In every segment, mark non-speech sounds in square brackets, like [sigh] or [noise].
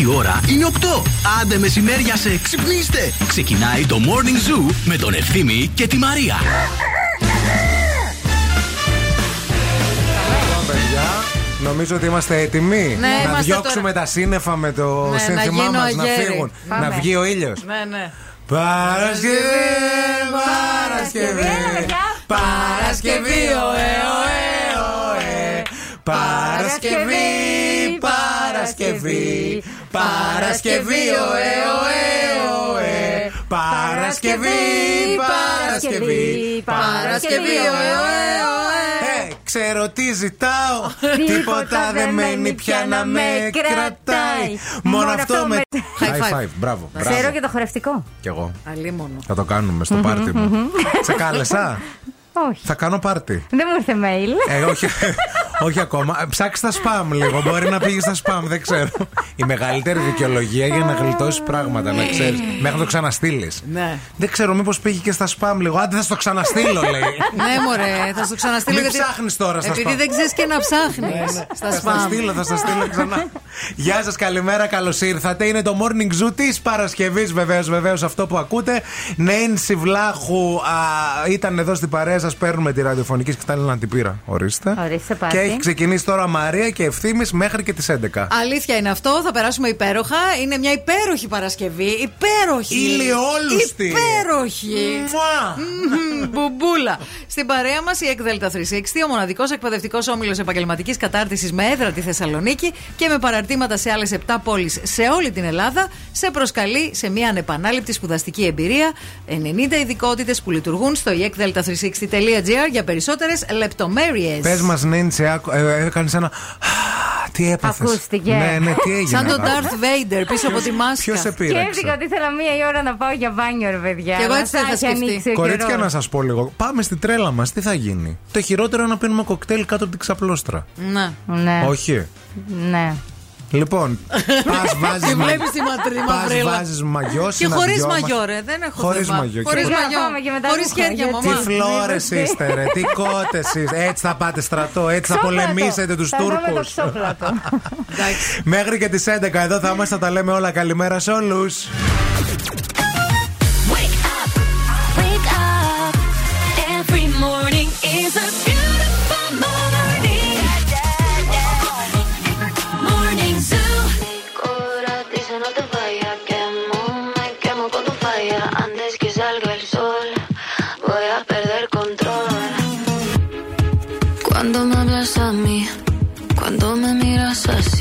Η ώρα είναι 8. Άντε μεσημέρια σε ξυπνήστε. Ξεκινάει το Morning Zoo με τον Ευθύμη και τη Μαρία. Νομίζω ότι είμαστε έτοιμοι Ναι, να είμαστε διώξουμε τώρα. τα σύννεφα με το Ναι, σύνθημά να γίνω μας να αγέρι. φύγουν. Πάμε. Να βγει ο ήλιος. Ναι, ναι. Παρασκευή, Παρασκευή, Παρασκευή, ωε, ωε, ωε. Παρασκευή, Παρασκευή, Παρασκευή, ωε, ωε, ωε. Παρασκευή, Παρασκευή, Παρασκευή, ωε, ωε, ωε. Ε, Ξέρω τι ζητάω, [laughs] τίποτα δεν μένει πια να με κρατάει. Μόνο αυτό με. High five. μπράβο. Ξέρω μπράβο. και το χορευτικό. Κι εγώ. Αλίμονο. Θα το κάνουμε στο πάρτι μου. Σε κάλεσα; [laughs] Όχι. Θα κάνω πάρτι. Δεν μου ήρθε mail. Ε, όχι, όχι ακόμα. Ε, Ψάξει τα spam λίγο. Μπορεί να πήγες στα spam, δεν ξέρω. Η μεγαλύτερη δικαιολογία για να γλιτώσεις πράγματα, να ξέρεις. Μέχρι να το ξαναστείλεις. Ναι. Δεν ξέρω, μήπως πήγε και στα spam λίγο. Άντε, θα στο ξαναστείλω, λέει. Ναι, μωρέ, θα στο ξαναστείλω. Μην γιατί- ψάχνεις τώρα στα Επειδή spam. δεν ξέρεις και να ψάχνεις. Στα Θα στα spam. στείλω, θα στα στείλω ξανά. Γεια σας, καλημέρα, καλώς ήρθατε. Είναι το morning zoo της Παρασκευής, βεβαίως, βεβαίως αυτό που ακούτε. Νένση Βλάχου α, ήταν εδώ στην παρέα σας. Παίρνουμε τη ραδιοφωνική σκητάλη να την πήρα. Ορίστε. Ορίστε, πάρτι. Και έχει ξεκινήσει τώρα Μαρία και ευθύνη μέχρι και τις 11. Αλήθεια είναι αυτό, θα περάσουμε υπέροχα. Είναι μια υπέροχη Παρασκευή. Υπέροχη. Ηλιόλουστη. Υπέροχη. Μουά. Μμμ, Μπουμπούλα. Στην παρέα μας η ΕΚΔΕΛΤΑ 360, ο μοναδικός εκπαιδευτικός όμιλος επαγγελματικής κατάρτισης με έδρα τη Θεσσαλονίκη και με παραρτήματα σε άλλες 7 πόλεις σε όλη την Ελλάδα, σε προσκαλεί σε μια ανεπανάληπτη σπουδαστική εμπειρία. 90 ειδικότητες που λειτουργούν στο ekdelta360.gr για περισσότερε λεπτομέρειε. Πε μα, Νένση, έκανε ένα. Τι έπαθε. Ακούστηκε. Ναι, ναι, τι έγινε. Σαν τον Darth Vader πίσω από τη μάσκα. Ποιο σε πήρε. Σκέφτηκα ότι ήθελα μία η ώρα να πάω για μπάνιο, ρε παιδιά. Κι εγώ Αλλά έτσι θα είχα έχει σκεφτεί. ανοίξει ο Κορίτσια, καιρός. να σα πω λίγο. Πάμε στην τρέλα μα. Τι θα γίνει. Το χειρότερο είναι να πίνουμε κοκτέιλ κάτω από την ξαπλώστρα. Ναι. Ναι, Όχι. ναι. Λοιπόν, πας [laughs] βάζεις. Και βλέπεις τη ματρή μαυρίλα. βάζεις μαγιό. Και χωρίς μαγιό, ρε. Δεν έχω Χωρίς θέμα. μαγιό. Χωρίς Και- μαγιό. Πάμε και με τα Χωρίς ρούχα, χέρια, γιατί- Τι μαμά. φλόρες Μήπως τι. είστε, ρε. Τι κότες είστε. Έτσι θα πάτε στρατό. Έτσι θα Ξόπλατο. πολεμήσετε τους Θα δούμε το Τούρκους. ξόπλατο. Εντάξει. Μέχρι και τις 11 εδώ θα είμαστε, θα τα λέμε όλα. Καλημέρα σε όλους. Wake up, wake up. Every morning is a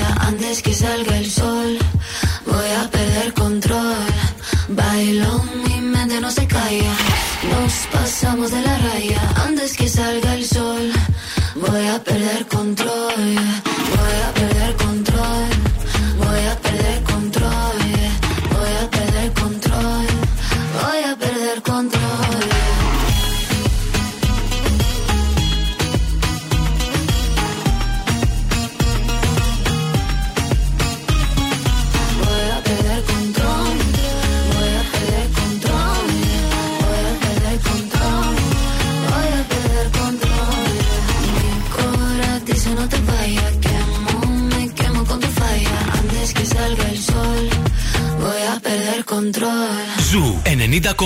antes que salga el sol. Voy a perder control. Bailo, mi mente no se calla. Nos pasamos de la raya.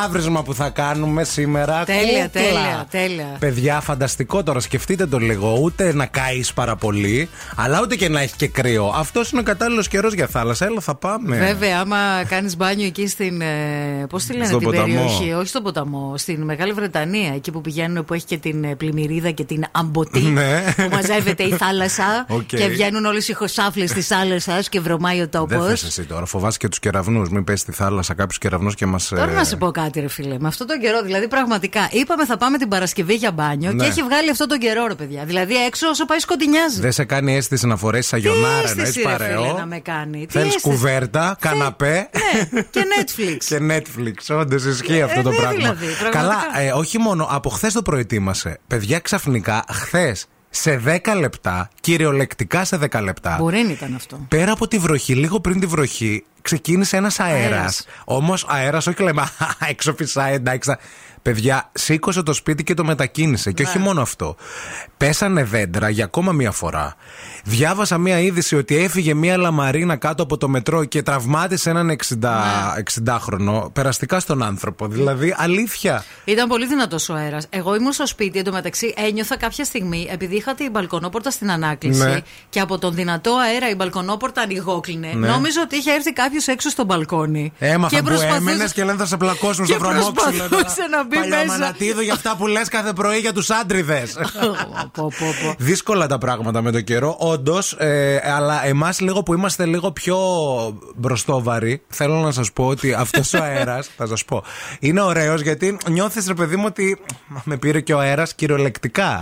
Μαύρισμα που θα κάνουμε σήμερα. Τέλεια, κούκλα. τέλεια, τέλεια. Παιδιά, φανταστικό τώρα. Σκεφτείτε το λίγο. Ούτε να καείς πάρα πολύ, αλλά ούτε και να έχει και κρύο. Αυτός είναι ο κατάλληλος καιρός για θάλασσα. Έλα, θα πάμε. Βέβαια, άμα κάνεις μπάνιο εκεί στην. Πώς τη λένε Στον την ποταμό. περιοχή, όχι στον ποταμό, στην Μεγάλη Βρετανία, εκεί που πηγαίνουν που έχει και την ε, πλημμυρίδα και την άμπωτη. Ναι. Που μαζεύεται η θάλασσα [laughs] Οκ. και βγαίνουν όλες οι μουσάφλες της θάλασσας και βρωμάει ο τόπο. Δεν θες εσύ τώρα. Φοβάσαι και τους κεραυνούς. Μην πέσει στη θάλασσα κάποιο κεραυνό και μας. Τώρα να σε πω κάτι, ρε φίλε. Με αυτόν τον καιρό, δηλαδή πραγματικά είπαμε θα πάμε την Παρασκευή για μπάνιο Ναι. και έχει βγάλει αυτόν τον καιρό, ρε παιδιά. Δηλαδή έξω όσο πάει σκοτεινιάζει. Δεν σε κάνει αίσθηση να φορέσεις αγιονάρα, να αίσθηση, έχει ρε φίλε, παρεό. να με κάνει. Τι Θέλεις αίσθηση. κουβέρτα, καναπέ. Ναι, και Netflix. [laughs] Και Netflix, όντως ισχύει αυτό ε, το ναι, πράγμα. δηλαδή, πραγματικά. Καλά, ε, όχι μόνο, από χθες το προετοίμασε. Παιδιά, ξαφνικά, χθες σε 10 λεπτά, κυριολεκτικά σε 10 λεπτά. Μπορεί να ήταν αυτό. Πέρα από τη βροχή, λίγο πριν τη βροχή, ξεκίνησε ένας αέρας. Αέρας. Όμως αέρας, όχι λέμε [laughs] «Α, έξω φυσάει, εντάξει. Παιδιά, σήκωσε το σπίτι και το μετακίνησε. Και Ναι. όχι μόνο αυτό. Πέσανε δέντρα για ακόμα μία φορά. Διάβασα μία είδηση ότι έφυγε μία λαμαρίνα κάτω από το μετρό και τραυμάτισε έναν 60, Ναι. 60χρονο. Περαστικά στον άνθρωπο. Δηλαδή, αλήθεια. Ήταν πολύ δυνατός ο αέρας. Εγώ ήμουν στο σπίτι, εντωμεταξύ ένιωθα κάποια στιγμή, επειδή είχα την μπαλκονόπορτα στην ανάκληση Ναι. και από τον δυνατό αέρα η μπαλκονόπορτα ανοιγόκλινε, Ναι. νόμιζα ότι είχε έρθει κάποιος έξω στο μπαλκόνι. Έμαθα που προσπαθούσε- έμενε και λένε θα σε πλακώσουν και στο βρωμόξυλο. προσπαθούσε να μπει μέσα. Παλιωμανατίδου για αυτά που λες κάθε πρωί για τους άντριδες. Πω, πω, πω. Δύσκολα τα πράγματα με το καιρό, όντως. αλλά εμάς λίγο που είμαστε λίγο πιο μπροστόβαροι, θέλω να σας πω ότι αυτός ο αέρας, θα σας πω, είναι ωραίος γιατί νιώθεις, ρε παιδί μου, ότι με πήρε και ο αέρας κυριολεκτικά. Α.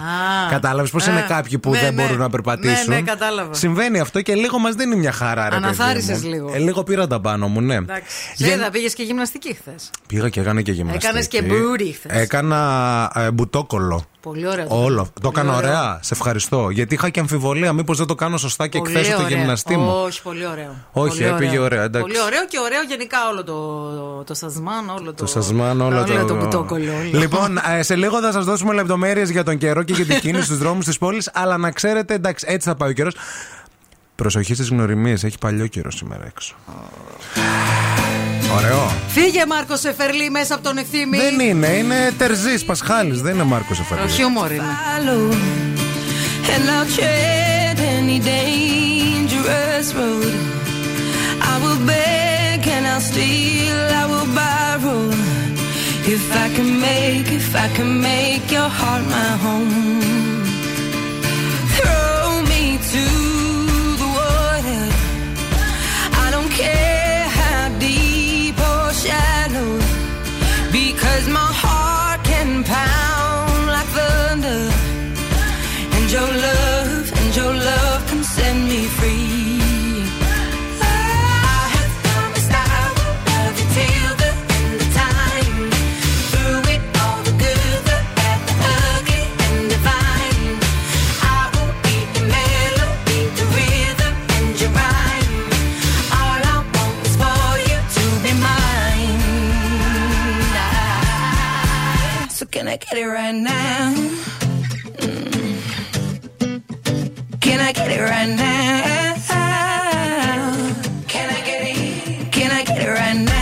Κατάλαβες πώ Α, είναι κάποιοι που ναι, δεν ναι. μπορούν να περπατήσουν. Ναι, ναι, κατάλαβα. Συμβαίνει αυτό και λίγο μας δίνει μια χαρά, ρε παιδί Αναθάρισες μου. λίγο. Ε, λίγο πήρα τα πάνω μου, ναι. Εντάξει. Για- Σε είδα, πήγες και γυμναστική χθες. Πήγα και έκανα και γυμναστική. Έκανες και booty χθες. Έκανα ε, μπουτόκολλο. Πολύ ωραίο. Όλο. Το Πολύ έκανα ωραίο. ωραία. Σε ευχαριστώ. Γιατί είχα και αμφιβολία μήπως δεν το κάνω σωστά και Πολύ εκθέσω το ωραίο. γυμναστή μου. Όχι, πολύ ωραίο. Όχι, Πολύ έπηγε ωραία, εντάξει. Πολύ ωραίο και ωραίο γενικά όλο το, το σασμάν, όλο το. Το σασμάν, όλο το. το μπουτόκολλο. όλο. Λοιπόν, ε, σε λίγο θα σας δώσουμε λεπτομέρειες για τον καιρό και για την κίνηση στους δρόμους της πόλης. Αλλά να ξέρετε, εντάξει, έτσι θα πάει ο καιρός. Προσοχή στις γνωριμίες. Έχει παλιό καιρό σήμερα έξω. Φύγε Μάρκο Εφερλή μέσα από τον Εκθήμη. Δεν είναι, είναι Τερζής Πασχάλης. Δεν είναι Μάρκος Εφερλή. Το I get it right now? Mm. Can I get it right now? Can I get it? Can I get it right now?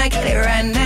I get it right now?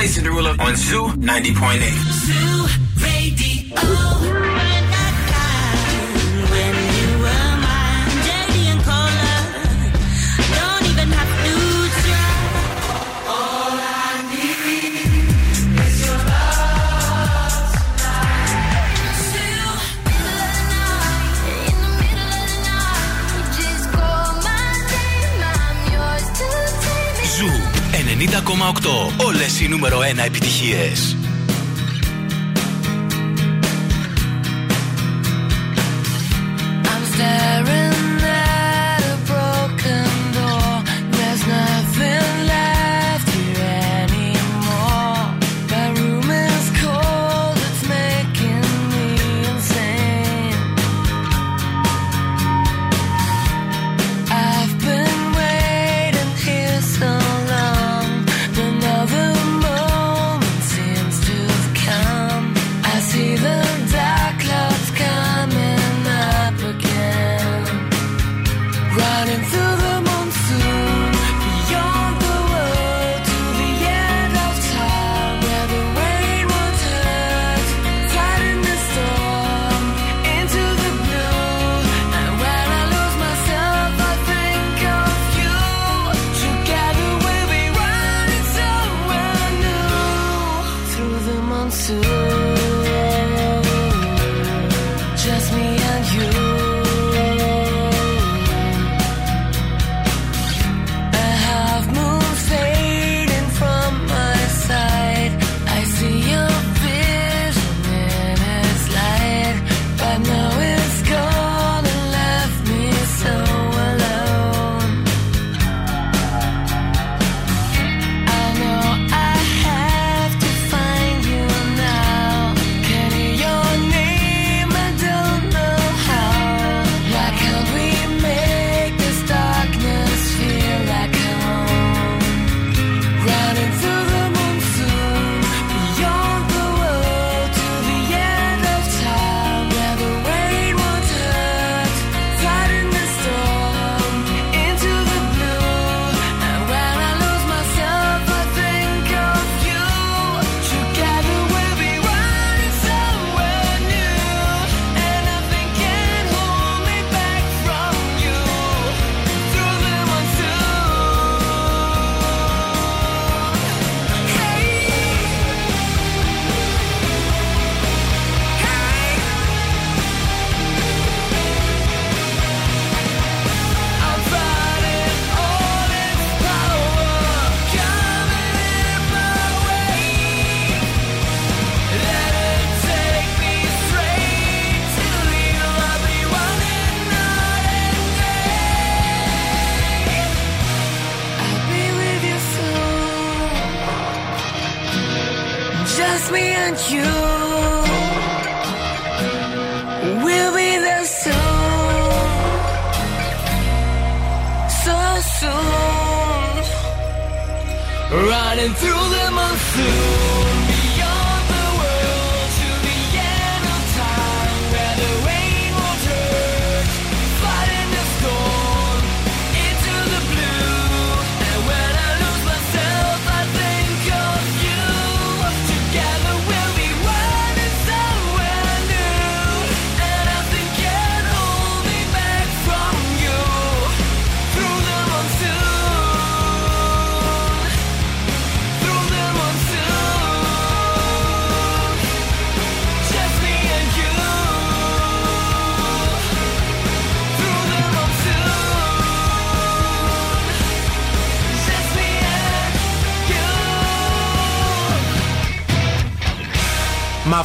Jason Derulo on Zoo 90.8. Zoo επιτυχίες.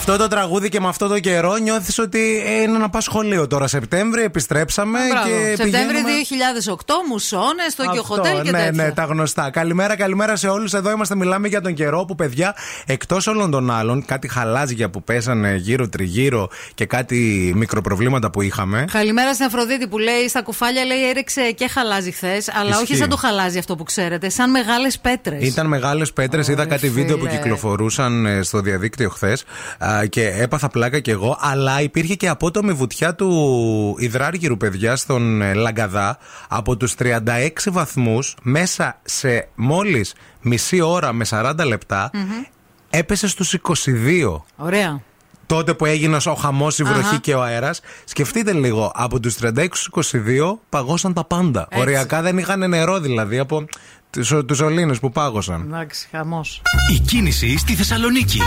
Αυτό το τραγούδι και με αυτό το καιρό νιώθεις ότι ε, είναι να πας σχολείο τώρα. Σεπτέμβρη επιστρέψαμε Μπράβο. και. Σεπτέμβρη πηγαίνουμε... 2008, μουσώνες, Tokyo Αυτό, Hotel και ναι, τέτοια. ναι, τα γνωστά. Καλημέρα, καλημέρα σε όλους. Εδώ είμαστε, μιλάμε για τον καιρό που, παιδιά, εκτός όλων των άλλων, κάτι χαλάζια που πέσανε γύρω-τριγύρω και κάτι μικροπροβλήματα που είχαμε. Καλημέρα στην Αφροδίτη που λέει στα κουφάλια λέει έριξε και χαλάζει χθες, αλλά Ισχύει. όχι σαν το χαλάζει αυτό που ξέρετε, σαν μεγάλες πέτρες. Ήταν μεγάλες πέτρες. Είδα κάτι φίλε. βίντεο που κυκλοφορούσαν ε, στο διαδίκτυο χθες και έπαθα πλάκα κι εγώ. Αλλά υπήρχε και απότομη βουτιά του υδράργυρου, παιδιά, στον ε, Λαγκαδά από τους 36 βαθμούς μέσα σε μόλις μισή ώρα με 40 λεπτά. Έπεσε στους 22. Ωραία. Τότε που έγινε ο χαμός, η βροχή Αχα. και ο αέρας. Σκεφτείτε λίγο, από τους 36 στους 22 παγώσαν τα πάντα. Έτσι. Οριακά δεν είχαν νερό δηλαδή από τους σωλήνε που πάγωσαν. Εντάξει, χαμός. Η κίνηση στη Θεσσαλονίκη.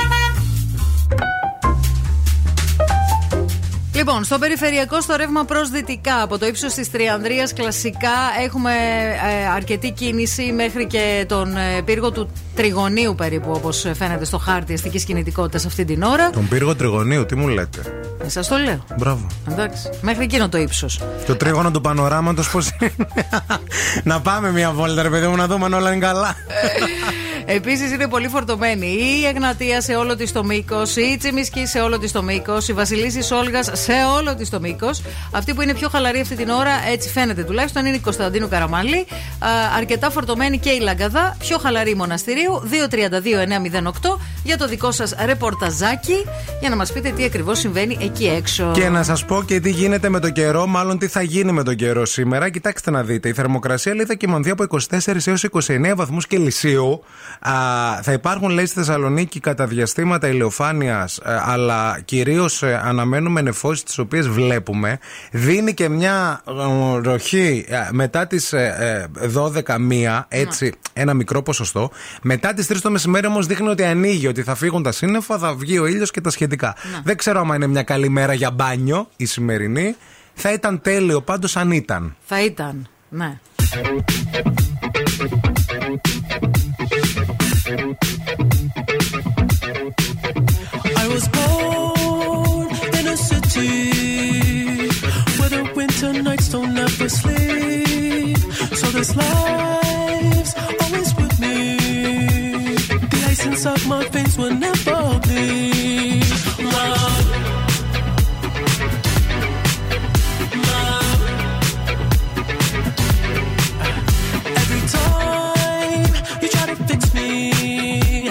Λοιπόν, στο περιφερειακό, στο ρεύμα προς δυτικά, από το ύψος της Τριανδρίας, κλασικά έχουμε ε, αρκετή κίνηση μέχρι και τον ε, πύργο του Τριγωνίου, περίπου όπως φαίνεται στο χάρτη αστικής κινητικότητας αυτή την ώρα. Τον πύργο τριγωνίου, τι μου λέτε; Ε, Σας το λέω. Μπράβο. Εντάξει. Μέχρι εκείνο το ύψος. Το τρίγωνο του πανοράματος πώς είναι; να πάμε μια βόλτα, ρε παιδί μου, να δούμε αν όλα είναι καλά. Επίσης είναι πολύ φορτωμένη η Εγνατία σε όλο της το μήκος, η Τσιμισκή σε όλο της το μήκος, η Βασιλίση Όλγα σε όλο της το μήκος. Αυτή που είναι πιο χαλαρή αυτή την ώρα, έτσι φαίνεται τουλάχιστον, είναι η Κωνσταντίνου Καραμαλή. Α, αρκετά φορτωμένη και η Λαγκαδά, πιο χαλαρή η Μοναστηρίου, 232-908 για το δικό σας ρεπορταζάκι, για να μας πείτε τι ακριβώς συμβαίνει εκεί έξω. Και να σας πω και τι γίνεται με τον καιρό, μάλλον τι θα γίνει με τον καιρό σήμερα. Κοιτάξτε να δείτε. Η θερμοκρασία λέει θα κοιμανθεί από 24 έως 29 βαθμούς Κελσίου. Α, θα υπάρχουν, λέει, στη Θεσσαλονίκη κατά διαστήματα ηλιοφάνειας, αλλά κυρίως αναμένουμε νεφώσεις τις οποίες βλέπουμε. Δίνει και μια ε, ροχή ε, μετά τις 12 μία, έτσι, ένα μικρό ποσοστό. Μετά τις 3 το μεσημέρι όμως δείχνει ότι ανοίγει, ότι θα φύγουν τα σύννεφα, θα βγει ο ήλιος και τα σχετικά. Δεν ξέρω άμα είναι μια καλή μέρα για μπάνιο η σημερινή. Θα ήταν τέλειο πάντως αν ήταν. Θα ήταν, ναι. I was born in a city where the winter nights don't ever sleep. So this life's you try to fix me,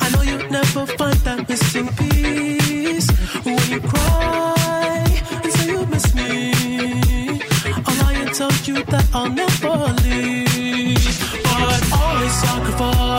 I know you'll never find that missing piece. When you cry and say you miss me, I'll lie and tell you that I'll never leave. But always sacrifice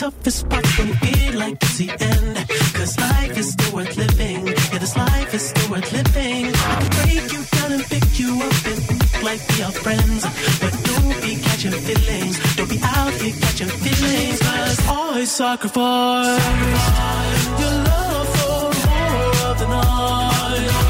toughest parts you feel like it's the end. Cause life is still worth living. Yeah, this life is still worth living. I can break you down and pick you up and like we are friends. But don't be catching feelings. Don't be out here catching feelings. Cause I sacrifice your love for more of the night.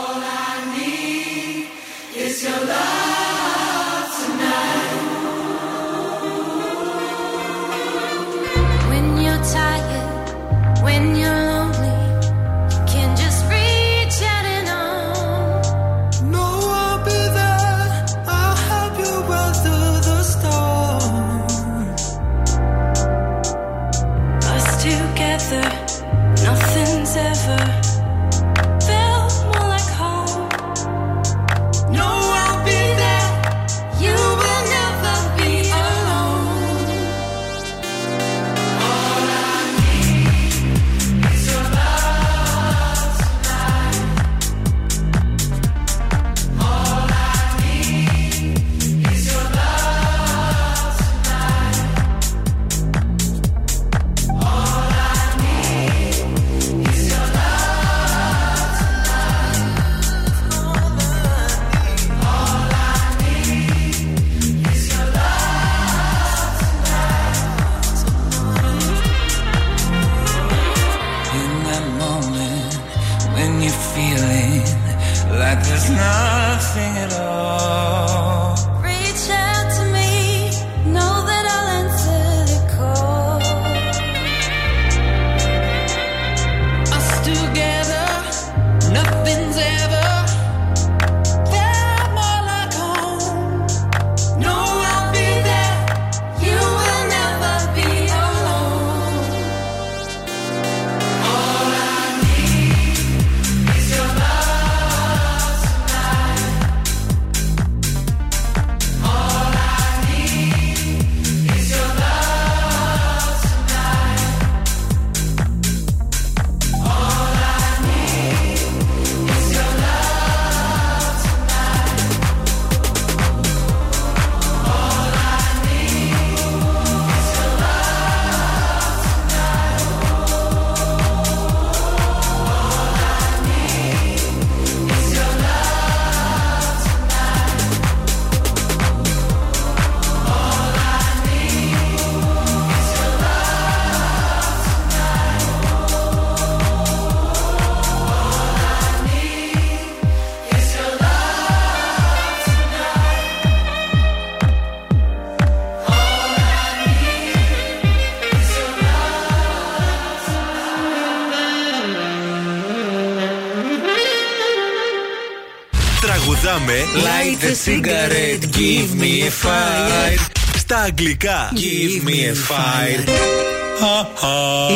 Τραγουδάμε Light the cigarette, give me a fire. Στα αγγλικά Give me a fire.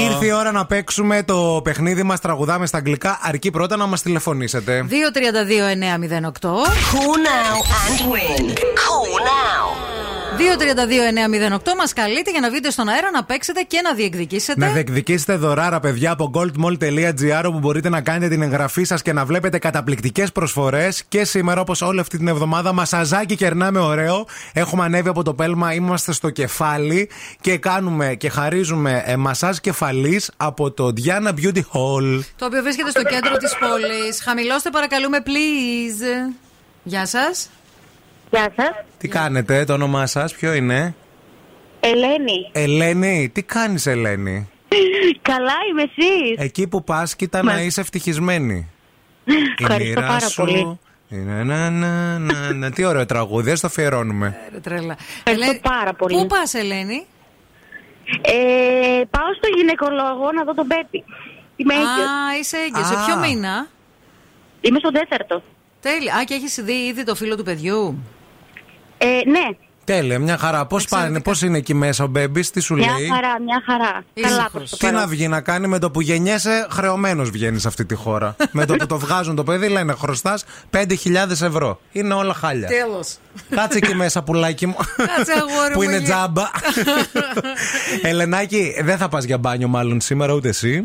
Ήρθε η ώρα να παίξουμε το παιχνίδι μας. Τραγουδάμε στα αγγλικά. Αρκεί πρώτα να μας τηλεφωνήσετε. 232-908. Call now and win. Call now. 232-908 μας καλείτε για να βγείτε στον αέρα να παίξετε και να διεκδικήσετε. Να διεκδικήσετε δωράρα, παιδιά, από goldmall.gr όπου μπορείτε να κάνετε την εγγραφή σας και να βλέπετε καταπληκτικές προσφορές. Και σήμερα, όπως όλη αυτή την εβδομάδα, μασαζάκι κερνάμε ωραίο. Έχουμε ανέβει από το πέλμα, είμαστε στο κεφάλι και κάνουμε και χαρίζουμε ε, μασάζ κεφαλής από το Diana Beauty Hall. Το οποίο βρίσκεται στο κέντρο της πόλης. Χαμηλώστε, παρακαλούμε, please. Γεια σας. Γεια σας. Τι κάνετε, το όνομά σας, ποιο είναι; Ελένη. Ελένη, τι κάνεις, Ελένη; [laughs] Καλά είμαι εσύ. Εκεί που πας, κοίτα να είσαι ευτυχισμένη. [laughs] Η Ευχαριστώ μοίρα πάρα σου πολύ. είναι να, να, να, να. Τι ωραίο τραγούδι, ας το αφιερώνουμε. Ρε, τρέλα. Ευχαριστώ πάρα πολύ. Πού πας, Ελένη; Ε, πάω στο γυναικολόγο να δω τον Πέπι. Είμαι έγκυος. Α, είσαι έγκυος. Σε Α. ποιο μήνα; Είμαι στο τέταρτο. Τέλεια. Α, και έχεις δει ήδη το φίλο του παιδιού; Ε, ναι, Τέλεια, μια χαρά. Πώς πάνε, πώς είναι εκεί μέσα ο Μπέμπης, τι σου μια λέει; χαρά, μια χαρά. Καλά προς το Τι να παρόν. βγει να κάνει με το που γεννιέσαι, χρεωμένος βγαίνει σε αυτή τη χώρα. [laughs] με το που το βγάζουν το παιδί, λένε χρωστάς 5.000 ευρώ. Είναι όλα χάλια. Τέλος. Κάτσε εκεί μέσα, πουλάκι μου. [laughs] Κάτσε, αγόρι που μου, είναι γε- τζάμπα. [laughs] Ελενάκη, δεν θα πας για μπάνιο μάλλον σήμερα ούτε εσύ.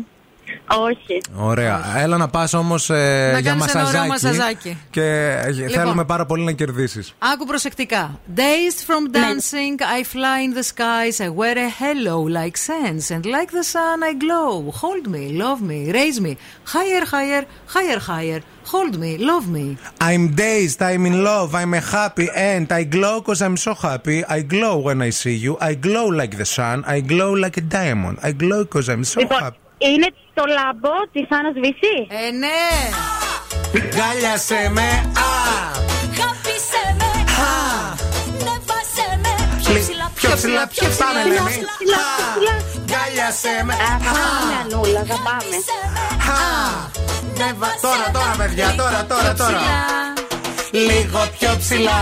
Όχι. Ωραία. Έλα να πα όμω για κάνεις ένα ωραίο μασαζάκι. μασαζάκι. Και ε, θέλουμε πάρα πολύ να κερδίσει. Άκου προσεκτικά. Days from dancing, I fly in the skies, I wear a halo like sands, and like the sun I glow. Hold me, love me, raise me, higher, higher, higher, higher. Hold me, love me. I'm dazed, I'm in love, I'm a happy and I glow cause I'm so happy. I glow when I see you. I glow like the sun. I glow like a diamond. I glow cause I'm so Λοιπόν, happy. Είναι το λαμπό της Άννας Βυσή. Ε, ναι. Γκάλιασε με, α! Χάπησε με. Νεβάσε με. Πιο Λι- ψηλά, Πιο ψηλά, πιο ψηλά, ψηλά, Ελένη. ψηλά, Α, Γκάλιασε με, Θα πάμε, Ανούλα, θα πάμε. α! Νεβα- Τώρα, τώρα, παιδιά, τώρα, τώρα, τώρα. Λίγο πιο ψηλά.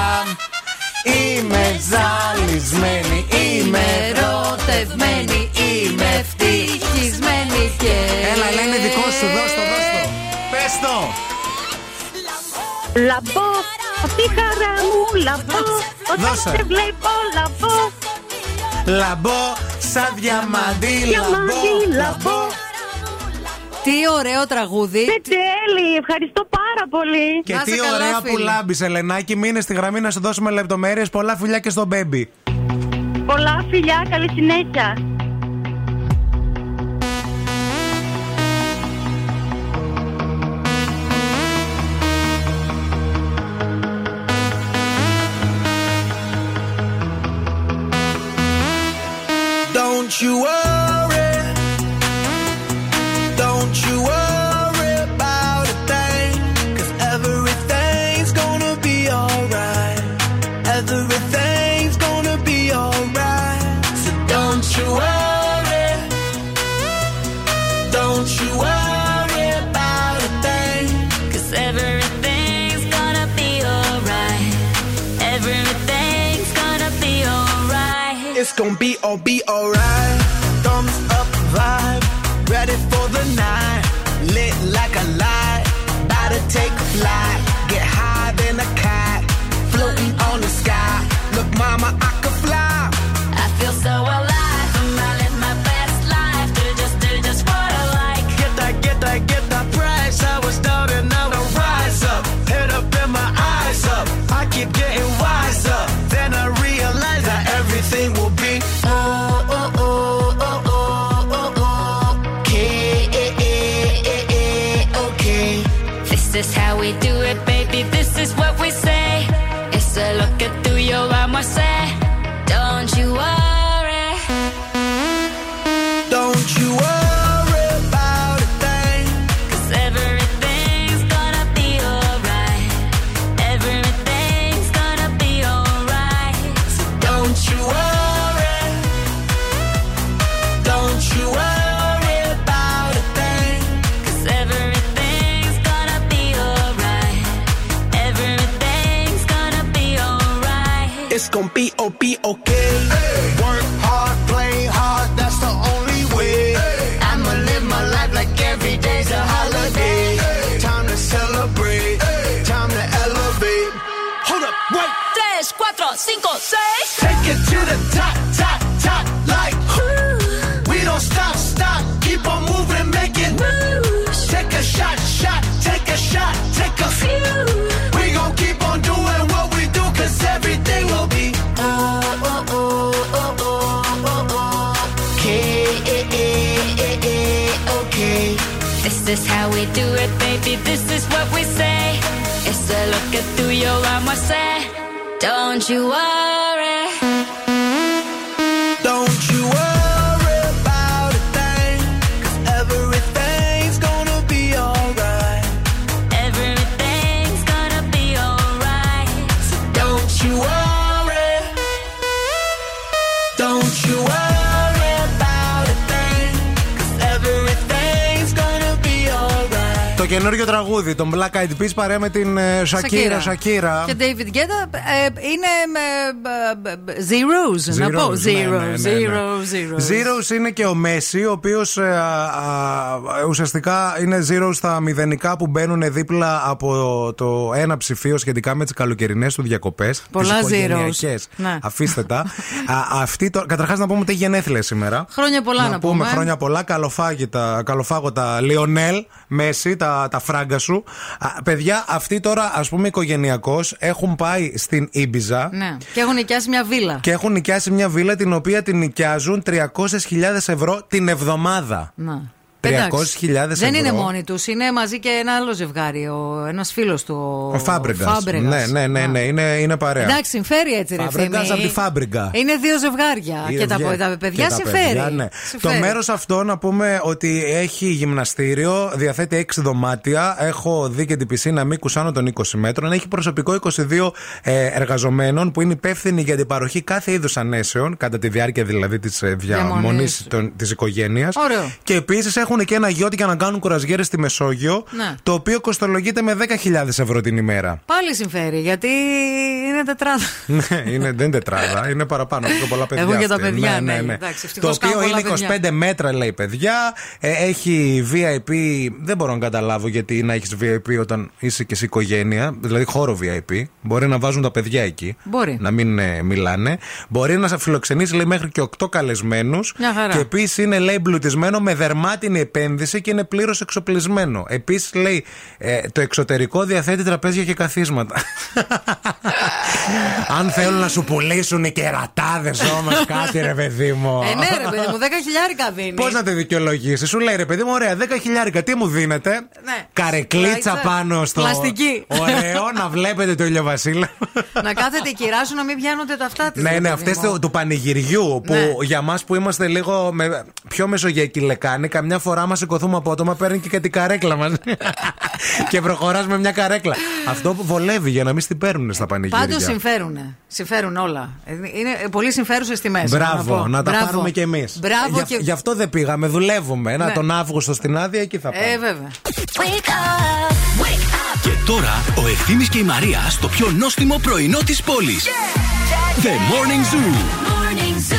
Είμαι ζαλισμένη, είμαι Ερωτευμένη, είμαι ευτυχισμένη και. Έλα, Ελένη, δικό σου, δώσ' το, δώσ' το. Πες το. Λαμπό, αυτή η χαρά μου, λαμπό. Όταν Δώσε. σε βλέπω, λαμπό. Λαμπό, σαν διαμαντή, Διαμάντι, λαμπό, λαμπό. Τι ωραίο τραγούδι. Ε, τέλει, ευχαριστώ πάρα πολύ. Και Να είσαι τι καλά, ωραία φίλη. που λάμπεις, Ελενάκη. Μείνε στη γραμμή να σου δώσουμε λεπτομέρειες. Πολλά φιλιά και στον μπέμπι. Πολλά φιλιά, καλή συνέχεια. Don't you worry. Gonna be all be alright. To the top, top, top. Like we don't stop, stop. Keep on moving, make it moves. Take a shot, shot. Take a shot, take a few. We gon' keep on doing what we do, cause everything will be oh oh oh oh oh oh oh. Okay, Okay. This is how we do it, baby. This is what we say. It's a look at through your arm, I say. Don't you worry. Καινούριο τραγούδι, τον Black Eyed Peas παρέα με την ε, Shakira. Shakira. Και David Guetta ε, είναι με ε, ε, ε, zeros, να πω. Zeros, ναι, ναι, Zeros, ναι, ναι. zeros, zeros. Zeros είναι και ο Μέση, ο οποίος ουσιαστικά είναι zeros στα μηδενικά που μπαίνουν δίπλα από το ένα ψηφίο σχετικά με τις καλοκαιρινές του διακοπές. Πολλά zeros. Ναι. Αφήστε τα. Καταρχάς να πούμε ότι έχει γενέθλια σήμερα. Χρόνια πολλά να, πούμε. Χρόνια πολλά. Καλοφάγητα, καλοφάγωτα Λιονέλ, Μέση, τα, τα φράγκα σου. Α, παιδιά, αυτοί τώρα, ας πούμε, οικογενειακώς έχουν πάει στην Ήμπιζα. Ναι. Και έχουν νοικιάσει μια βίλα. Και έχουν νοικιάσει μια βίλα την οποία την νοικιάζουν 300.000 ευρώ την εβδομάδα. Να. 300.000 Δεν είναι ευρώ. μόνοι τους, είναι μαζί και ένα άλλο ζευγάρι. Ένας φίλος του. Ο Φάμπρεγκα. Fabregas. Ναι, ναι, ναι, ναι, είναι, είναι παρέα. Εντάξει, συμφέρει έτσι ρε Φάμπρεγκας Ευθύμη. από τη Φάμπρεγκα. Είναι δύο ζευγάρια. Είναι Και τα, βγαίνει. τα παιδιά Και τα συμφέρει. παιδιά, ναι. Συμφέρει. Το μέρος αυτό να πούμε ότι έχει γυμναστήριο, διαθέτει 6 δωμάτια. Έχω δει και την πισίνα μήκου άνω των 20 μέτρων. Έχει προσωπικό 22 ε, εργαζομένων που είναι υπεύθυνοι για την παροχή κάθε είδους ανέσεων, κατά τη διάρκεια δηλαδή της διαμονής Διαμονής. της οικογένειας. Ωραίο. Και επίσης έχουν και ένα γιότ για να κάνουν κουρασγέρες στη Μεσόγειο, Ναι. το οποίο κοστολογείται με 10.000 ευρώ την ημέρα. Πάλι συμφέρει, γιατί είναι τετράδα. Ναι, είναι, δεν είναι τετράδα, είναι παραπάνω. Πιο πολλά παιδιά. Έχουν και τα αυτή. παιδιά, ναι, ναι. ναι. Εντάξει, Το ευτυχώς οποίο κάνουν είναι πολλά 25 παιδιά. μέτρα, λέει παιδιά. Ε, έχει VIP. Δεν μπορώ να καταλάβω γιατί να έχεις VIP όταν είσαι και σε οικογένεια. Δηλαδή χώρο VIP. Μπορεί να βάζουν τα παιδιά εκεί. Μπορεί. Να μην ε, μιλάνε. Μπορεί να σε φιλοξενήσει, λέει, μέχρι και 8 καλεσμένους. Μια χαρά. Και επίσης είναι, λέει, εμπλουτισμένο με δερμάτινη επένδυση και είναι πλήρως εξοπλισμένο. Επίσης, λέει, ε, το εξωτερικό διαθέτει τραπέζια και καθίσματα. [laughs] Αν θέλουν να σου πουλήσουν οι κερατάδες όμως κάτι, ρε παιδί μου. ε, ναι, ρε παιδί μου, 10 χιλιάρικα δίνεις. Πώς να τη δικαιολογήσεις, σου λέει ρε παιδί μου, ωραία, 10 χιλιάρικα, τι μου δίνετε; Ναι. Καρεκλίτσα Πλάιτσα. πάνω στο. Πλαστική. Ωραίο, να βλέπετε το ηλιοβασίλα. να κάθεται η κυρά σου να μην πιάνονται τα αυτά της. Ναι, ναι, αυτές του, του πανηγυριού που Ναι. για μας που είμαστε λίγο με, πιο μεσογειακή λεκάνη, καμιά φορά μας σηκωθούμε απότομα, παίρνει και, και την καρέκλα μας. [laughs] και προχωράς με μια καρέκλα. Αυτό που βολεύει για να μην στην παίρνουν στα πανηγύρια. Πάντως συμφέρουν. Συμφέρουν όλα. Ε, Είναι πολύ συμφέρουσες τιμές. Μπράβο, να, τα πάρουμε κι εμείς. Μπράβο και. Γι' αυτό δεν πήγαμε, δουλεύουμε. Να Ναι. τον Αύγουστο στην άδεια, εκεί θα πάμε. Ε, βέβαια. Και τώρα ο Ευθύμης και η Μαρία στο πιο νόστιμο πρωινό της πόλης. The Morning Zoo. Sean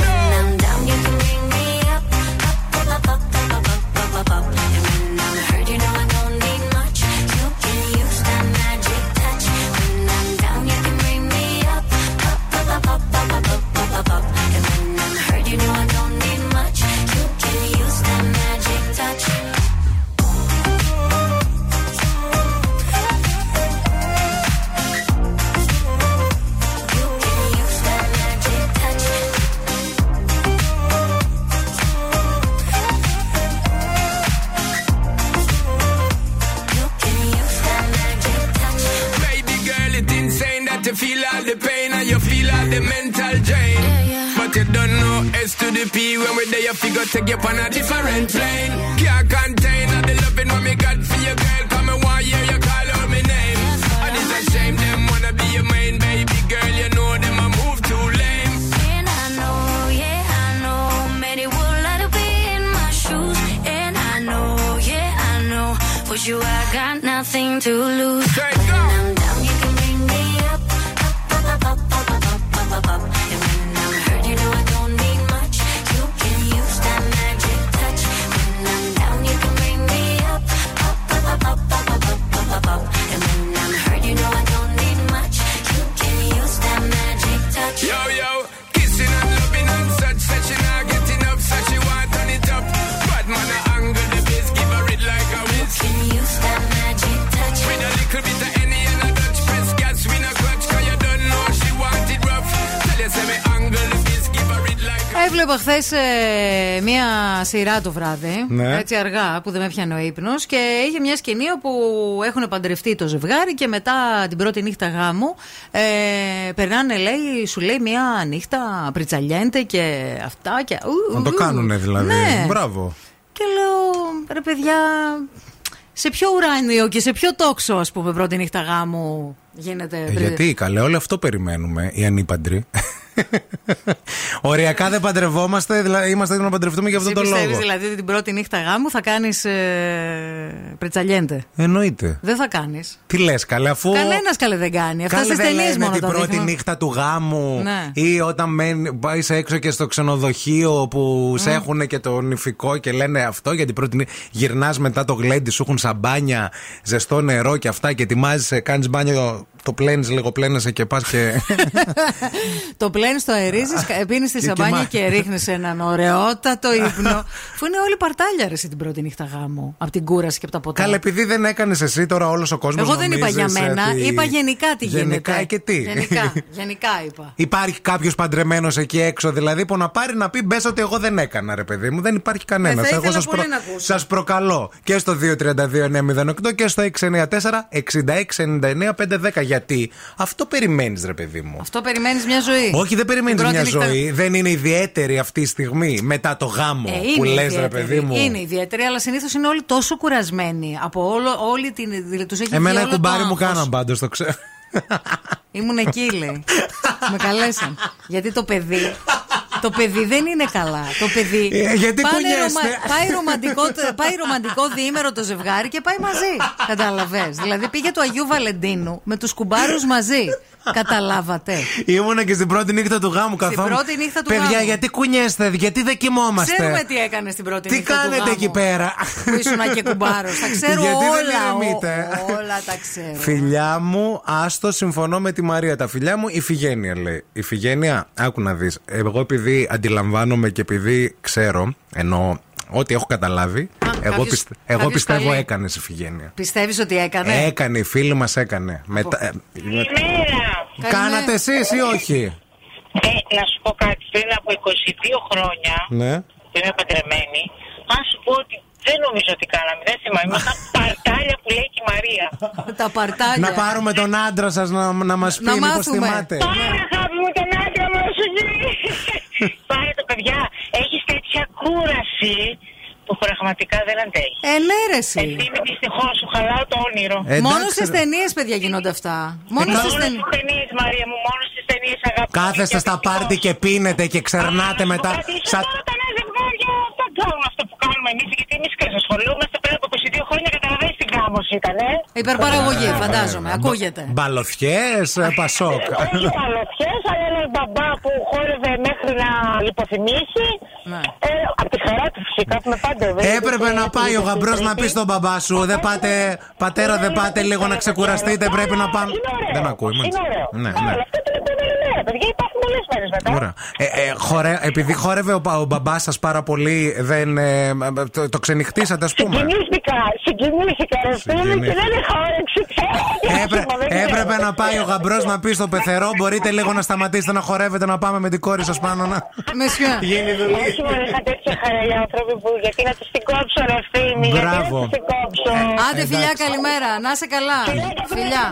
Figure take you on a different plane. Can't a Έβλεπα χθε μία σειρά το βράδυ. Ναι. Έτσι αργά που δεν με πιάνει ο ύπνος. Και είχε μια σκηνή όπου έχουν παντρευτεί το ζευγάρι και μετά την πρώτη νύχτα γάμου ε, περνάνε, λέει, σου λέει μια νύχτα πριτσαλιέντε και αυτά. Και, ου, Να το ου. κάνουνε δηλαδή. Ναι. Μπράβο. Και λέω, ρε παιδιά, σε ποιο ουράνιο και σε ποιο τόξο, ας πούμε, πρώτη νύχτα γάμου γίνεται. Ε, γιατί καλέ, όλο αυτό περιμένουμε οι ανήπαντροι. Οριακά δεν παντρευόμαστε, δηλαδή είμαστε έτοιμοι να παντρευτούμε για αυτόν Εσύ τον πιστεύεις λόγο. δηλαδή ότι την πρώτη νύχτα γάμου θα κάνεις ε, πρετσαλιέντε. Εννοείται. Δεν θα κάνεις. Τι λες, καλέ, αφού. Κανένας καλέ δεν κάνει. Αυτά Καλέ στις δεν ταινίες λένε μόνο την τα πρώτη δείχνουν. νύχτα του γάμου Ναι. ή όταν μένει, πάεις έξω και στο ξενοδοχείο που σε έχουν και το νηφικό και λένε αυτό για την πρώτη νύχτα. Γυρνάς μετά το γλέντι, σου έχουν σαμπάνια, ζεστό νερό και αυτά και ετοιμάζεσαι, κάνεις μπάνιο, το πλένεις λίγο, πλένεσαι και πας και. [laughs] Το πλένεις, το αερίζεις, πίνεις τη Και σαμπάνια κοιμά- και ρίχνεις έναν ωραιότατο ύπνο. Αφού είναι όλοι παρτάλια ρε, εσύ την πρώτη νύχτα γάμου. Από την κούραση και από τα ποτά. Καλά, επειδή δεν έκανες εσύ τώρα όλος ο κόσμος. Εγώ δεν είπα για μένα, είπα γενικά τι Γενικά γίνεται. και τι; Γενικά, [laughs] γενικά είπα. Υπάρχει κάποιος παντρεμένος εκεί έξω, δηλαδή που να πάρει να πει μπες ότι εγώ δεν έκανα, ρε παιδί μου. Δεν υπάρχει κανένας. Ε, θα ήθελα σας, πολύ να ακούσω. σας προκαλώ και στο 232-908 και στο 694-6699-510. Γιατί αυτό περιμένεις, ρε παιδί μου. Αυτό περιμένεις μια ζωή. Όχι, δεν περιμένεις Την μια πρώτη νύχτα- ζωή. Δεν είναι ιδιαίτερη αυτή η στιγμή μετά το γάμο Ε, που είναι λες, ρε ιδιαίτερη. παιδί μου. Είναι ιδιαίτερη, αλλά συνήθως είναι όλοι τόσο κουρασμένοι από όλο, όλη την. Δηλαδή, τους έχει Εμένα βγει οι όλο το κουμπάροι μου άγχος. κάναν πάντως, το ξέρω. Ήμουν εκεί, λέει. Με καλέσαν. Γιατί το παιδί. Το παιδί δεν είναι καλά. Το παιδί. Ε, γιατί πάνε κουνιέστε. πάει, ρομαντικό, πάει ρομαντικό διήμερο το ζευγάρι και πάει μαζί. Καταλαβέ. Δηλαδή πήγε του Αγίου Βαλεντίνου με τους κουμπάρους μαζί. Καταλάβατε. Ήμουνα και στην πρώτη νύχτα του γάμου καθόλου. πρώτη νύχτα του Παιδιά, γάμου. γιατί κουνιέστε, γιατί δεν κοιμόμαστε; Ξέρουμε τι έκανε στην πρώτη Τι νύχτα του κάνετε γάμου. εκεί πέρα; Που ήσουν και κουμπάρος. Τα ξέρω Γιατί δεν όλα. ηρεμείτε. ό- όλα τα ξέρω. Φιλιά μου, άστο, συμφωνώ με τη Μαρία. Τα φιλιά μου, η Φιγένεια λέει. Η Φιγένεια, άκου να δεις. Εγώ επειδή αντιλαμβάνομαι και επειδή ξέρω, ενώ ό,τι έχω καταλάβει, εγώ, κάποιος- πιστε- εγώ κάποιος πιστεύω καλεί. έκανε η Φιγένεια. Πιστεύεις ότι έκανε; Έκανε, η φίλη μας έκανε. Μετά, ε, Κάνατε εσείς ή όχι; Ε, να σου πω κάτι, πριν από 22 χρόνια Ναι. που είμαι παντρεμένη, αν σου πω ότι δεν νομίζω ότι κάναμε, δεν θυμάμαι. Ήμασταν παρτάλια που λέει και η Μαρία. [laughs] Τα παρτάλια. Να πάρουμε τον άντρα σας να, να μας πει Να μήπως μάθουμε. θυμάται. Πάρε αγάπη μου τον άντρα μου, σου γίνει. Πάρε το παιδιά, έχεις τέτοια κούραση που πραγματικά δεν αντέχεις. Ε, ναι, ρε, εσύ. Ευθύμη, δυστυχώς σου χαλάω το όνειρο. Ε, Μόνο εντάξει, στις ρε. ταινίες, παιδιά, γίνονται αυτά. Μόνο Μόνο στις στις ταινίε. ταινίες, Μαρία μου, μόνο στις ταινίες αγαπώ. Κάθεστε στα πάρτι και πίνετε και ξερνάτε μετά. Σα- Όταν ένα ζευγάρια δεν κάνουν αυτό που κάνουμε εμείς, γιατί εμείς και ασχολούμαστε πριν από 22 χρόνια, καταλαβαίνεις τι γάμος ήταν, ε. Υπερπαραγωγή, φαντάζομαι. Ακούγεται. Μπαλωθιέ, πασόκ. Όχι καλωτιέ, αλλά ένα μπαμπά που χόρευε μέχρι να λιποθυμήσει. Ναι. Ε, από τη χαρά του φυσικά που με πάντα βέβαια. Έπρεπε να πάει ο γαμπρός να πει στον μπαμπά σου: Δεν πάτε, πατέρα, δεν πάτε λίγο να ξεκουραστείτε. Πρέπει να πάμε. Δεν ακούει, Είναι μάλιστα. ωραίο. Ναι, Καλά, ναι. αυτό την επόμενη μέρα, παιδιά, υπάρχουν πολλές μέρες μετά. Ωραία. Ε, ε, χορε- επειδή χόρευε ο, πα- ο μπαμπάς σας πάρα πολύ, δεν, ε, το, το ξενυχτήσατε, ας πούμε. Συγκινήθηκα, συγκινήθηκα, ρε φίλε, και δεν έχω όρεξη πια. Έπρε- Δεν ξέρω. έπρεπε να πάει ο γαμπρός να πει στο πεθερό: Μπορείτε λίγο να σταματήσετε να χορεύετε, να πάμε με την κόρη σας πάνω να. Μεσιά. Γίνει δουλειά. Όχι μόνο είχα τέτοια χαρά οι άνθρωποι που γιατί να τους την κόψω ρε ευθύμη, γιατί να Μπράβο. τους την κόψω. Άντε, φιλιά, καλημέρα. Να είσαι καλά. Φιλιά.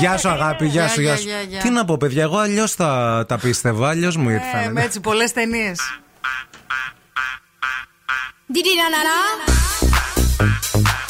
Γεια σου, αγάπη, γεια σου, Γεια, γεια σου. γεια, γεια. Τι να πω, παιδιά, εγώ αλλιώς τα, τα πίστευα, αλλιώς μου Ε, ήρθαν. με έτσι πολλές ταινίες. Saturday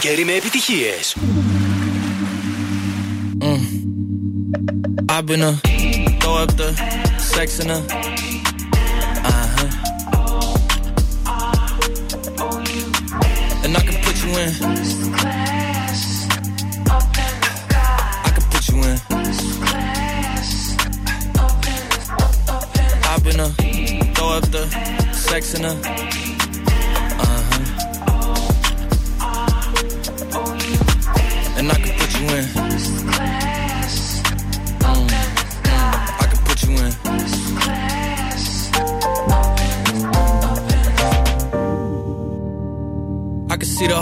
Καλοκαίρι με επιτυχίες. I've been a throw up the sex in a uh huh. And I can put you in. I can put you in. I've been a throw up the sex in a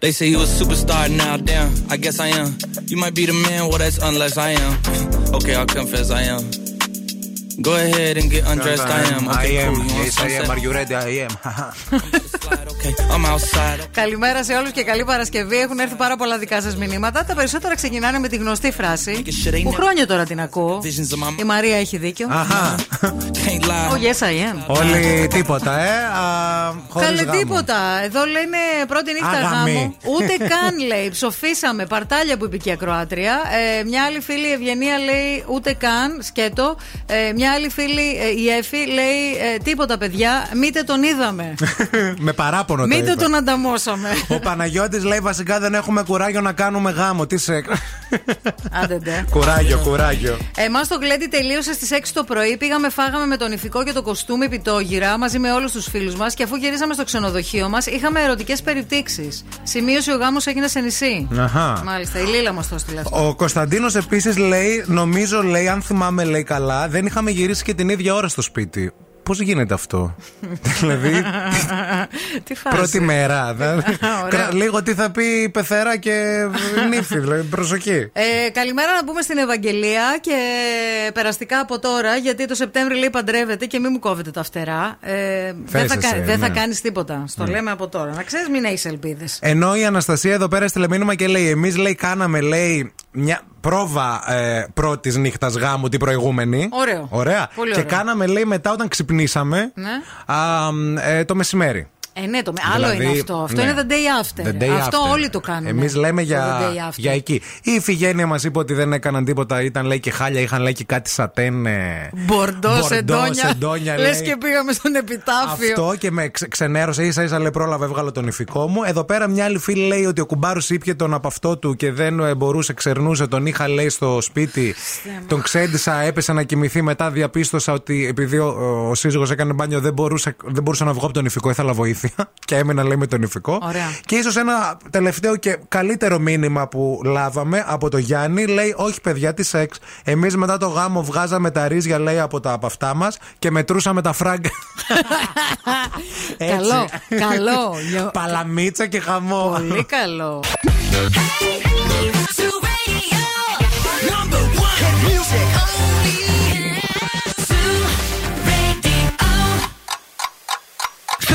They say you a superstar now, damn. I guess I am. You might be the man, well, that's unless I am. okay, I'll confess I am. Go ahead and get undressed, I am. I Okay, am. cool. Yes, I am. Are you ready? I am. [laughs] [laughs] Okay, I'm outside. Καλημέρα σε όλους και καλή Παρασκευή. Έχουν έρθει πάρα πολλά δικά σας μηνύματα. Τα περισσότερα ξεκινάνε με τη γνωστή φράση. Που χρόνια τώρα την ακούω. Η Μαρία έχει δίκιο. Αχα. Oh, yes, I am. Όλοι τίποτα, ε. Α, χωρίς Καλέ γάμο. τίποτα. Εδώ λένε πρώτη νύχτα Αγαμή. γάμου. Ούτε καν λέει. Ψοφήσαμε. Παρτάλια που είπε και η Ακροάτρια. Ε, μια άλλη φίλη η Ευγενία λέει ούτε καν. Σκέτο. Ε, μια άλλη φίλη ε, η Εφη λέει ε, τίποτα παιδιά. Μήτε τον είδαμε. [laughs] Με παράπονο το Μήτε είπα. τον ανταμώσαμε. Ο Παναγιώτης λέει βασικά δεν έχουμε κουράγιο να κάνουμε γάμο. Τι σε. Άντε ντε. κουράγιο, κουράγιο. Εμάς το γλέντι τελείωσε στις 6 το πρωί. Πήγαμε, φάγαμε με τον ηφικό και το κοστούμι πιτόγυρα μαζί με όλους τους φίλους μας. Και αφού γυρίσαμε στο ξενοδοχείο μας, είχαμε ερωτικές περιπτύξεις. Σημείωσε ο γάμος έγινε σε νησί. Αχα. Μάλιστα, η Λίλα μας το έστειλε αυτό. Ο Κωνσταντίνος επίσης λέει, νομίζω λέει, αν θυμάμαι λέει καλά, δεν είχαμε γυρίσει και την ίδια ώρα στο σπίτι. Πώς γίνεται αυτό, Δηλαδή, Τι φάση; πρώτη μέρα. δε- [laughs] Ωραίο. Κρα- Λίγο τι θα πει η πεθερά και νύφη, δηλαδή, προσοχή. Ε, καλημέρα να πούμε στην Ευαγγελία και περαστικά από τώρα, γιατί το Σεπτέμβρη λέει παντρεύεται και μην μου κόβετε τα φτερά. Ε, δεν θα, Θες εσύ, κα- δεν θα ναι. κάνεις τίποτα. Στο Ναι. λέμε από τώρα. Να ξέρεις, μην έχεις ελπίδες. Ενώ η Αναστασία εδώ πέρα στείλε μήνυμα και λέει: Εμείς λέει κάναμε λέει μια πρόβα ε, πρώτης νύχτας γάμου την προηγούμενη. Ωραίο. Ωραία. Πολύ και ωραίο. κάναμε λέει μετά όταν ξυπνήσαμε Ναι. α, μ, ε, το μεσημέρι. Ε, ναι, το, άλλο Δηλαδή, είναι αυτό. Αυτό ναι. είναι the day after. The day αυτό after. όλοι το κάνουν. Εμείς λέμε Το για, the day after. για εκεί. Η Ιφηγένεια μας είπε ότι δεν έκαναν τίποτα, ήταν λέει και χάλια, είχαν λέει και κάτι σατέν. ε, Μπορντό, Μπορντό, σεντόνια. σεντόνια, Λες λέει. και πήγαμε στον επιτάφιο. Αυτό και με ξε- ξενέρωσε, ίσα ίσα λέει πρόλαβε, έβγαλε τον ηφικό μου. Εδώ πέρα μια άλλη φίλη λέει ότι ο κουμπάρος ήπια τον από αυτό του και δεν ε, μπορούσε, ξερνούσε. Τον είχα λέει στο σπίτι. Τον ξέντησα, έπεσε να κοιμηθεί. Μετά διαπίστωσα ότι επειδή ο, ο σύζυγος έκανε μπάνιο δεν μπορούσα, δεν μπορούσα να βγω από τον ηφικό, ήθελα βοήθεια. Και έμενα λέει με τον ηφικό. Ωραία. Και ίσως ένα τελευταίο και καλύτερο μήνυμα που λάβαμε από το Γιάννη λέει: Όχι, παιδιά, τι σεξ. Εμείς μετά το γάμο βγάζαμε τα ρίζια, λέει, από τα από αυτά μας και μετρούσαμε τα φράγκα. [laughs] Έτσι. Καλό, καλό. Νιω- Παλαμίτσα και χαμό. Πολύ καλό.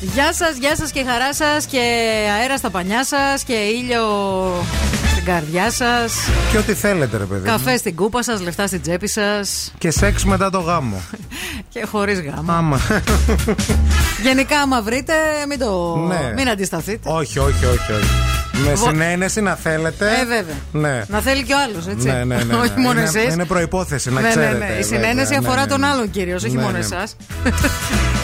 Γεια σας, γεια σας και χαρά σας και αέρα στα πανιά σας και ήλιο στην καρδιά σας. Και ό,τι θέλετε, ρε παιδί. μου. Καφέ στην κούπα σας, λεφτά στην τσέπη σας Και σεξ μετά το γάμο. [laughs] και χωρίς γάμο. Άμα. [laughs] Γενικά, άμα βρείτε, μην, το... Ναι. μην αντισταθείτε. Όχι, όχι, όχι. όχι. Με Βο- συνένεση να θέλετε. Ε, βέβαια. Ναι. Να θέλει και ο άλλος, έτσι. Ναι, ναι, ναι, [laughs] ναι. όχι μόνο είναι, εσείς. είναι προπόθεση, να ναι, ναι, ξέρετε. ναι. Η βέβαια. συνένεση Ναι, αφορά ναι, τον ναι. άλλον κυρίως, όχι Ναι, μόνο ναι. εσάς.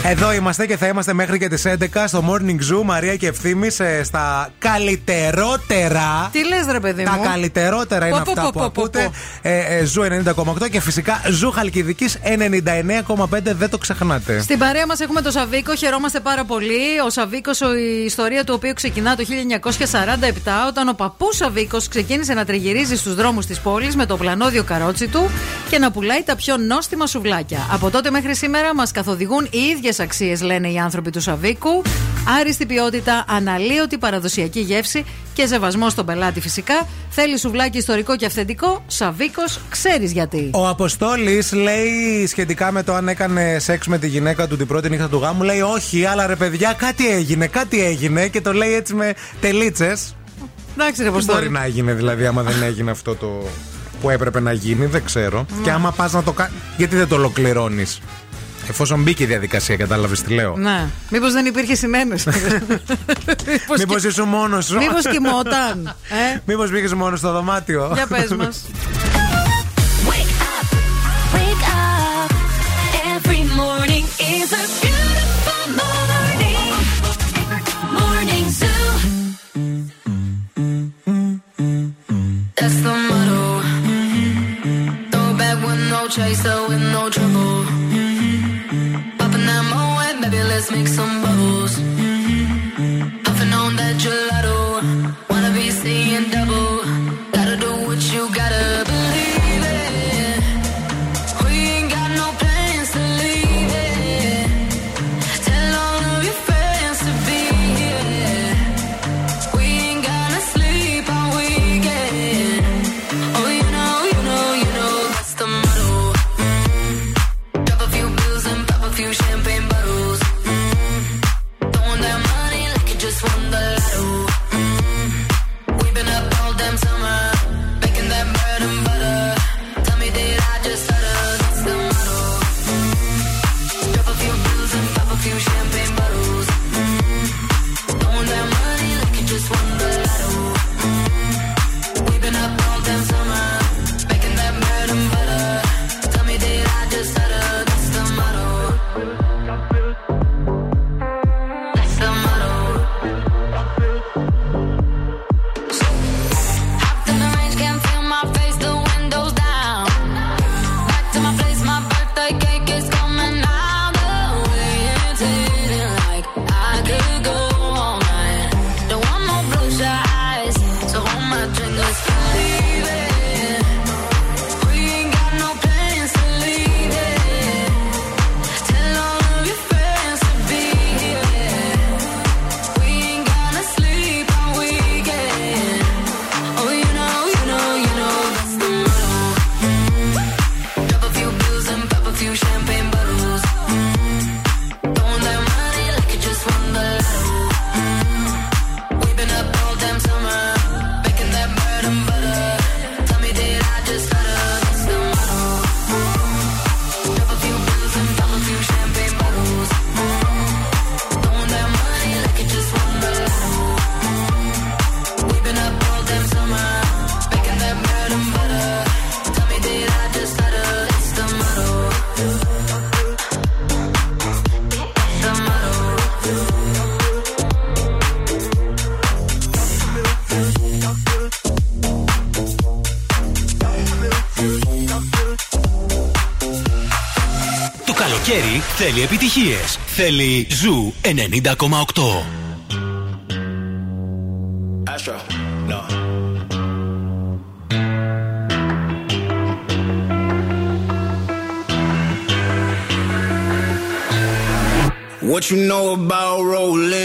Εδώ είμαστε και θα είμαστε μέχρι και τις 11 στο Morning Zoo. Μαρία και ευθύνη στα καλύτερότερα. Τι λες, ρε παιδί Τα μου; καλύτερότερα είναι Πω, πω, αυτά πω, που πω, ακούτε. πω. Ε, ε, Ζου 90,8 και φυσικά Ζου Χαλκιδικής 99,5. Δεν το ξεχνάτε. Στην παρέα μας έχουμε τον Σαβίκο, χαιρόμαστε πάρα πολύ. Ο Σαβίκος, η ιστορία του οποίου ξεκινά το 1947, όταν ο παππούς Σαβίκος ξεκίνησε να τριγυρίζει στους δρόμους της πόλης με το πλανόδιο καρότσι του και να πουλάει τα πιο νόστιμα σουβλάκια. Από τότε μέχρι σήμερα μας καθοδηγούν οι ίδιες αξίες, λένε οι άνθρωποι του Σαβίκου. Άριστη ποιότητα, αναλύωτη παραδοσιακή γεύση και σεβασμό στον πελάτη φυσικά. Θέλει σουβλάκι ιστορικό και αυθεντικό. Σαβίκος, ξέρεις γιατί. Ο Αποστόλης λέει σχετικά με το αν έκανε σεξ με τη γυναίκα του την πρώτη νύχτα του γάμου. Λέει όχι, αλλά ρε παιδιά, κάτι έγινε, κάτι έγινε και το λέει έτσι με τελίτσες. Εντάξει, ρε Τι μπορεί Αποστόλη. να έγινε δηλαδή, άμα δεν έγινε αυτό το που έπρεπε να γίνει, δεν ξέρω. Ναι. Και άμα πας να το κάνει. Γιατί δεν το ολοκληρώνεις; Εφόσον μπήκε η διαδικασία, κατάλαβες τι λέω. Ναι. Μήπως δεν υπήρχε συνένεση. Μήπως ήσουν μόνος σου. Μήπως κοιμόταν. Ε; Μήπως πήγε μόνος στο δωμάτιο. Για πες μας. Wake up. Every morning is a beautiful morning. Morning Zoo. That's the motto. Throw back with no chaser, with no trouble. Let's make some bubbles. On that gelato. Wanna be seeing double. Επιτυχίες. Θέλει Ζου 90,8. Astro, no. What you know about rolling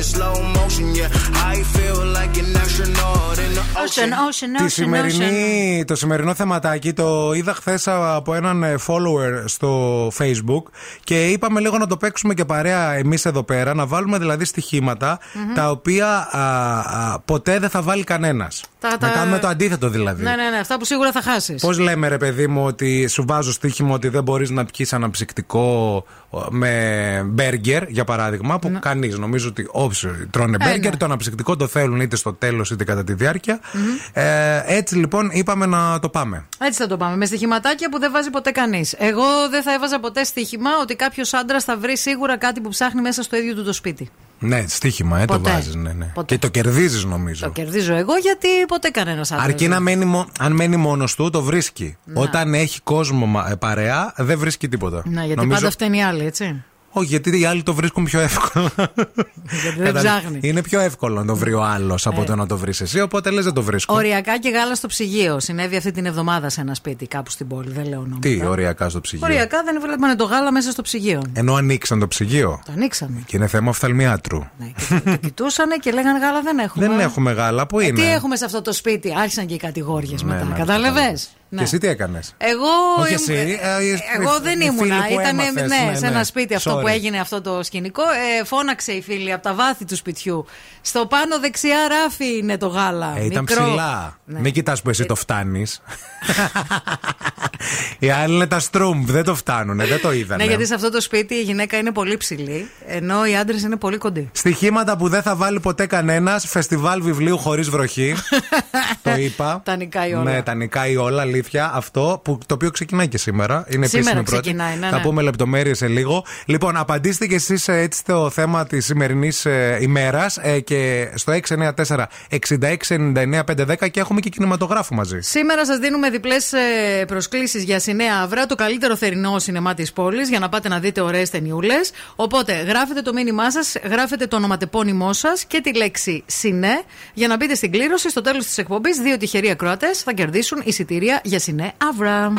in slow motion. Yeah, I feel like an astronaut in the Ocean, ocean; ocean, Τη ocean, ocean. σημερινή, το σημερινό θεματάκι το είδα χθες από έναν ε, follower στο facebook και είπαμε λίγο να το παίξουμε και παρέα εμείς εδώ πέρα, να βάλουμε δηλαδή στοιχήματα Μμμ. τα οποία α, α, ποτέ δεν θα βάλει κανένας. Τα- Να τα- κάνουμε το αντίθετο δηλαδή. Ναι, ναι, ναι, αυτά που σίγουρα θα χάσεις. Πώς λέμε, ρε παιδί μου, ότι σου βάζω στοίχημα ότι δεν μπορείς να πιεις αναψυκτικό με μπέργκερ, για παράδειγμα, που κανείς νομίζω ότι όψοι τρώνε Ναι. Ε, μπέργκερ, ναι. το αναψυκτικό το θέλουν είτε στο τέλος είτε κατά τη διάρκεια. Ε, έτσι λοιπόν είπαμε να το πάμε. Έτσι θα το πάμε. Με στοιχηματάκια που δεν βάζει ποτέ κανείς. Εγώ δεν θα έβαζα ποτέ στοίχημα ότι κάποιος άντρας θα βρει σίγουρα κάτι που ψάχνει μέσα στο ίδιο του το σπίτι. Ναι, στοίχημα, ε, το Ποτέ. βάζεις. Ναι, ναι. Ποτέ. Και το κερδίζεις νομίζω. Το κερδίζω εγώ γιατί ποτέ κανένας άντρα. Αρκεί να μένει, μο- αν μένει μόνος του, το βρίσκει. Να. Όταν έχει κόσμο μα- ε, παρέα, δεν βρίσκει τίποτα. Να, γιατί Νομίζω- πάντα φταίνει οι άλλοι, έτσι. Όχι, γιατί οι άλλοι το βρίσκουν πιο εύκολο. Γιατί δεν Κατάλαβες. ψάχνει. Είναι πιο εύκολο να το βρει ο άλλος από Ε. το να το βρεις εσύ, οπότε λες δεν το βρίσκω. Οριακά και γάλα στο ψυγείο. Συνέβη αυτή την εβδομάδα σε ένα σπίτι κάπου στην πόλη. Δεν λέω ονόματα. Τι, οριακά στο ψυγείο; Οριακά δεν βλέπανε το γάλα μέσα στο ψυγείο. Ενώ ανοίξαν το ψυγείο; Το ανοίξαμε. Και είναι θέμα οφθαλμιάτρου. Το κοιτούσανε και λέγανε γάλα δεν έχουμε. Δεν έχουμε γάλα, πού Ε, είναι; τι έχουμε σε αυτό το σπίτι; Άρχισαν και οι κατηγόριες Ναι, μετά. Ναι, Κατάλαβε. Και εσύ τι έκανες; Εγώ, Όχι ήμουν- εσύ, ε, οι- εγώ οι- δεν οι ήμουνα. φίλοι που Ήταν έμαθες, ναι, ναι, σε ναι. ένα σπίτι αυτό Sorry. που έγινε αυτό το σκηνικό. Ε, φώναξε η φίλη από τα βάθη του σπιτιού. Στο πάνω δεξιά ράφι είναι το γάλα. Ε, ήταν Μικρό. ψηλά. Ναι. Μην κοιτάς που εσύ το φτάνεις. Οι άλλοι είναι τα στρούμπ, δεν το φτάνουν, δεν το είδανε. Ναι, γιατί σε αυτό το σπίτι η γυναίκα είναι πολύ ψηλή, ενώ οι άντρες είναι πολύ κοντοί. Στοιχήματα που δεν θα βάλει ποτέ κανένας. Φεστιβάλ βιβλίου χωρίς βροχή. [laughs] το είπα. Τα νικάει όλα. Ναι, τα νικάει όλα, αλήθεια. Αυτό που, το οποίο ξεκινάει και σήμερα. Είναι Σήμερα επίσημη πρώτη. ξεκινάει, ναι, Θα ναι. πούμε λεπτομέρειες σε λίγο. Λοιπόν, απαντήστε και εσείς έτσι στο θέμα της σημερινής ε, ημέρας και στο 694 6699 και έχουμε και κινηματογράφο μαζί. Σήμερα σας δίνουμε διπλές προσκλήσεις για Σινέα Αύρα, το καλύτερο θερινό σινεμά της πόλης, για να πάτε να δείτε ωραίες ταινιούλες. Οπότε γράφετε το μήνυμά σας, γράφετε το ονοματεπώνυμό σας και τη λέξη Σινέ για να μπείτε στην κλήρωση. Στο τέλος της εκπομπής, δύο τυχεροί ακροατές θα κερδίσουν εισιτήρια για Σινέ Αύρα.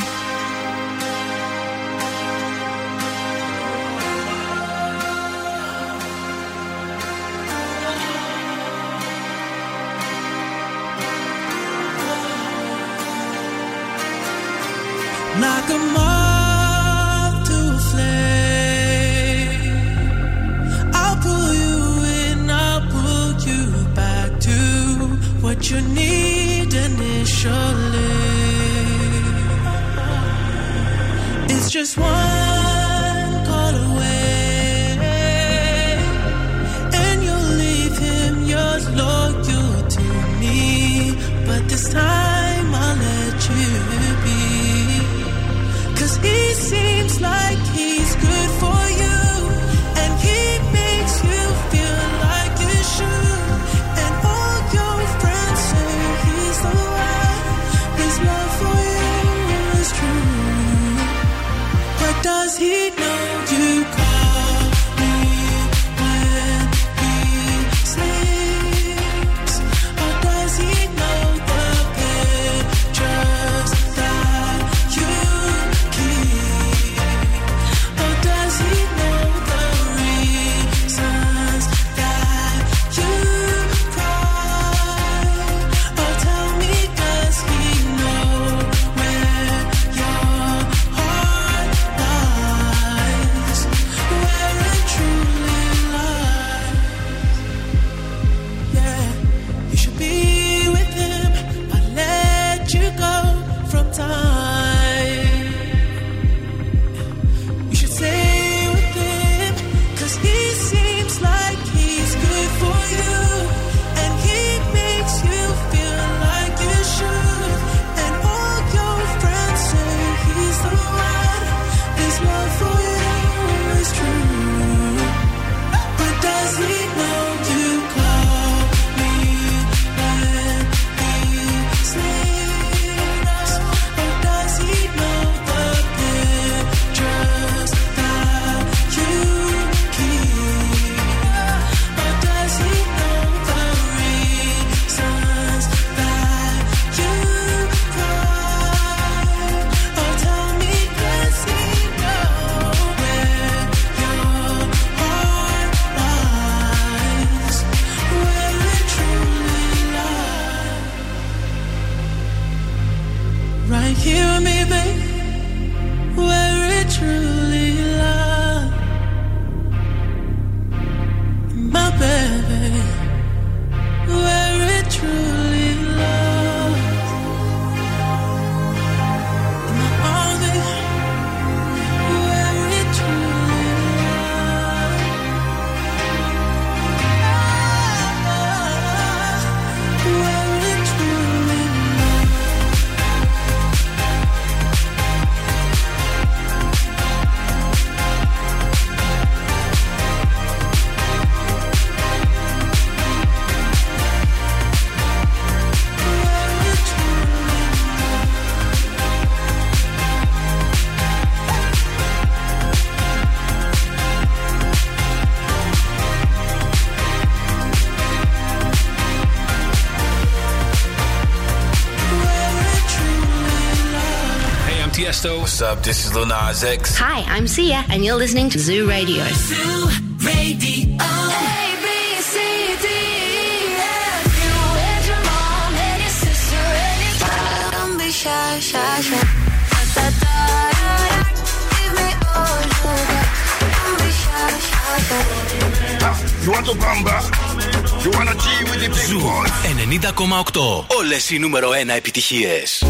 up? This is Lil Nas X. Hi, I'm Sia, and you're listening to Zoo Radio. Zoo Radio. A, B, C, D, F, you and your mom and your sister and your Don't be shy, shy, shy. Da, da, da, da, da. Give me all you got. Don't be shy, shy, shy. You want to bamba? You wanna G with the big Ζου boys? 90,8. Όλες οι νούμερο 1 επιτυχίες.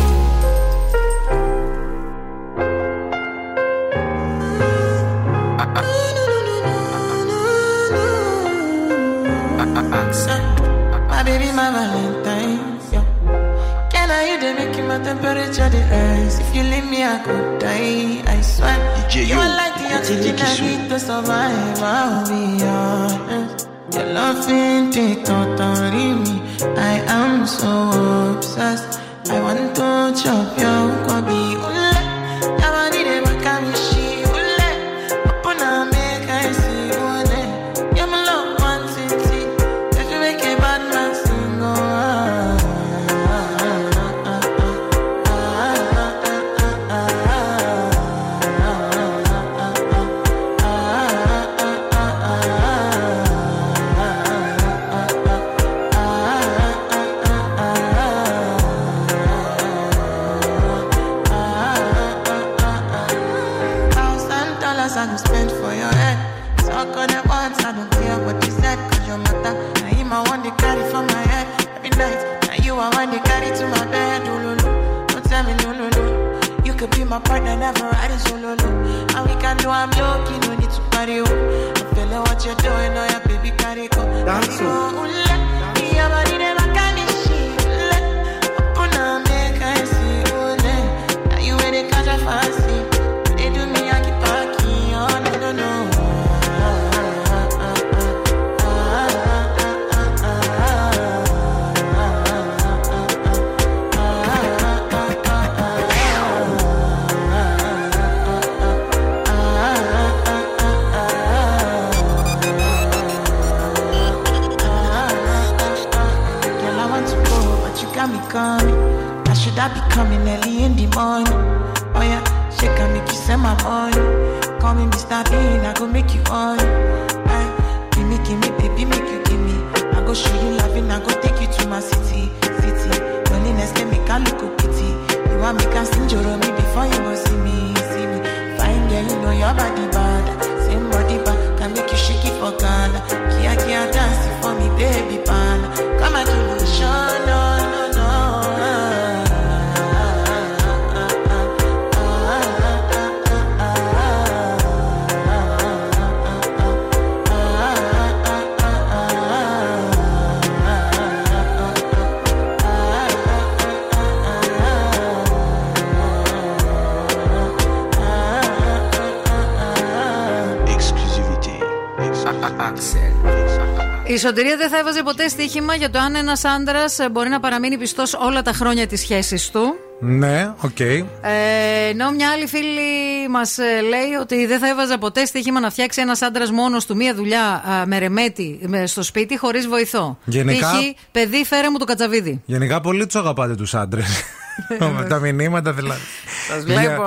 keep to survive, I'll be θα έβαζε ποτέ στοίχημα για το αν ένας άντρας μπορεί να παραμείνει πιστός όλα τα χρόνια της σχέσης του. Ναι, οκ. Ε, ενώ μια άλλη φίλη μας λέει ότι δεν θα έβαζα ποτέ στοίχημα να φτιάξει ένας άντρας μόνος του μία δουλειά α, μερεμέτι με- στο σπίτι χωρίς βοηθό. Γενικά- Π.χ. παιδί, φέρε μου το κατσαβίδι. Γενικά πολύ τους αγαπάτε τους άντρες. Με [laughs] τα μηνύματα δηλαδή. Σας βλέπω.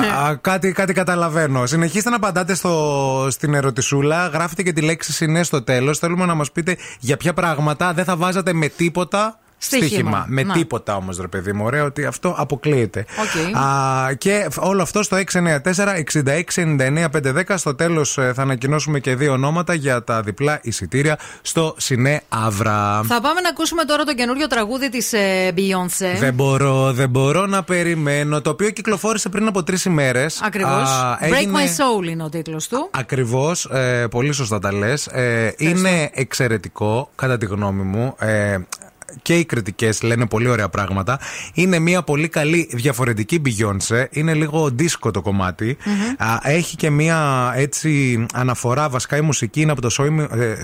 Για- α, α, κάτι, κάτι καταλαβαίνω. Συνεχίστε να απαντάτε στο, στην ερωτησούλα. Γράφετε και τη λέξη συνέ στο τέλος. Θέλουμε να μας πείτε για ποια πράγματα δεν θα βάζατε με τίποτα. Στοίχημα. Με Να. τίποτα όμως, ρε παιδί μου. Ωραίο ότι αυτό αποκλείεται. Οκ. Α, και όλο αυτό στο 694-6699-510. Στο τέλος θα ανακοινώσουμε και δύο ονόματα για τα διπλά εισιτήρια στο Σινέ Αύρα. Θα πάμε να ακούσουμε τώρα το καινούριο τραγούδι της ε, Beyoncé. Δεν μπορώ, δεν μπορώ να περιμένω. Το οποίο κυκλοφόρησε πριν από τρεις ημέρες. Ακριβώς. Break My Soul είναι ο τίτλος του. Ακριβώς, ε, πολύ σωστά τα λες. Ε, είναι εξαιρετικό, κατά τη γνώμη μου. Ε, και οι κριτικές λένε πολύ ωραία πράγματα. Είναι μια πολύ καλή διαφορετική Beyoncé. Είναι λίγο δίσκο το κομματι Α, έχει και μια έτσι αναφορά. Βασικά η μουσική είναι από το Show Me, ε,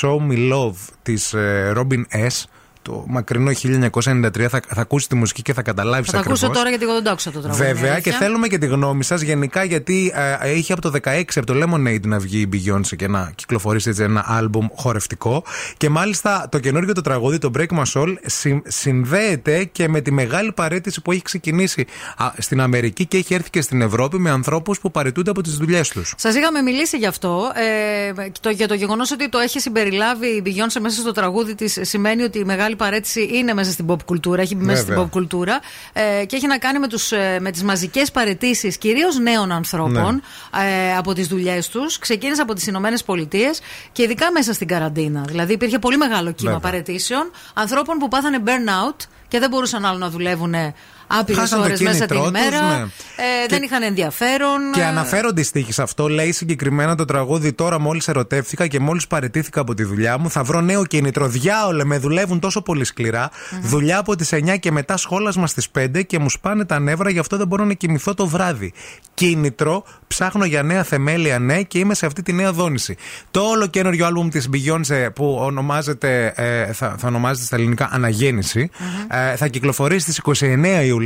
Show Me Love της Robin S. το μακρινό 1993. Θα, θα ακούσεις τη μουσική και θα καταλάβεις Θα τα ακριβώς. ακούσω τώρα γιατί εγώ δεν το άκουσα το τραγούδι. Βέβαια είναι και αλήθεια. θέλουμε και τη γνώμη σας γενικά γιατί ε, είχε από το 16 από το Lemonade να βγει η Beyoncé και να κυκλοφορήσει έτσι ένα άλμπουμ χορευτικό. Και μάλιστα το καινούργιο το τραγούδι, το Break My Soul, συ- συνδέεται και με τη μεγάλη παρέτηση που έχει ξεκινήσει α, στην Αμερική και έχει έρθει και στην Ευρώπη με ανθρώπους που παρετούνται από τις δουλειές τους. Σας είχαμε μιλήσει γι' αυτό. Ε, το, για το γεγονός ότι το έχει συμπεριλάβει η Beyoncé μέσα στο τραγούδι της σημαίνει ότι η μεγάλη παρέτηση είναι μέσα στην pop κουλτούρα. Έχει μπει μέσα στην Βέβαια. pop κουλτούρα. Ε, και έχει να κάνει με, τους, ε, με τις μαζικές παρετήσεις κυρίως νέων ανθρώπων ε, από τις δουλειές τους. Ξεκίνησε από τις Ηνωμένες Πολιτείες και ειδικά μέσα στην καραντίνα. Δηλαδή υπήρχε πολύ μεγάλο κύμα Βέβαια. παρετήσεων ανθρώπων που πάθανε burnout και δεν μπορούσαν άλλο να δουλεύουν άπειρες Χάσαν το ώρες μέσα την κίνητρό τους, ημέρα. ναι. Ε, δεν είχαν ενδιαφέρον. Και ε, αναφέρονται οι στίχοι σε αυτό. Λέει συγκεκριμένα το τραγούδι Τώρα μόλις ερωτεύτηκα και μόλις παρετήθηκα από τη δουλειά μου. Θα βρω νέο κίνητρο. Διάολε με δουλεύουν τόσο πολύ σκληρά. Δουλειά από τις 9 και μετά σχόλασμα στις 5 και μου σπάνε τα νεύρα, γι' αυτό δεν μπορώ να κοιμηθώ το βράδυ. Κίνητρο, ψάχνω για νέα θεμέλια, ναι, και είμαι σε αυτή τη νέα δόνηση. Το όλο καινούριο άλμπουμ της Beyoncé που ονομάζεται, ε, θα, θα ονομάζεται στα ελληνικά Αναγέννηση, ε, θα κυκλοφορήσει στις 29 Ιουλίου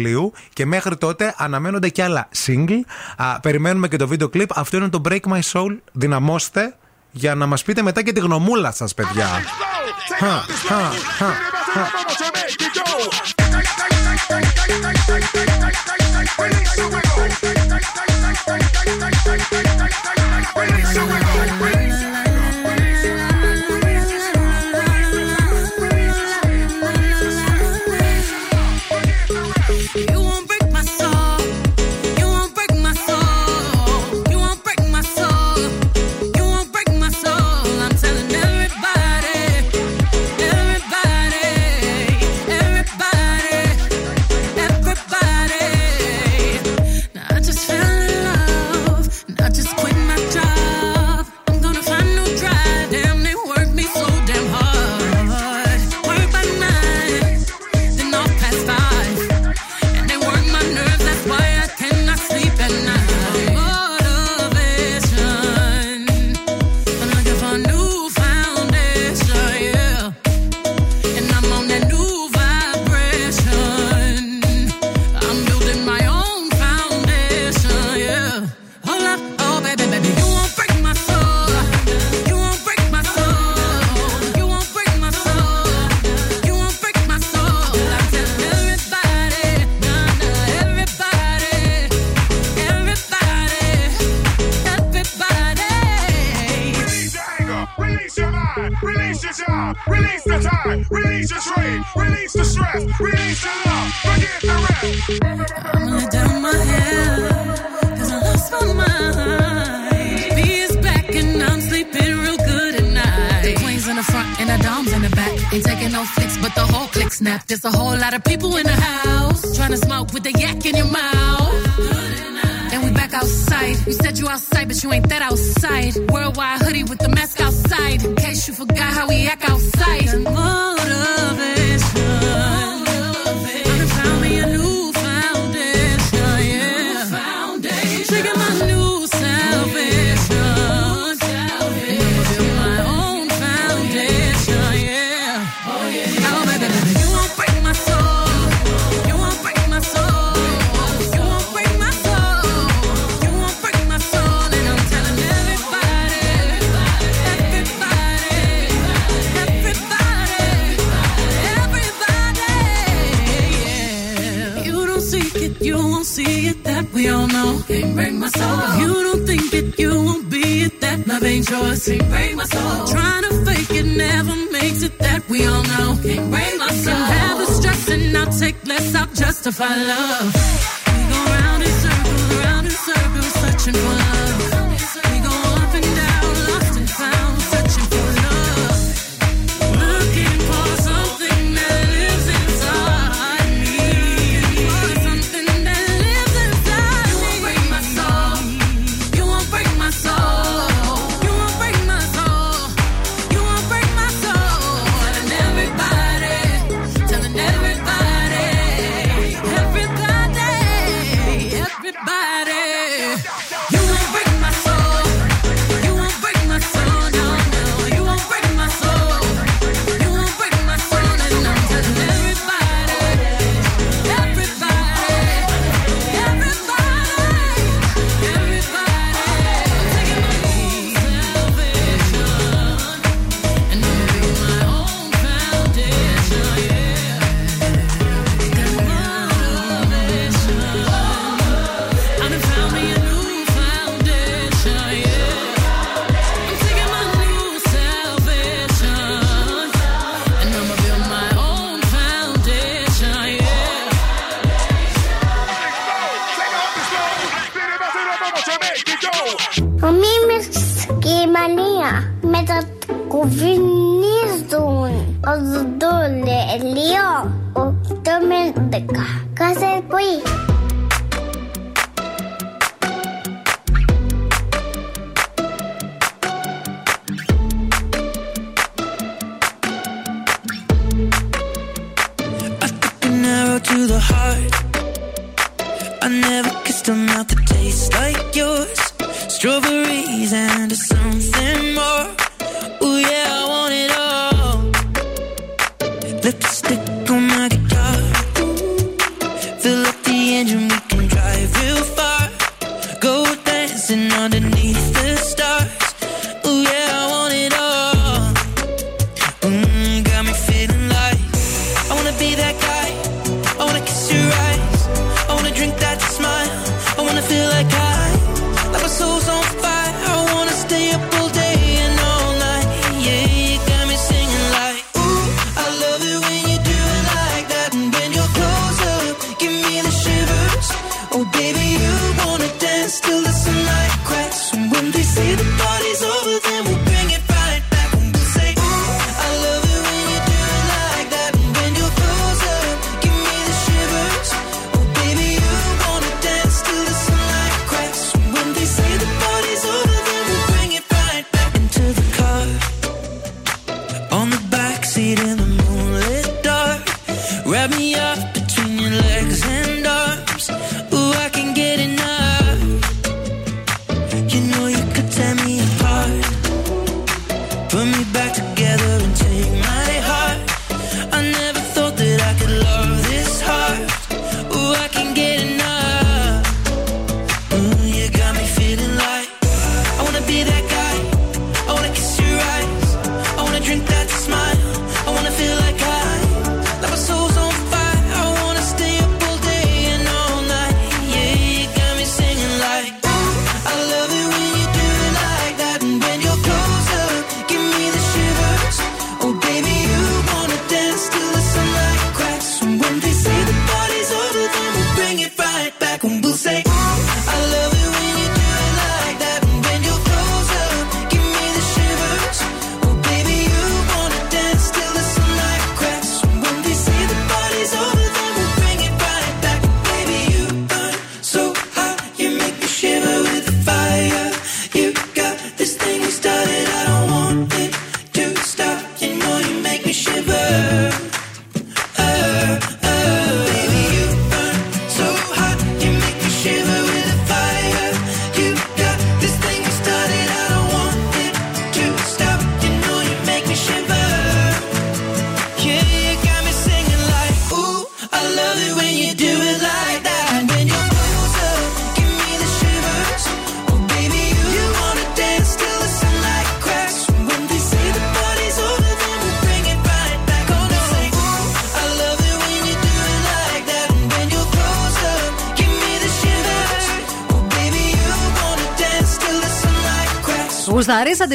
και μέχρι τότε αναμένονται και άλλα single. Α, περιμένουμε και το βίντεο κλιπ. Αυτό είναι το Break My Soul. Δυναμώστε για να μας πείτε μετά και τη γνωμούλα σας, παιδιά. Χα,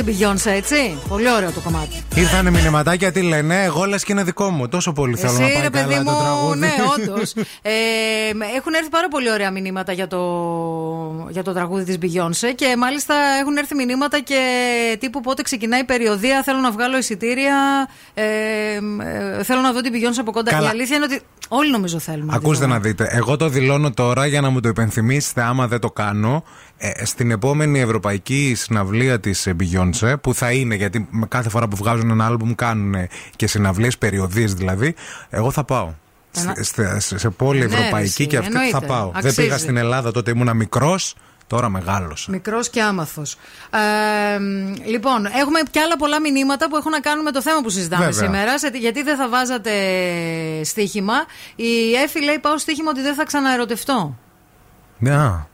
την Beyoncé, έτσι; Πολύ ωραίο το κομμάτι. Ήρθανε μηνυματάκια, τι λένε. Εγώ λε και είναι δικό μου. Τόσο πολύ Εσύ, θέλω να πάει παιδί καλά μου, το τραγούδι. Ναι, [laughs] ε, έχουν έρθει πάρα πολύ ωραία μηνύματα για το, για το τραγούδι της Beyoncé και μάλιστα έχουν έρθει μηνύματα και τύπου πότε ξεκινάει η περιοδία. Θέλω να βγάλω εισιτήρια. Ε, ε θέλω να δω την Beyoncé από κοντά. Καλά. Η αλήθεια είναι ότι Όλοι νομίζω θέλουμε. Ακούστε να δείτε. Εγώ το δηλώνω τώρα για να μου το υπενθυμίσετε άμα δεν το κάνω. Ε, στην επόμενη ευρωπαϊκή συναυλία της ε, Beyoncé, που θα είναι, γιατί κάθε φορά που βγάζουν ένα άλμπουμ κάνουν και συναυλίες, περιοδίες δηλαδή, εγώ θα πάω. Σε, σε, πόλη ναι, ευρωπαϊκή και αυτή θα πάω. Δεν πήγα στην Ελλάδα τότε, ήμουνα μικρός. Τώρα μεγάλωσα. Μικρός και άμαθος. Ε, λοιπόν, έχουμε και άλλα πολλά μηνύματα που έχουν να κάνουν με το θέμα που συζητάμε σήμερα. Γιατί δεν θα βάζατε στοίχημα. Η Εφη λέει: Πάω στοίχημα ότι δεν θα ξαναερωτευτώ. Ναι.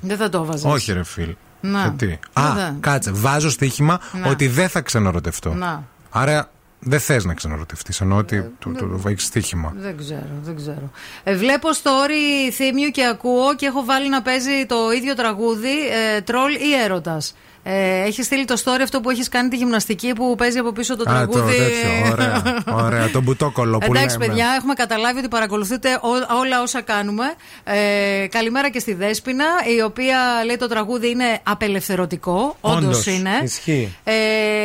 Δεν θα το βάζω. Όχι, ρε φίλ. Να. Ε, γιατί. Α, κάτσε. Βάζω στοίχημα ότι δεν θα ξαναρωτευτώ. Να. Άρα δεν θες να ξαναρωτηθείς, ενώ ότι ε, το, το, έχει στοίχημα. Δεν ξέρω, δεν ξέρω. Ε, βλέπω story θύμιου και ακούω και έχω βάλει να παίζει το ίδιο τραγούδι, ε, τρόλ ή έρωτας. Ε, έχεις στείλει το story αυτό που έχεις κάνει τη γυμναστική που παίζει από πίσω το Α, το τραγούδι; τέτοιο. Ωραία. Ωραία. Το μπουτόκολλο που Εντάξει, λέμε. παιδιά, έχουμε καταλάβει ότι παρακολουθείτε ό- όλα όσα κάνουμε. Ε, καλημέρα και στη Δέσποινα, η οποία λέει το τραγούδι είναι απελευθερωτικό. Όντως Όντως, είναι. ισχύει. Ε,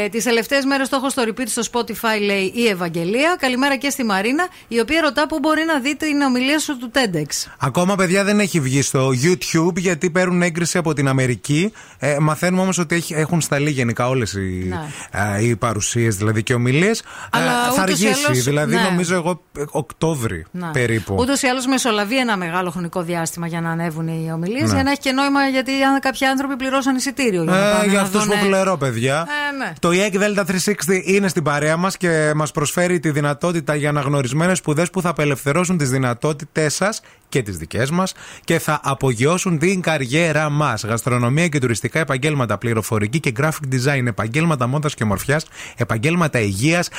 Τις τελευταίες μέρες το έχω στο repeat στο Spotify, λέει η Ευαγγελία. Καλημέρα και στη Μαρίνα, η οποία ρωτά πού μπορεί να δει την ομιλία σου του TEDx. Ακόμα, παιδιά, δεν έχει βγει στο YouTube γιατί παίρνουν έγκριση από την Αμερική. Ε, μαθαίνουμε όμως ότι έχει- έχουν σταλεί γενικά όλες οι, Ναι. ε, οι παρουσίες δηλαδή και ομιλίες. Αλλά θα ούτως ή αργήσει. άλλως, δηλαδή, ναι. νομίζω εγώ ε, Οκτώβρη Ναι. περίπου. Ούτως ή άλλως μεσολαβεί ένα μεγάλο χρονικό διάστημα για να ανέβουν οι ομιλίες, Ναι. για να έχει και νόημα γιατί αν κάποιοι άνθρωποι πληρώσαν εισιτήριο. Για, να Ε, πάνε για να αυτούς δούνε- που πληρώ, παιδιά. Ε, ναι. Το EEC Delta 360 είναι στην παρέα μας και μας προσφέρει τη δυνατότητα για αναγνωρισμένες σπουδές που θα απελευθερώσουν τις δυνατότητές σας και τις δικές μας και θα απογειώσουν την καριέρα μας. Γαστρονομία και τουριστικά επαγγέλματα, πληροφορική και graphic design, επαγγέλματα μόδας και ομορφιάς, επαγγέλματα υγείας.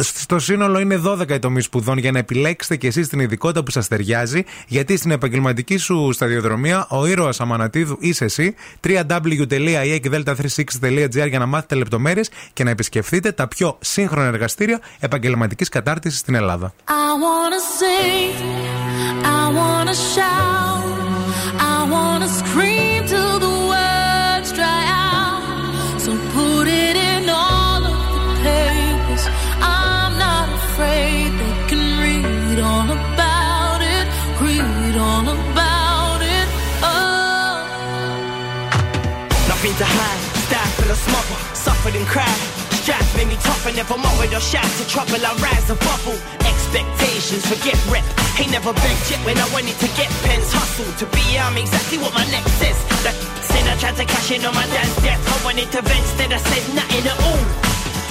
Στο σύνολο είναι 12 οι τομεί σπουδών για να επιλέξετε και εσείς την ειδικότητα που σας ταιριάζει, γιατί στην επαγγελματική σου σταδιοδρομία ο ήρωας Αμανατίδου είσαι εσύ. www.eekdelta360.gr για να μάθετε λεπτομέρειες και να επισκεφτείτε τα πιο σύγχρονα εργαστήρια επαγγελματικής κατάρτισης στην Ελλάδα. I wanna sing, I wanna shout, I wanna scream suffered and cried. Strife made me tougher, never mothered or shy to trouble. I rise and bubble. Expectations, forget rep. Ain't never begged yet when I wanted to get pens. Hustle to be, I'm exactly what my next says. That said I tried to cash in on my dad's death. I wanted to vent, instead I said nothing at all.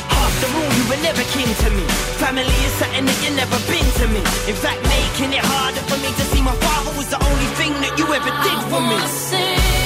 After all, you were never kin to me. Family is something that you never been to me. In fact, making it harder for me to see my father was the only thing that you ever did for me.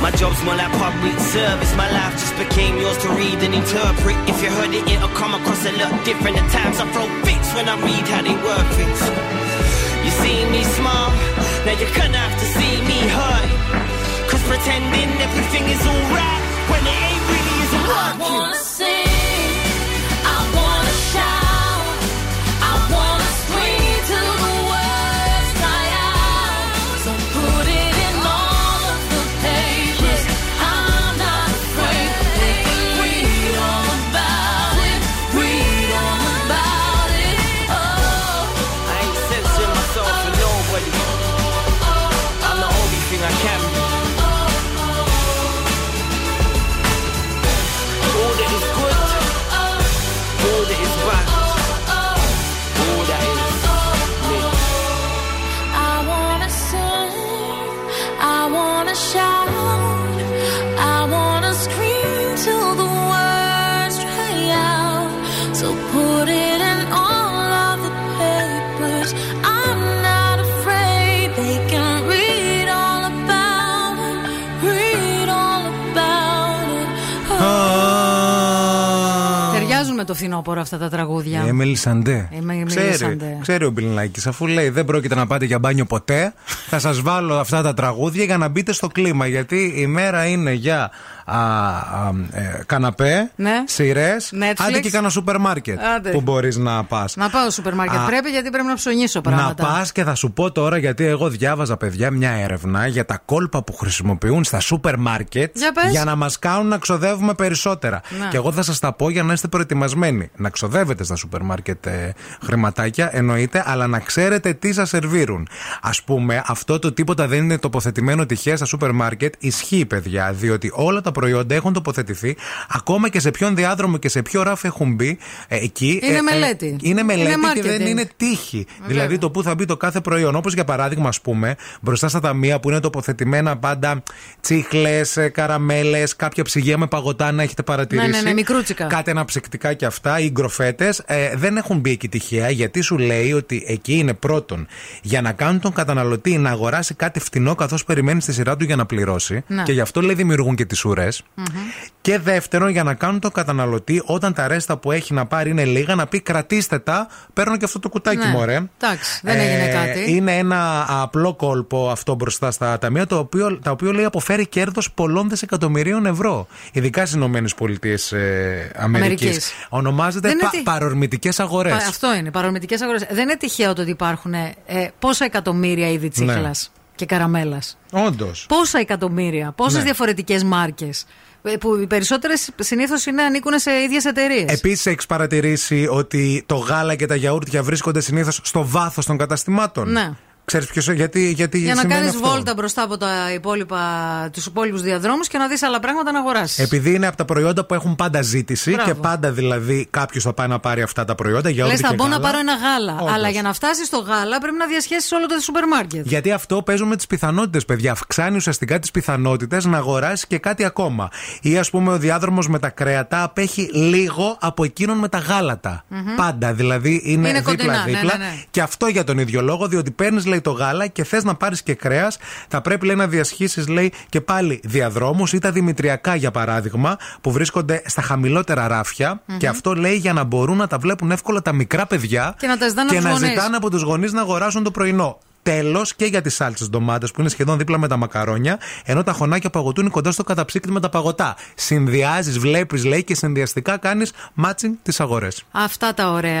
My job's more like public service. My life just became yours to read and interpret. If you heard it, it'll come across a lot different. At times I throw fits when I read how they work it. You see me smile, now you're gonna have to see me hurt. Cause pretending everything is alright when it ain't really isn't I working. wanna sing, με το φθινόπωρο αυτά τα τραγούδια; Η Emeli Sandé. Η Emeli Ξέρει, Sandé. ξέρει ο Μπιλνάκης, αφού λέει δεν πρόκειται να πάτε για μπάνιο ποτέ, θα σας βάλω αυτά τα τραγούδια για να μπείτε στο κλίμα. Γιατί η μέρα είναι για α, α, ε, καναπέ, Ναι. σειρές, Netflix. άντε και κάνα σούπερ μάρκετ Άντε. που μπορείς να πας. Να πάω στο σούπερ μάρκετ. Α. Πρέπει γιατί πρέπει να ψωνίσω Να πράγματα. πας και θα σου πω τώρα γιατί εγώ διάβαζα, παιδιά, μια έρευνα για τα κόλπα που χρησιμοποιούν στα σούπερ μάρκετ Για πες. να μας κάνουν να ξοδεύουμε περισσότερα. Να. Και εγώ θα σας τα πω για να είστε προετοιμασμένοι. Να ξοδεύετε στα σούπερ μάρκετ ε, χρηματάκια, εννοείται, αλλά να ξέρετε τι σας σερβίρουν. Α πούμε, αυτό το τίποτα δεν είναι τοποθετημένο τυχαία στα σούπερ μάρκετ. Ισχύει, παιδιά, διότι όλα τα προϊόντα έχουν τοποθετηθεί, ακόμα και σε ποιον διάδρομο και σε ποιο ράφι έχουν μπει ε, εκεί. Είναι μελέτη. είναι μελέτη Είναι και δεν marketing. είναι τύχη. Δηλαδή το πού θα μπει το κάθε προϊόν. Όπως για παράδειγμα, ας πούμε, μπροστά στα ταμεία που είναι τοποθετημένα πάντα τσίχλες, καραμέλες, κάποια ψυγεία με παγωτά να έχετε παρατηρήσει. Ναι, ναι, ναι, μικρούτσικα. Κάτι αναψυκτικά και αυτά, οι γκροφέτες, ε, δεν έχουν μπει εκεί τυχαία γιατί σου λέει ότι εκεί είναι πρώτον για να κάνουν τον καταναλωτή να αγοράσει κάτι φτηνό καθώς περιμένει στη σειρά του για να πληρώσει. Ναι. Και γι' αυτό λέει δημιουργούν και τις ουρές. Μμμ. Και δεύτερον, για να κάνουν τον καταναλωτή όταν τα ρέστα που έχει να πάρει είναι λίγα, να πει κρατήστε τα, παίρνω και αυτό το κουτάκι Ναι. μωρέ. Εντάξει, δεν έγινε Ε, κάτι. Είναι ένα απλό κόλπο αυτό μπροστά στα ταμεία, το οποίο, τα οποίο λέει αποφέρει κέρδος πολλών δισεκατομμυρίων ευρώ. Ειδικά στις ΗΠΑ Αμερικής. Αμερικής. Ονομάζεται Δεν είναι πα, τι- παρορμητικές αγορές. Πα- Αυτό είναι, παρορμητικές αγορές. Δεν είναι τυχαίο το ότι υπάρχουν ε, πόσα εκατομμύρια είδη τσίχλας Ναι. Και καραμέλας. Όντως. Πόσα εκατομμύρια, πόσες Ναι. διαφορετικές μάρκες. Που οι περισσότερες συνήθως ανήκουν σε ίδιες εταιρείες. Επίσης, έχεις παρατηρήσει ότι το γάλα και τα γιαούρτια βρίσκονται συνήθως στο βάθος των καταστημάτων; Ναι. Ξέρεις ποιος. Γιατί, γιατί Για να σημαίνει κάνεις αυτό; βόλτα μπροστά από τα υπόλοιπα, τους υπόλοιπους διαδρόμους και να δεις άλλα πράγματα να αγοράσει. Επειδή είναι από τα προϊόντα που έχουν πάντα ζήτηση Μπράβο. και πάντα δηλαδή κάποιος θα πάει να πάρει αυτά τα προϊόντα. Λες, γιαούρτι θα και μπω να γάλα. πάρω ένα γάλα. Όντως. Αλλά για να φτάσεις στο γάλα πρέπει να διασχίσει όλο το σούπερ μάρκετ. Γιατί αυτό παίζουν με τις πιθανότητες, παιδιά. Αυξάνει ουσιαστικά τις πιθανότητες να αγοράσεις και κάτι ακόμα. Ή ας πούμε ο διάδρομος με τα κρέατα απέχει λίγο από εκείνον με τα γάλατα. Μμμ. Πάντα. Δηλαδή είναι, Είναι κοντινά, ναι, δίπλα-δίπλα. ναι, ναι. Και αυτό για τον ίδιο λόγο, διότι παίρνεις, λέει, το γάλα και θες να πάρεις και κρέας, θα πρέπει, λέει, να διασχίσεις, λέει, και πάλι διαδρόμους ή τα δημητριακά, για παράδειγμα, που βρίσκονται στα χαμηλότερα ράφια. Μμμ. Και αυτό λέει για να μπορούν να τα βλέπουν εύκολα τα μικρά παιδιά Και να τα ζητάνε και από να τους γονείς. ζητάνε από τους γονείς να αγοράσουν το πρωινό. Τέλος και για τις σάλτσες ντομάτες που είναι σχεδόν δίπλα με τα μακαρόνια, ενώ τα χωνάκια παγωτού είναι κοντά στο καταψύκτη με τα παγωτά. Συνδυάζεις, βλέπεις, λέει και συνδυαστικά κάνεις matching τις αγορές. Αυτά τα ωραία.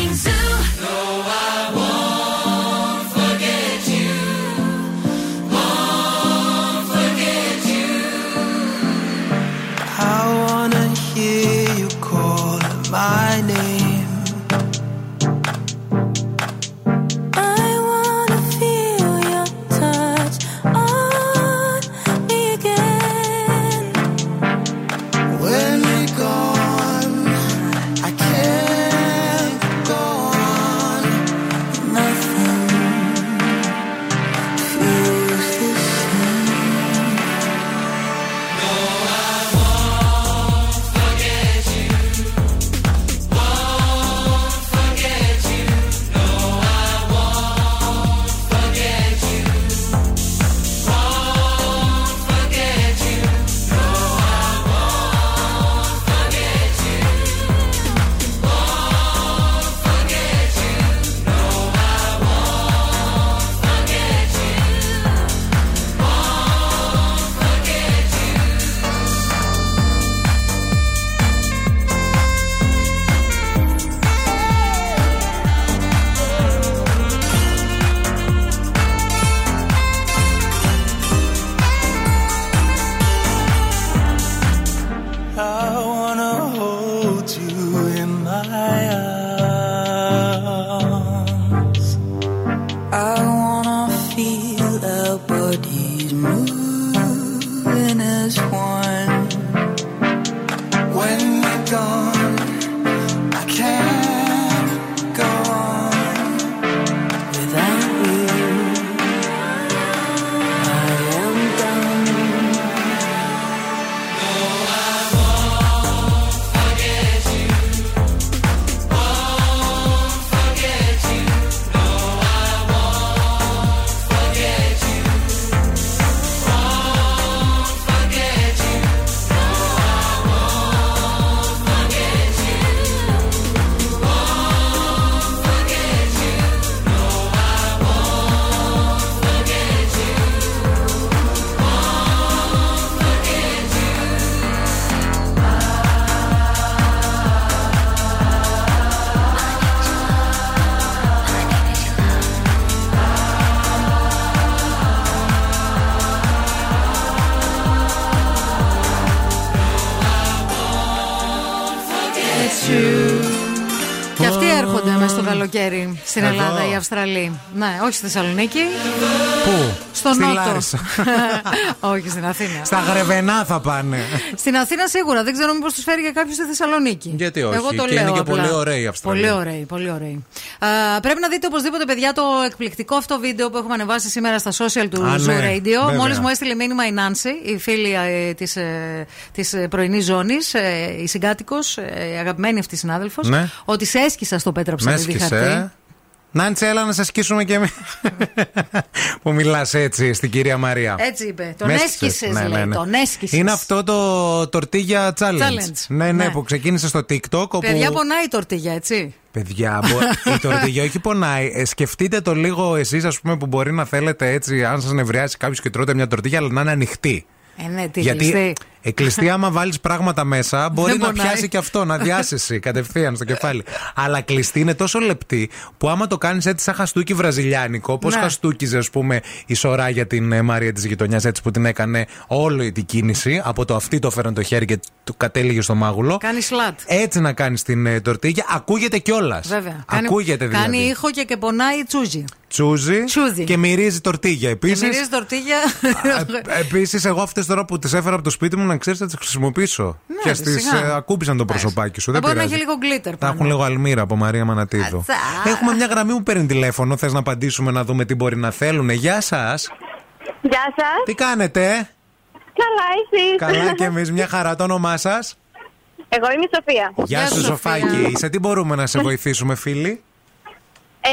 στην Εδώ. Ελλάδα, οι Αυστραλοί. Ναι, όχι στη Θεσσαλονίκη. Πού; Στο Στη Νότο. Λάρισα. [laughs] όχι στην Αθήνα. Στα Γρεβενά θα πάνε. Στην Αθήνα σίγουρα. Δεν ξέρω μήπως τους φέρει και κάποιος στη Θεσσαλονίκη. Γιατί όχι. Εγώ το Και λέω είναι και απλά. πολύ ωραίοι οι Αυστραλοί. Πολύ ωραίοι, πολύ ωραίοι. Α, πρέπει να δείτε οπωσδήποτε, παιδιά, το εκπληκτικό αυτό βίντεο που έχουμε ανεβάσει σήμερα στα social του Α, Zoo ναι, Radio. βέβαια. Μόλις μου έστειλε μήνυμα η Νάνση, η φίλη ε, της ε, της ε, πρωινής ζώνης, ε, η συγκάτοικος, ε, η αγαπημένη αυτή συνάδελφος, Ναι. ότι σε έσκησα στο Πέτρα Με Ψαλίδη χαρτί. Έσκησε. Νάντση, έλα να σε σκίσουμε και εμείς. που μιλάς έτσι στην κυρία Μαρία. Έτσι είπε. Τον Μες έσκησε, έσκησες. Ναι, λέει. ναι, ναι. Τον έσκησε. Είναι αυτό το τορτίγια challenge. Challenge. Ναι, ναι, Ναι. που ξεκίνησε στο TikTok. Όπου... Παιδιά, πονάει η τορτίγια, έτσι. Παιδιά, μπο- η τορτίγια όχι πονάει. Ε, σκεφτείτε το λίγο εσείς, ας πούμε, που μπορεί να θέλετε έτσι, αν σας νευριάσει κάποιος και τρώτε μια τορτίγια, αλλά να είναι ανοιχτή. Ε, ναι, τι Γιατί κλειστή. Ε, κλειστή, άμα βάλεις πράγματα μέσα, μπορεί Δεν να πονάει. πιάσει και αυτό, να διάσεσαι κατευθείαν στο κεφάλι. Αλλά κλειστή είναι τόσο λεπτή που άμα το κάνεις έτσι σαν χαστούκι βραζιλιάνικο, όπω Ναι. χαστούκιζε, ας πούμε, η Σωρά για την ε, Μαρία της γειτονιάς, έτσι που την έκανε όλη την κίνηση. Από το αυτή το έφεραν το χέρι και του κατέληγε στο μάγουλο. Κάνεις σλάτ. Έτσι να κάνεις την ε, τορτίγια. Ακούγεται κιόλας. Βέβαια. Ακούγεται δηλαδή. Κάνει ήχο και, και πονάει η τσούζι. Τσούζι, Τσούζι. και μυρίζει τορτίγια Και επίση. μυρίζει τορτίγια. Επίσης, εγώ αυτές τώρα που τις έφερα από το σπίτι μου να ξέρεις θα τις χρησιμοποιήσω. Ναι, και στι σιγά. ακούμπησαν το προσωπάκι σου. Θα Δεν μπορεί να έχει πειράζει. λίγο γκλίτερ Τα έχουν λίγο αλμύρα από Μαρία Μανατίδου. Ατσα. Έχουμε μια γραμμή που παίρνει τηλέφωνο. Θες να απαντήσουμε να δούμε τι μπορεί να θέλουν. Γεια σας. Γεια σας. Τι κάνετε, Καλά, εσεί. Καλά και [laughs] εμείς, μια χαρά. Το όνομά σας; Εγώ είμαι η Σοφία. Γεια σου, Σοφάκη. Σε τι μπορούμε να σε [laughs] βοηθήσουμε, φίλοι; Ε,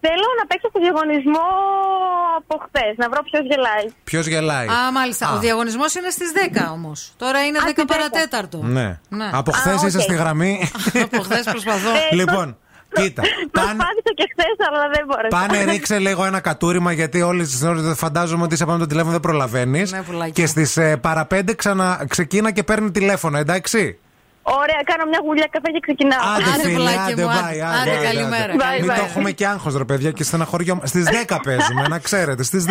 θέλω να παίξω στο διαγωνισμό από χθες, να βρω ποιος γελάει. Ποιος γελάει; Α, μάλιστα. Α. Ο διαγωνισμός είναι στις 10 όμως. Τώρα είναι 10 παρατέταρτο. Ναι. Ναι. Από Α, χθες είσαι οκ. στη γραμμή. [laughs] Από χθες προσπαθώ. λοιπόν, κοίτα. Προσπάθησα και χθες, αλλά δεν μπόρεσα. Πάνε ρίξε λίγο ένα κατούριμα γιατί όλες τις ώρες φαντάζομαι ότι είσαι πάνω από το τηλέφωνο δεν προλαβαίνεις. Ναι, πουλάκι. και στις παραπέντε ξανα ξεκίνα και παίρνει τηλέφωνο, εντάξει. Ωραία, κάνω μια γουλιά καφέ και ξεκινάω. Άντε, φίλε, άντε, bye, άντε, Άντε, άντε, καλημέρα. άντε. Bye, Μην bye. το έχουμε και άγχος, ρε παιδιά, και στεναχώρια. Στις 10 παίζουμε, να ξέρετε, στις 10.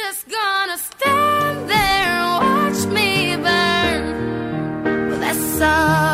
Just gonna stand there and watch me burn. Well, that's alright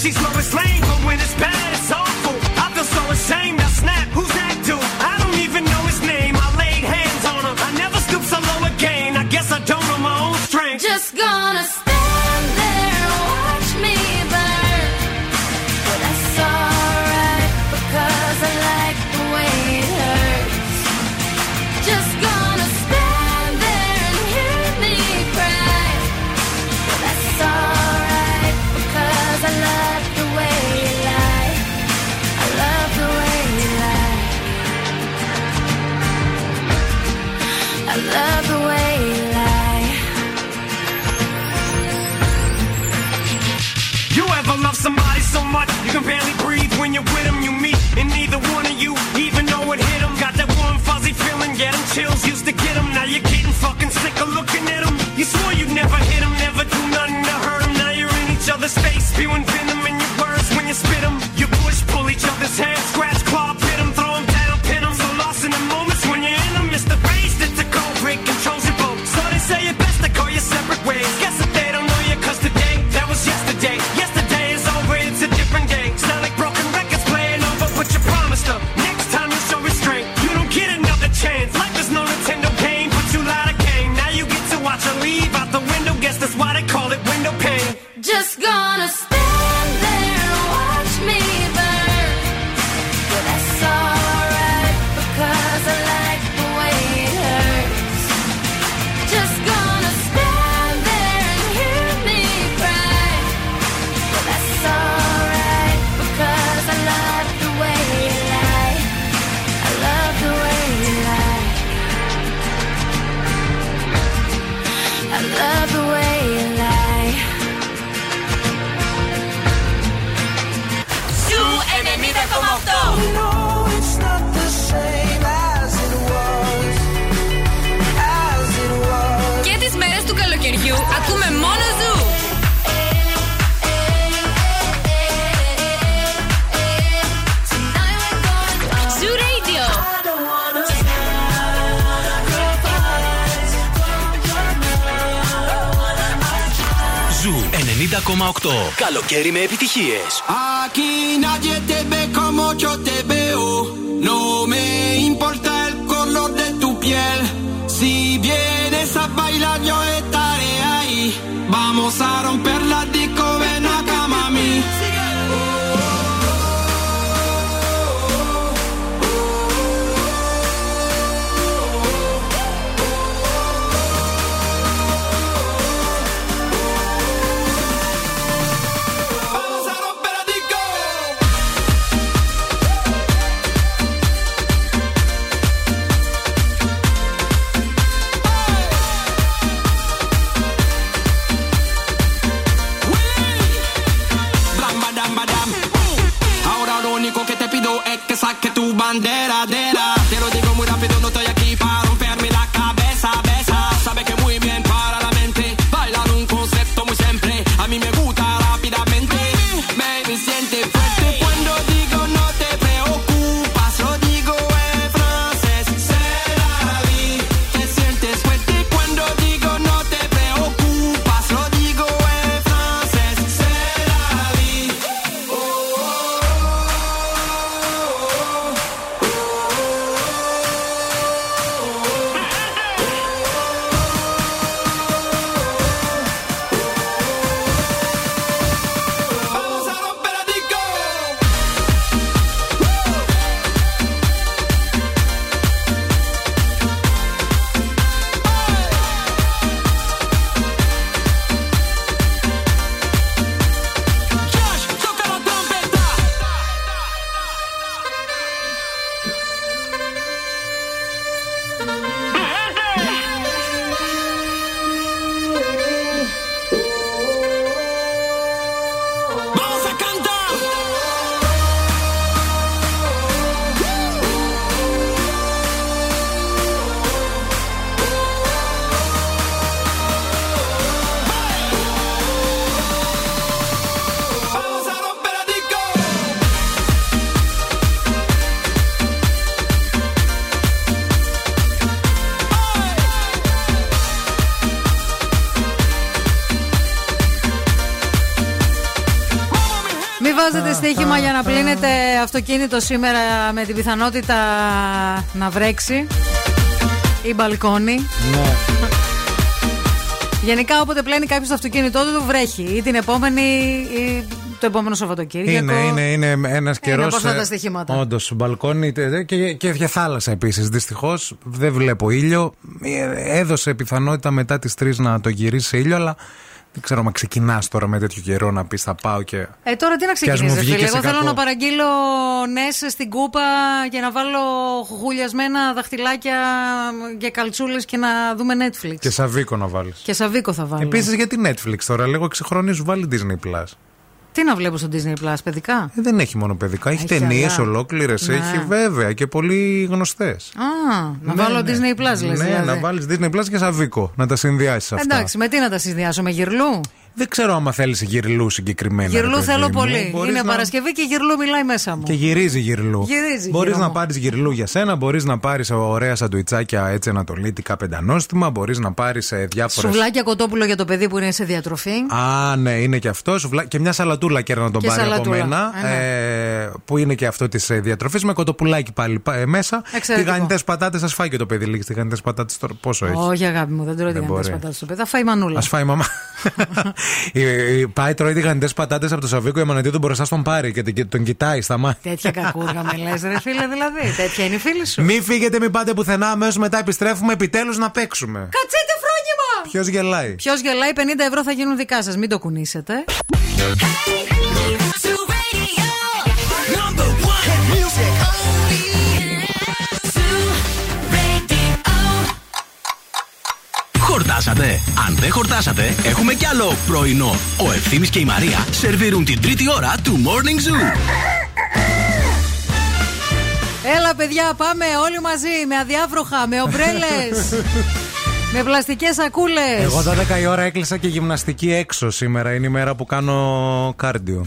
She's Lois Lane, but when it's bad, it's awful. I feel so ashamed. I snap. Who's that dude? I don't even know his name. I laid hands on him. I never stoop so low again. I guess I don't know my own strength. Just gonna when you're with them? You meet, and neither one of you even know it hit them. Got that warm, fuzzy feeling, get 'em chills, used to get get 'em. Now you're getting fucking sick of looking at 'em. You swore you'd never hit 'em, never do nothing to hurt hurt 'em. Now you're in each other's face, spewing venom in your words when you spit spit 'em. You push, pull each other's hair, scratch, Καλοκαίρι με επιτυχίες. Aquí nadie te ve como yo te veo. No me importa el color de tu piel. Si vienes a bailar, yo estaré ahí. Vamos a romper bandera de la αυτοκίνητο σήμερα με την πιθανότητα να βρέξει ή μπαλκόνι. Ναι. Γενικά, όποτε πλένει κάποιος το αυτοκίνητό του, του βρέχει. Ή την επόμενη, ή το επόμενο Σαββατοκύριακο. Είναι, είναι, είναι ένας καιρό. από αυτά τα στοιχήματα. Όντως, μπαλκόνι τε- και, και για θάλασσα επίσης. Δυστυχώς δεν βλέπω ήλιο. Ε, Έδωσε πιθανότητα μετά τις 3 να το γυρίσει σε ήλιο, αλλά δεν ξέρω αν ξεκινάς τώρα με τέτοιο καιρό να πεις θα πάω και. Ε, τώρα τι να Και ας μου ξεκινήσεις, βγει φίλε. και σε Εγώ θέλω κακό. να παραγγείλω νες στην κούπα και να βάλω χουλιασμένα δαχτυλάκια και καλτσούλες και να δούμε Netflix. Και σαβίκο να βάλεις. Και σαβίκο θα βάλω. Επίσης γιατί Netflix τώρα, λίγο εξυγχρονίζουν, βάλει Disney Plus. Τι να βλέπω στο Disney Plus, παιδικά; Ε, δεν έχει μόνο παιδικά, έχει, Έχει ταινίες άλλα. ολόκληρες, Ναι. έχει βέβαια και πολύ γνωστές. Α, να βάλω Disney Plus, λες Ναι, δηλαδή. να βάλεις Disney Plus και σαβίκο, να τα συνδυάσεις αυτά. Εντάξει, με τι να τα συνδυάσω, με γυρλού; Δεν ξέρω άμα θέλεις γυρλού συγκεκριμένα. ρε Γυρλού παιδί θέλω μου. πολύ. Μπορείς Είναι να- Παρασκευή και γυρλού μιλάει μέσα μου. Και γυρίζει γυρλού. Γυρίζει Μπορείς γύρω να μου. πάρεις γυρλού για σένα, μπορείς να πάρεις ωραία σαντουιτσάκια έτσι ανατολίτικα πεντανόστιμα, μπορείς να πάρεις διάφορε. Σουβλάκια κοτόπουλο για το παιδί που είναι σε διατροφή. Α, ναι, είναι και αυτό. Σουβλά... Και μια σαλατούλα και να τον Και πάρει από σαλατούλα. μένα. Ε, ναι. ε, που είναι και αυτό της διατροφής. Με κοτοπουλάκι πάλι πα- ε, μέσα. Εξαιρετικό. Τηγανιτές πατάτες, ας φάει και το παιδί λίγες τηγανιτές πατάτες τώρα. Πόσο έχει; Όχι, αγάπη μου, δεν τρώω Δεν τηγανιτές μπορεί. πατάτες στο παιδί. Θα φάει μανούλα. Α φάει η μαμά. [laughs] Ε, ε, Πάει τρώει τηγανιτέ πατάτες από το Σαββίκο, η Αμανατίδου μπροστά στον πάρει και τον- τον κοιτάει στα μάτια. Τέτοια κακούργα με λες, ρε φίλε, δηλαδή. Τέτοια είναι η φίλη σου. Μην φύγετε, μην πάτε πουθενά. Αμέσως μετά επιστρέφουμε επιτέλους να παίξουμε. Κατσέτε φρόνημα! Ποιος γελάει; Ποιος γελάει, 50 ευρώ θα γίνουν δικά σας. Μην το κουνήσετε. Χορτάσατε; Αν δεν χορτάσατε, έχουμε κι άλλο πρωινό. Ο Ευθύμης και η Μαρία σερβίρουν την τρίτη ώρα του Morning Zoo. Έλα, παιδιά, πάμε όλοι μαζί με αδιάβροχα, με ομπρέλες. [laughs] με πλαστικές σακούλες. Εγώ 12 η ώρα έκλεισα και γυμναστική έξω σήμερα. Είναι η μέρα που κάνω κάρντιο.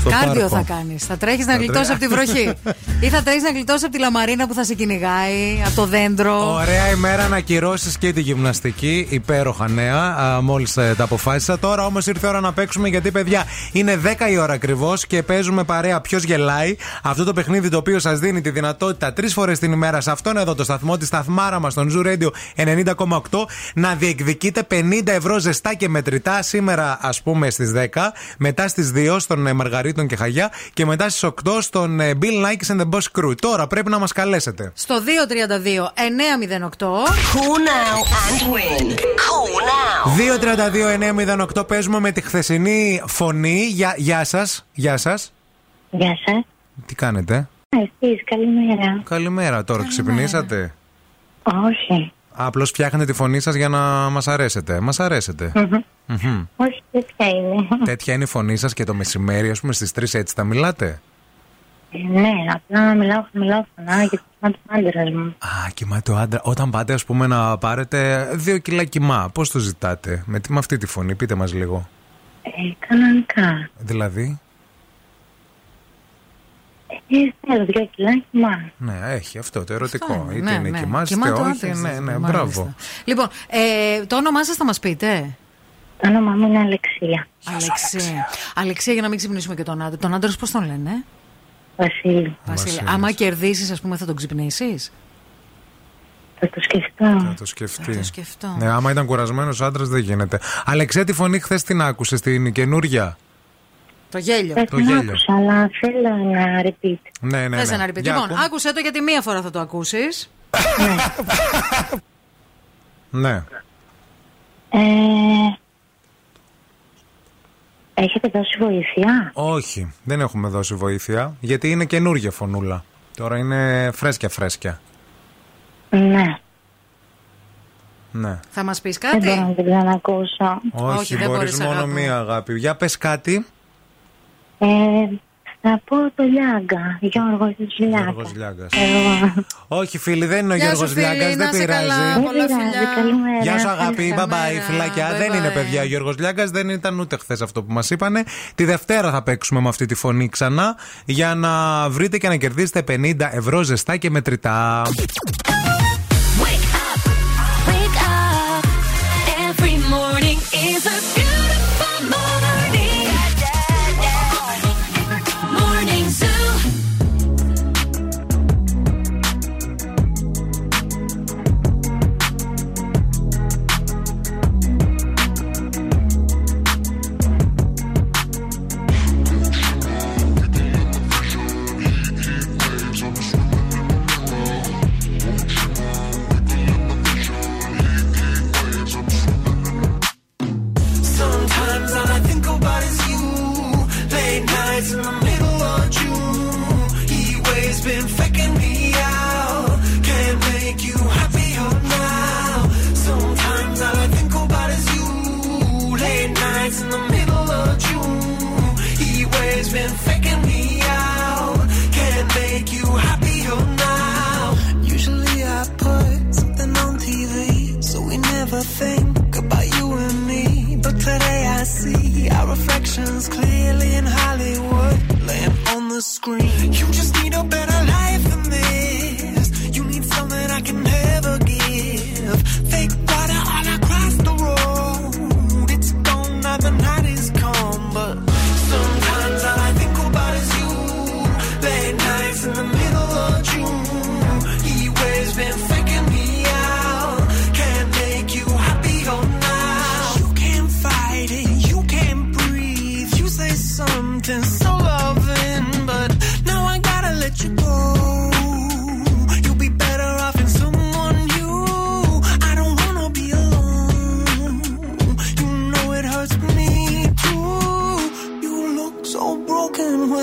Στο Κάρδιο πάρκο. θα κάνεις. Θα τρέχεις να Θα γλιτώσεις τρέ- από τη βροχή. [laughs] ή θα τρέχεις να γλιτώσεις από τη λαμαρίνα που θα σε κυνηγάει, από το δέντρο. Ωραία ημέρα να ακυρώσει και τη γυμναστική. Υπέροχα νέα. Μόλις τα αποφάσισα. Τώρα όμως ήρθε η ώρα να παίξουμε γιατί, παιδιά, είναι 10 η ώρα ακριβώς και παίζουμε παρέα ποιος γελάει. Αυτό το παιχνίδι το οποίο σας δίνει τη δυνατότητα τρεις φορές την ημέρα σε αυτόν εδώ το σταθμό, τη σταθμάρα μας, στον Zoo Radio 90,8, να διεκδικείτε 50 ευρώ ζεστά και μετρητά σήμερα, ας πούμε, στις 10, μετά στις 2 στον ε, Μαργαρίτων και Χαγιά και μετά στις 8 στον ε, Bill Nikes and the Boss Crew. Τώρα πρέπει να μας καλέσετε. Στο 232-908. Call now and win. Call now. 2-32-908 παίζουμε με τη χθεσινή φωνή. Γεια, γεια σας. Γεια σας. Γεια σας. Τι κάνετε; Εσείς, καλημέρα. Καλημέρα. Τώρα ξυπνήσατε; Όχι. Απλώς φτιάχνετε τη φωνή σας για να μας αρέσετε. Μας αρέσετε. Μμμ. Όχι, τέτοια είναι. Τέτοια είναι η φωνή σας και το μεσημέρι, ας πούμε, στις 3 έτσι θα μιλάτε; Ε, ναι, απλά να μιλάω, μιλάω φωνά γιατί θυμάμαι τον άντρας μου. Α, κοιμάται ο άντρα. Όταν πάτε, ας πούμε, να πάρετε δύο κιλά κοιμά, πώς το ζητάτε; Με, τι- με αυτή τη φωνή, πείτε μας λίγο. Ε, κανονικά. Δηλαδή; Ε, θέλω δύο κιλά κοιμά. Ναι, έχει αυτό το ερωτικό. Αυτό είναι. είτε Ναι, είναι ναι. κοιμάστε, Κοιμάται ο όχι. άντρας Ναι, σας, ναι, μάλιστα. μπράβο. Λοιπόν, ε, το όνομά σας θα μας πείτε. Το όνομά μου είναι Αλεξία. Αλεξία. Αλεξία, για να μην ξυπνήσουμε και τον άντρα. Τον άντρα πώς τον λένε, Βασίλη. Βασίλη. Άμα κερδίσεις, ας πούμε, θα τον ξυπνήσεις; Θα το σκεφτώ. Θα το σκεφτεί. Θα το σκεφτώ. Ναι, άμα ήταν κουρασμένος άντρας δεν γίνεται. Αλεξέ, τη φωνή χθες την άκουσες στην καινούρια; Το γέλιο. Δεν Το την γέλιο. άκουσα, αλλά θέλω να repeat. Ναι, ναι. Θες ναι. ένα repeat. Για Λοιπόν, ακού. άκουσε το γιατί μία φορά θα το ακούσεις. Ναι. Ε, έχετε δώσει βοήθεια; Όχι, δεν έχουμε δώσει βοήθεια. Γιατί είναι καινούργια φωνούλα. Τώρα είναι φρέσκια φρέσκια. Ναι. Ναι. Θα μας πεις Δεν μπορώ κάτι; να την ξανακούσω. Όχι, Όχι, δεν μπορείς μπορείς, μόνο αγάπη μου. μία αγάπη. Για πες κάτι. Ε, θα πω το Λιάγκα. Γιώργος Λιάγκα. Γιώργος Λιάγκας. Εγώ. Όχι, φίλοι, δεν είναι ο Γεια σου, Γιώργος φίλη, Λιάγκας, να δεν σε καλά. πειράζει. Δεν Πολλά πειράζει, φιλιά. καλημέρα. Γεια σου, αγάπη. Bye bye, Καλημέρα. φυλάκια. Bye Δεν είναι bye. παιδιά ο Γιώργος Λιάγκας, δεν ήταν ούτε χθες αυτό που μας είπανε. Τη Δευτέρα θα παίξουμε με αυτή τη φωνή ξανά για να βρείτε και να κερδίσετε 50 ευρώ ζεστά και μετρητά.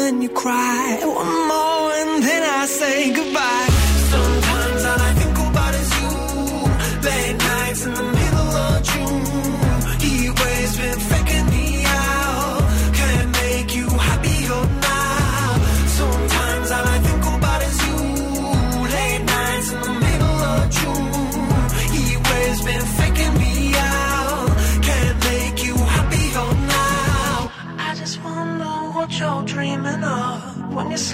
When you cry. One more and then I say goodbye.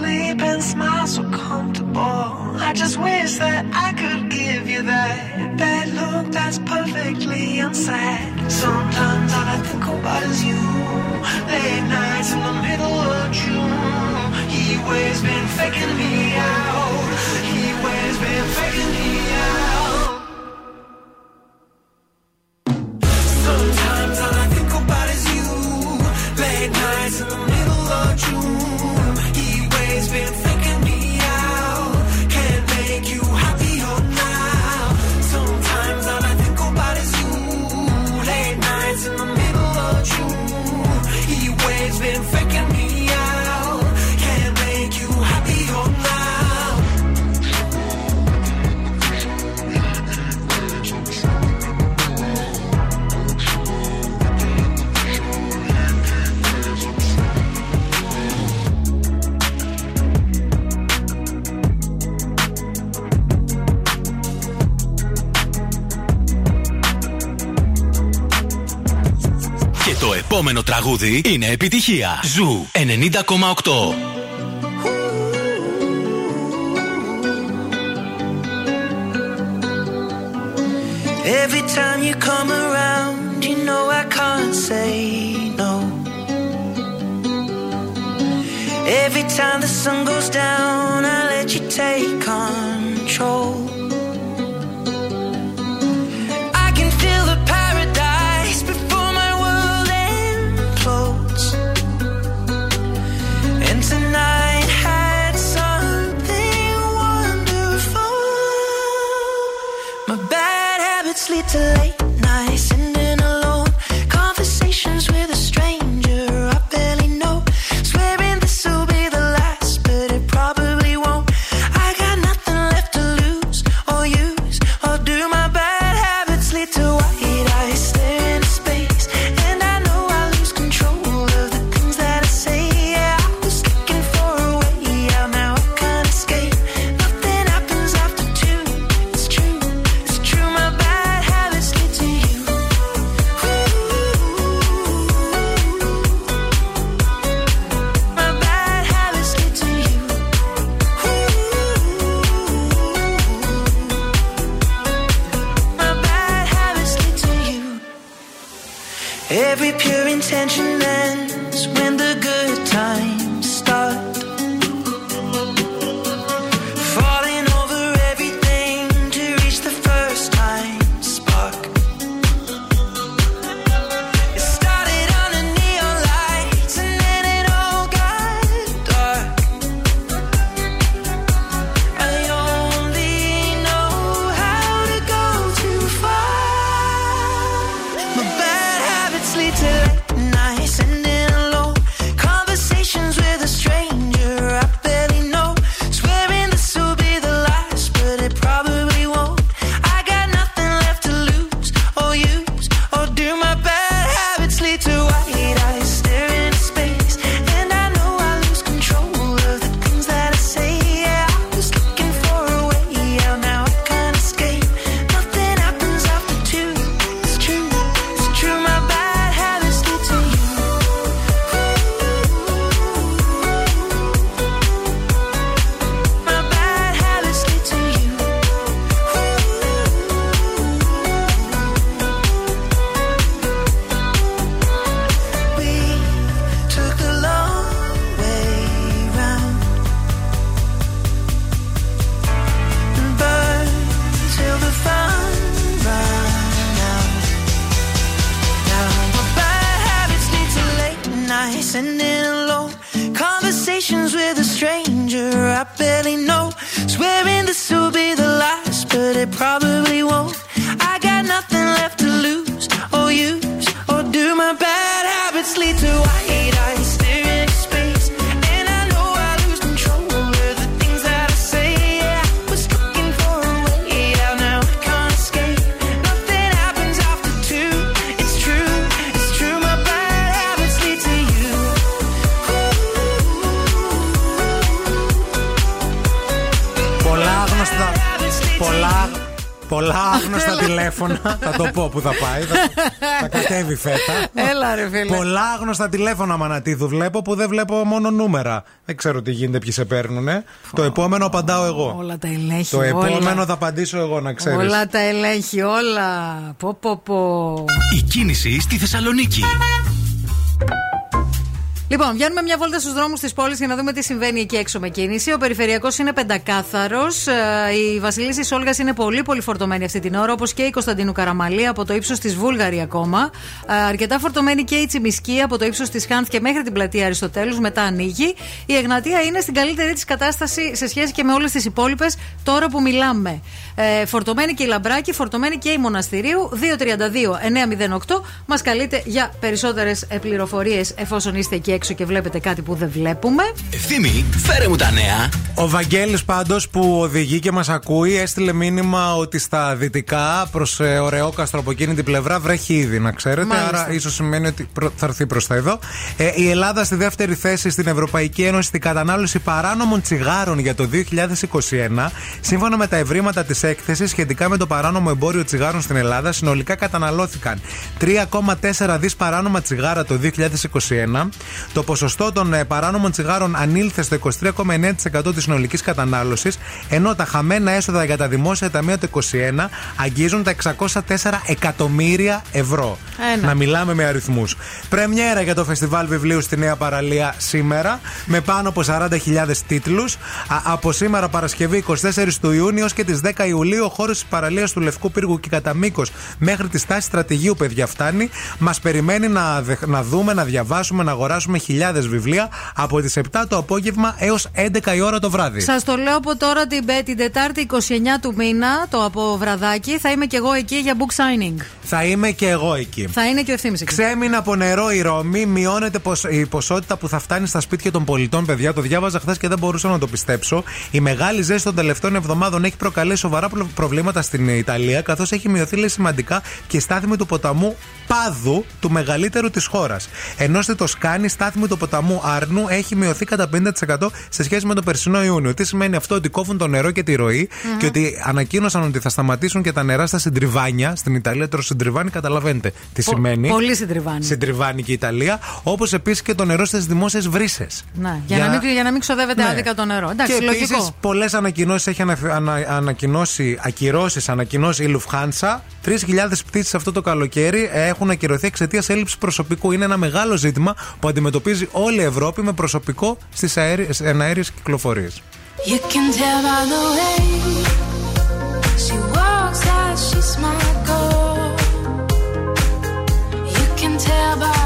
sleep and smile so comfortable. I just wish that I could give you that that look that's perfectly unsaid. Sometimes all I think about is you. Late nights in the middle of June. He always been faking me out. He always been faking me out. τραγούδι είναι επιτυχία. Ζου 90,8. Every time you come around, you know I can't say no. Every time the sun goes down, I let you take on. nights and alone conversations with a stranger I barely know, swearing. Τηλέφωνα. θα το πω που θα πάει. Θα, θα κατέβει φέτα. Έλα, ρε φίλε. Πολλά άγνωστα τηλέφωνα, Μανατίδου. Βλέπω που δεν βλέπω μόνο νούμερα. Δεν ξέρω τι γίνεται, ποιοι σε παίρνουνε. Το επόμενο απαντάω εγώ. Όλα τα ελέγχει. Το όλα. επόμενο θα απαντήσω εγώ, να ξέρεις. Όλα τα ελέγχει, όλα. Πω, πω, πω. Η κίνηση στη Θεσσαλονίκη. Λοιπόν, βγαίνουμε μια βόλτα στους δρόμους της πόλης για να δούμε τι συμβαίνει εκεί έξω με κίνηση. Ο περιφερειακός είναι πεντακάθαρος. Η Βασιλίση Όλγας είναι πολύ πολύ φορτωμένη αυτή την ώρα, όπως και η Κωνσταντίνου Καραμαλή από το ύψος της Βούλγαρη ακόμα. Ε, Αρκετά φορτωμένη και η Τσιμισκή από το ύψος της Χάνθ και μέχρι την πλατεία Αριστοτέλους. Μετά ανοίγει. Η Εγνατία είναι στην καλύτερη της κατάσταση σε σχέση και με όλες τις υπόλοιπες τώρα που μιλάμε. Ε, φορτωμένη και η Λαμπράκη, φορτωμένη και η Μοναστηρίου. 232-908. Μας καλείτε για περισσότερες πληροφορίες εφόσον είστε εκεί έξω και βλέπετε κάτι που δεν βλέπουμε. Ευθύμη, φέρε μου τα νέα. Ο Βαγγέλης πάντως που οδηγεί και μας ακούει έστειλε μήνυμα ότι στα δυτικά προς ε, Ωρεόκαστρο από εκείνη την πλευρά βρέχει ήδη να ξέρετε Μάλιστα. άρα ίσως σημαίνει ότι προ- θα έρθει προς τα εδώ ε, Η Ελλάδα στη δεύτερη θέση στην Ευρωπαϊκή Ένωση στην κατανάλωση παράνομων τσιγάρων για το 2021 Σύμφωνα με τα ευρήματα της έκθεσης σχετικά με το παράνομο εμπόριο τσιγάρων στην Ελλάδα συνολικά καταναλώθηκαν 3,4 δις παράνομα τσιγάρα το 2021 Το ποσοστό των ε, παράνομων τσιγάρων ανήλθε στο 23,9% της συνολικής κατανάλωσης ενώ τα χαμένα έσοδα για τα δημόσια ταμεία το 2021 αγγίζουν τα 604 εκατομμύρια ευρώ. Ένα. Να μιλάμε με αριθμούς. Πρεμιέρα για το φεστιβάλ βιβλίου στη Νέα Παραλία σήμερα με πάνω από 40.000 τίτλους. Α, από σήμερα Παρασκευή 24 του Ιούνιου ως και τις 10 Ιουλίου ο χώρος της παραλίας του Λευκού Πύργου και κατά μήκος μέχρι τη στάση στρατηγίου παιδιά φτάνει. Μας περιμένει να, δεχ- να δούμε, να διαβάσουμε, να αγοράσουμε χιλιάδες βιβλία από τις 7 το απόγευμα έως 11 η ώρα το βράδυ. Σας το λέω από τώρα την, Πε- την Τετάρτη 29 του μήνα, το από βραδάκι, θα είμαι και εγώ εκεί για book signing. Θα είμαι και εγώ εκεί. Θα είναι και ο ευθύνη εκεί. Ξέμεινε από νερό η Ρώμη, μειώνεται ποσ- η ποσότητα που θα φτάνει στα σπίτια των πολιτών, παιδιά. Το διάβαζα χθες και δεν μπορούσα να το πιστέψω. Η μεγάλη ζέστη των τελευταίων εβδομάδων έχει προκαλέσει σοβαρά προ- προβλήματα στην Ιταλία, καθώς έχει μειωθεί λέει, σημαντικά και η στάθμη του ποταμού Πάδου, του μεγαλύτερου της χώρας. Ενώ στη Τοσκάνη, η στάθμη του ποταμού Άρνου έχει μειωθεί κατά 50% σε σχέση με το περσινό Ιούνιο. Τι σημαίνει αυτό, ότι κόβουν το νερό και τη ροη και ότι ανακοίνωσαν ότι θα σταματήσουν και τα νερά στα συντριβάνια. Στην Ιταλία, τώρα συντριβάνι, καταλαβαίνετε τι Πο- σημαίνει. Πολύ συντριβάνει. Συντριβάνει και η Ιταλία. Όπως επίσης και το νερό στις δημόσιες βρύσες. Ναι, για, Να μην, για να μην ξοδεύετε Ναι. άδικα το νερό. Εντάξει, και λογικό. επίσης πολλές ανακοινώσεις έχει ανα, ανα, ανακοινώσει, ακυρώσεις, ανακοινώσεις η Λουφχάνσα. 3.000 πτήσεις αυτό το καλοκαίρι έχουν ακυρωθεί εξαιτίας έλλειψης προσωπικού. Είναι ένα μεγάλο ζήτημα που αντιμετωπίζει όλη η Ευρώπη με προσωπικό στις εναέριες κυκλοφορίες. You can tell by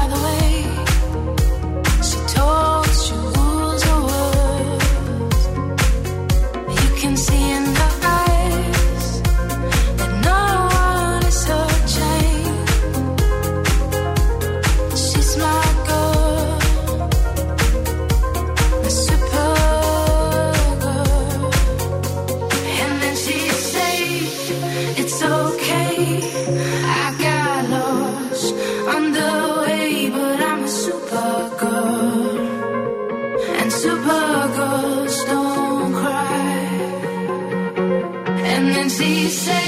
see, say.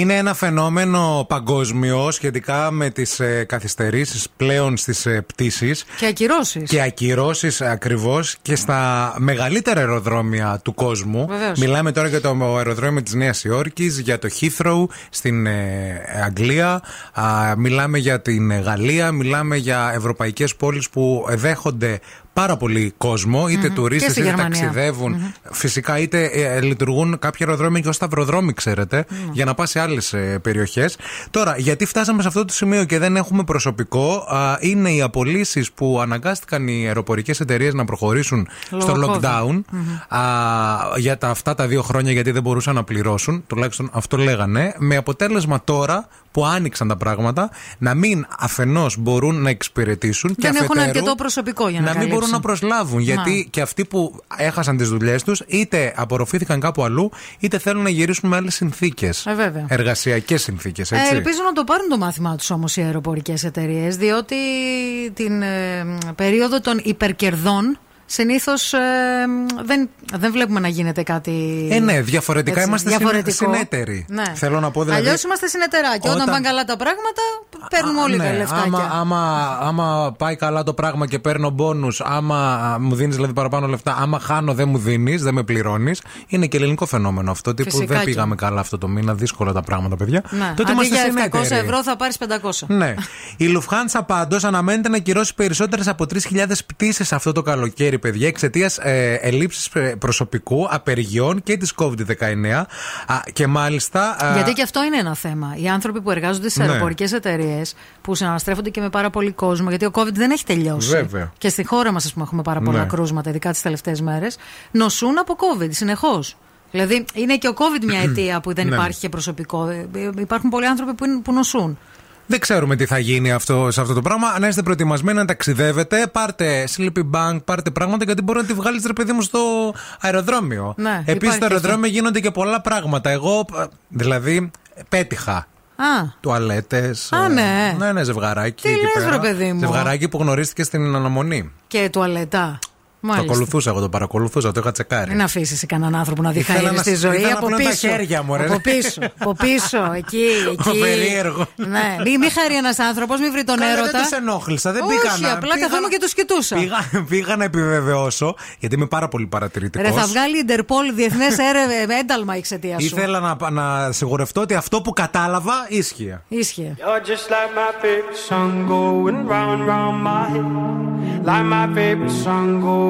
Είναι ένα φαινόμενο παγκόσμιο σχετικά με τις ε, καθυστερήσεις πλέον στις ε, πτήσεις. Και ακυρώσεις. Και ακυρώσεις ακριβώς και στα μεγαλύτερα αεροδρόμια του κόσμου. Βεβαίως. Μιλάμε τώρα για το αεροδρόμιο της Νέας Υόρκης, για το Heathrow στην ε, Αγγλία, α, μιλάμε για την Γαλλία, μιλάμε για ευρωπαϊκές πόλεις που δέχονται πάρα πολύ κόσμο, είτε Μμμ. τουρίστες Και στη είτε Γερμανία. ταξιδεύουν. Μμμ. Φυσικά είτε ε, λειτουργούν κάποια αεροδρόμια και ως σταυροδρόμοι, ξέρετε, για να πας σε άλλες περιοχές. Τώρα, γιατί φτάσαμε σε αυτό το σημείο και δεν έχουμε προσωπικό, α, είναι οι απολύσεις που αναγκάστηκαν οι αεροπορικές εταιρείες να προχωρήσουν Λόγω στο COVID. lockdown α, για τα, αυτά τα δύο χρόνια γιατί δεν μπορούσαν να πληρώσουν. Τουλάχιστον αυτό λέγανε. Με αποτέλεσμα τώρα που άνοιξαν τα πράγματα να μην αφενός μπορούν να εξυπηρετήσουν και Δεν έχουν αφετέρου αρκετό προσωπικό για να να μην καλύψουν. Μπορούν να προσλάβουν. Γιατί Μα. και αυτοί που έχασαν τις δουλειές τους, είτε απορροφήθηκαν κάπου αλλού, είτε θέλουν να γυρίσουν με άλλες συνθήκες. Ε, βέβαια. Εργασιακές συνθήκες, έτσι. Ε, ελπίζω να το πάρουν το μάθημά τους όμως οι αεροπορικές εταιρείες, διότι την ε, περίοδο των υπερκερδών συνήθως δεν, δεν βλέπουμε να γίνεται κάτι. Ε, ναι, διαφορετικά έτσι, είμαστε διαφορετικό. συνέτεροι. Ναι. Θέλω να πω δηλαδή. Αλλιώς είμαστε συνεταιρά. Και όταν... όταν- πάνε καλά τα πράγματα, παίρνουμε όλοι Ναι, τα λεφτάκια. άμα, άμα, άμα πάει καλά το πράγμα και παίρνω μπόνους, άμα α, μου δίνεις δηλαδή παραπάνω λεφτά, άμα χάνω δεν μου δίνεις, δεν με πληρώνεις, είναι και ελληνικό φαινόμενο αυτό. Τύπου Φυσικά δεν και. πήγαμε καλά αυτό το μήνα, δύσκολα τα πράγματα, παιδιά. Ναι. Τότε Αντί είμαστε για 700 συνέτεροι. ευρώ θα πάρεις 500. Ναι. Η Λουφχάντσα πάντως αναμένεται να κυρώσει περισσότερες από 3.000 πτήσεις αυτό το καλοκαίρι, παιδιά, εξαιτίας ε, ελλείψης προσωπικού, απεργιών και της COVID-19. Α, και μάλιστα. α, Γιατί και αυτό είναι ένα θέμα. Οι άνθρωποι που εργάζονται σε Ναι. αεροπορικές εταιρείες, που συναναστρέφονται και με πάρα πολύ κόσμο, γιατί ο COVID δεν έχει τελειώσει. Βέβαια. Και στη χώρα μας, ας πούμε, έχουμε πάρα πολλά Ναι. κρούσματα, ειδικά τις τελευταίες μέρες. Νοσούν από COVID συνεχώς. Δηλαδή, είναι και ο COVID μια αιτία που δεν Ναι. υπάρχει και προσωπικό. Ε, ε, Υπάρχουν πολλοί άνθρωποι που, είναι, που νοσούν. Δεν ξέρουμε τι θα γίνει αυτό, σε αυτό το πράγμα. Αν είστε προετοιμασμένοι να ταξιδεύετε, πάρτε sleepy bank, πάρτε πράγματα γιατί μπορεί να τη βγάλεις ρε παιδί μου στο αεροδρόμιο. Ναι, Επίσης υπάρχει στο αεροδρόμιο γίνονται και πολλά πράγματα. Εγώ, ε, δηλαδή, πέτυχα. Α, Τουαλέτες. Α, ναι. Ναι, ναι, ζευγαράκι. Τι εκεί λες, πέρα. ρε παιδί μου; Ζευγαράκι που γνωρίστηκε στην αναμονή. και τουαλέτα. Το Μάλιστα. ακολουθούσα εγώ, το παρακολουθούσα, το είχα τσεκάρει. Μην αφήσεις κανέναν άνθρωπο να δει Ήθελα χαίρι να- στη ζωή ήθελα να από πλύνω τα πίσω. χέρια μου, ρε. από πίσω. Από πίσω, εκεί, εκεί. περίεργος. Ναι, μην μη χαρεί ένας άνθρωπος, μην βρει τον Καλά, έρωτα. δεν τους ενόχλησα, δεν Όχι, πήγα να- απλά πήγα καθόμουν να- και τους κοιτούσα. Πήγα, πήγα να επιβεβαιώσω, γιατί είμαι πάρα πολύ παρατηρητικός. Ρε, θα βγάλει η Ιντερπόλ διεθνές ένταλμα εξαιτία σου. Ήθελα να, να σιγουρευτώ ότι αυτό που κατάλαβα ίσχυε. Ίσχυε. You're just like my favorite song going round and round my head. Like my favorite song going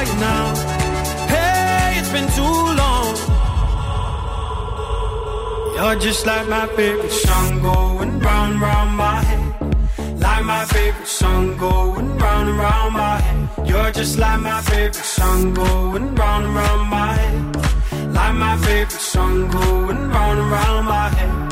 Are now? Hey, it's been too long. You're just like my favorite song going round round my head. Like my favorite song going round and round my head. You're just like my favorite song going round and round my head. Like my favorite song going round and round my head.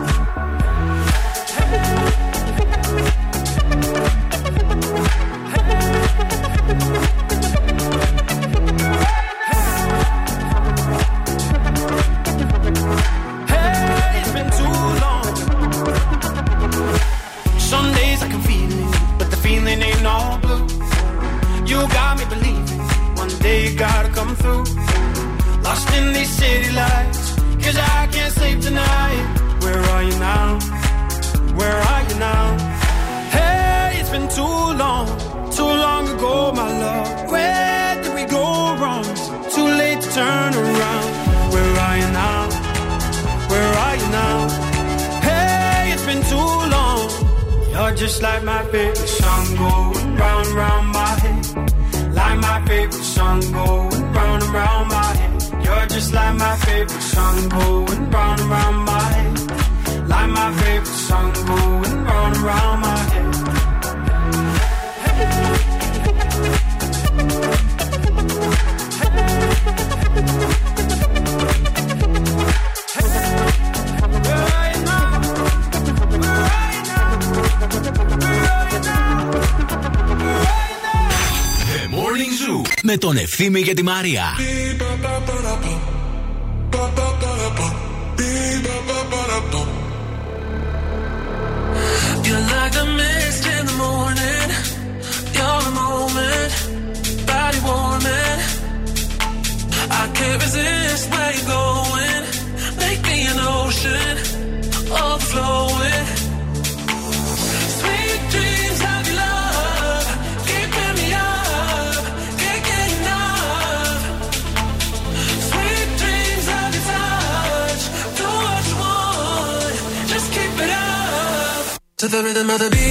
Ευθύμη another beat.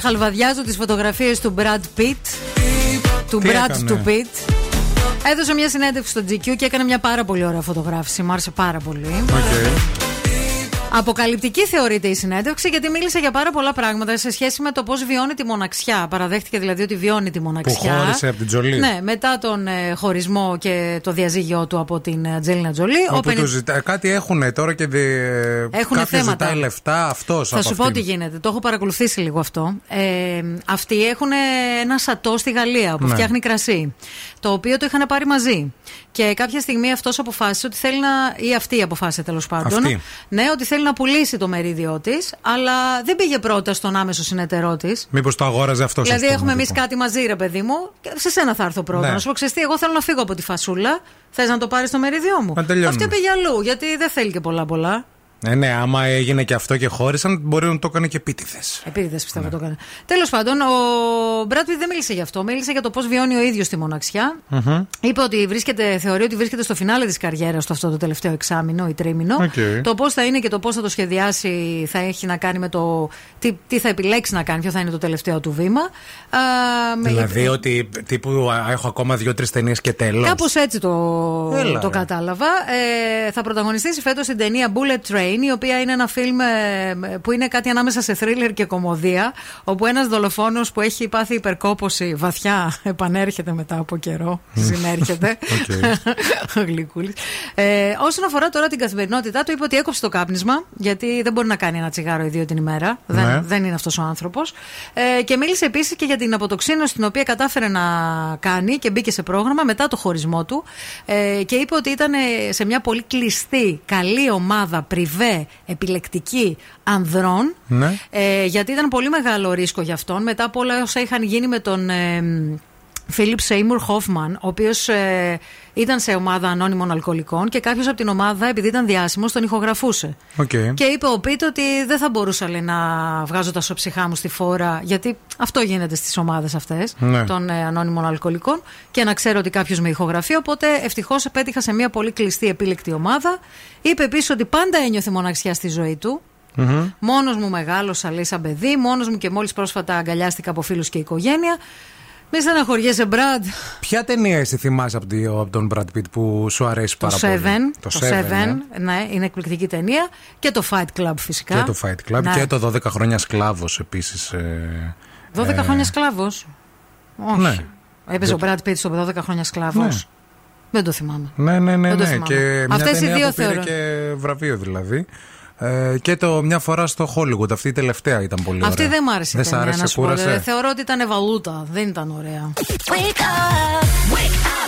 Και χαλβαδιάζω τις φωτογραφίες του Brad Pitt. Του Τι Brad έκανε; του Pitt. Έδωσε μια συνέντευξη στο GQ και έκανε μια πάρα πολύ ωραία φωτογράφηση. Μ' άρεσε πάρα πολύ. Αποκαλυπτική θεωρείται η συνέντευξη γιατί μίλησε για πάρα πολλά πράγματα σε σχέση με το πώς βιώνει τη μοναξιά. Παραδέχτηκε δηλαδή ότι βιώνει τη Που μοναξιά. χώρισε από την Τζολί. Ναι, μετά τον ε, χωρισμό και το διαζύγιο του από την ε, Τζέλινα Τζολί. ο Όπου 50 του ζητά, κάτι έχουν τώρα και δι... Έχουνε κάποιος θέματα. ζητάει λεφτά αυτός. Θα σου πω τι γίνεται. Το έχω παρακολουθήσει λίγο αυτό. Ε, αυτοί έχουν ένα σατό στη Γαλλία που Ναι. φτιάχνει κρασί. Το οποίο το είχαν πάρει μαζί. Και κάποια στιγμή αυτός αποφάσισε ότι θέλει να. ή αυτή αποφάσισε τέλος πάντων. Αυτή. Ναι, ότι θέλει να πουλήσει το μερίδιό της, αλλά δεν πήγε πρώτα στον άμεσο συνεταιρό της. Μήπως το αγόραζε αυτός. Δηλαδή, έχουμε εμείς κάτι μαζί, ρε παιδί μου. Και σε σένα θα έρθω πρώτα. Ναι. Να σου πω, ξέρεις τι, εγώ θέλω να φύγω από τη φασούλα. Θες να το πάρεις το μερίδιό μου; Να τελειώνουμε. Αυτή πήγε αλλού, γιατί δεν θέλει και πολλά πολλά. Ε, ναι, άμα έγινε και αυτό και χώρισαν, μπορεί να το έκανε και επίτηδες. Επίτηδες πιστεύω το έκανε. Τέλος πάντων, ο Μπράτ Πιτ δεν μίλησε γι' αυτό. Μίλησε για το πώς βιώνει ο ίδιος τη μοναξιά. Είπε ότι βρίσκεται, θεωρεί ότι βρίσκεται στο φινάλε της καριέρας του αυτό το τελευταίο εξάμεινο ή τρίμηνο. Οκ. Το πώς θα είναι και το πώς θα το σχεδιάσει θα έχει να κάνει με το τι, τι θα επιλέξει να κάνει, ποιο θα είναι το τελευταίο του βήμα. Α, με- Δηλαδή ότι τύπου α, έχω ακόμα δύο-τρεις ταινίες και τέλος. Κάπως έτσι το, Έλα, το ρε. κατάλαβα. Ε, θα πρωταγωνιστήσει φέτος την ταινία Bullet Train, η οποία είναι ένα φιλμ ε, που είναι κάτι ανάμεσα σε θρίλερ και κομμωδία. Όπου ένας δολοφόνος που έχει πάθει υπερκόπωση βαθιά επανέρχεται μετά από καιρό. Συνέρχεται. [laughs] Ο Γλυκούλης. Ε, όσον αφορά τώρα την καθημερινότητά του, είπε ότι έκοψε το κάπνισμα, γιατί δεν μπορεί να κάνει ένα τσιγάρο ή δύο την ημέρα. Ναι. Δεν, δεν είναι αυτός ο άνθρωπος. Ε, και μίλησε επίσης και για την αποτοξίνωση την οποία κατάφερε να κάνει και μπήκε σε πρόγραμμα μετά το χωρισμό του. Ε, και είπε ότι ήταν ε, σε μια πολύ κλειστή, καλή ομάδα πριβέ, επιλεκτική ανδρών. Ναι. Ε, γιατί ήταν πολύ μεγάλο ρίσκο για αυτόν μετά από όλα όσα είχαν γίνει με τον. Ε, Φίλιπ Σέιμουρ Χόφμαν, ο οποίος ήταν σε ομάδα ανώνυμων αλκοολικών και κάποιος από την ομάδα, επειδή ήταν διάσημος, τον ηχογραφούσε. Οκ. Και είπε ο Πίτ ότι δεν θα μπορούσα λέει, να βγάζω τα εσώψυχά μου στη φόρα, γιατί αυτό γίνεται στις ομάδες αυτές Ναι. των ε, ανώνυμων αλκοολικών και να ξέρω ότι κάποιος με ηχογραφεί. Οπότε ευτυχώς πέτυχα σε μια πολύ κλειστή επίλεκτη ομάδα. Είπε επίσης ότι πάντα ένιωθε μοναξιά στη ζωή του. Μμμ. Μόνος μου μεγάλωσα, λέει, σαν παιδί. Μόνος μου και μόλις πρόσφατα αγκαλιάστηκα από φίλους και οικογένεια. Μη στεναχωριέσαι, Μπραντ. Ποια ταινία εσύ θυμάσαι από, τη- από τον Brad Pitt που σου αρέσει Το πάρα Seven. πολύ; Το Seven, ναι, είναι εκπληκτική ταινία. Και το Fight Club φυσικά. Και το Fight Club Ναι. και το 12 χρόνια σκλάβος επίσης. 12 χρόνια σκλάβος. Όχι. Ναι. Έπαιζε ο Για- Brad Pitt στο 12 χρόνια σκλάβος. Ναι. Δεν το θυμάμαι. Ναι, ναι, ναι. Δεν το ναι. θυμάμαι. Και μια Αυτές οι ταινία δύο που πήρε θεωρώ. και βραβείο δηλαδή. Ε, και το μια φορά στο Hollywood. Αυτή η τελευταία ήταν πολύ ωραία. Αυτή δεν μ' άρεσε. η Δεν σ' ταινία, άρεσε, να σου πω. κούρασε; Ε, Θεωρώ ότι ήταν βαλούτα. Δεν ήταν ωραία.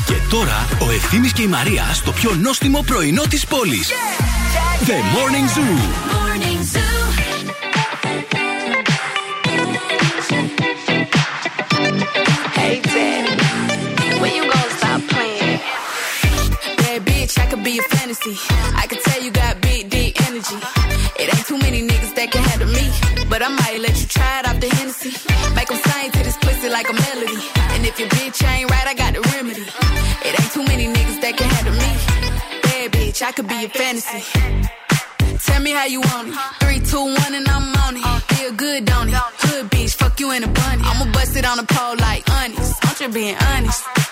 Και τώρα ο Ευθύμης και η Μαρία στο πιο νόστιμο πρωινό της πόλης. The Morning Zoo. Hey, daddy, when you gonna stop playing? Bad bitch, I could be a fantasy. I could too many niggas that can handle me. But I might let you try it off the Hennessy. Make 'em sing to this pussy like a melody. And if your bitch ain't right, I got the remedy. It ain't too many niggas that can handle me. Bad bitch, I could be a fantasy. Tell me how you want it. Three, two, one, and I'm on it. Feel good, don't it? Hood bitch, fuck you in a bunny. I'ma bust it on the pole like honest. I'm just being honest.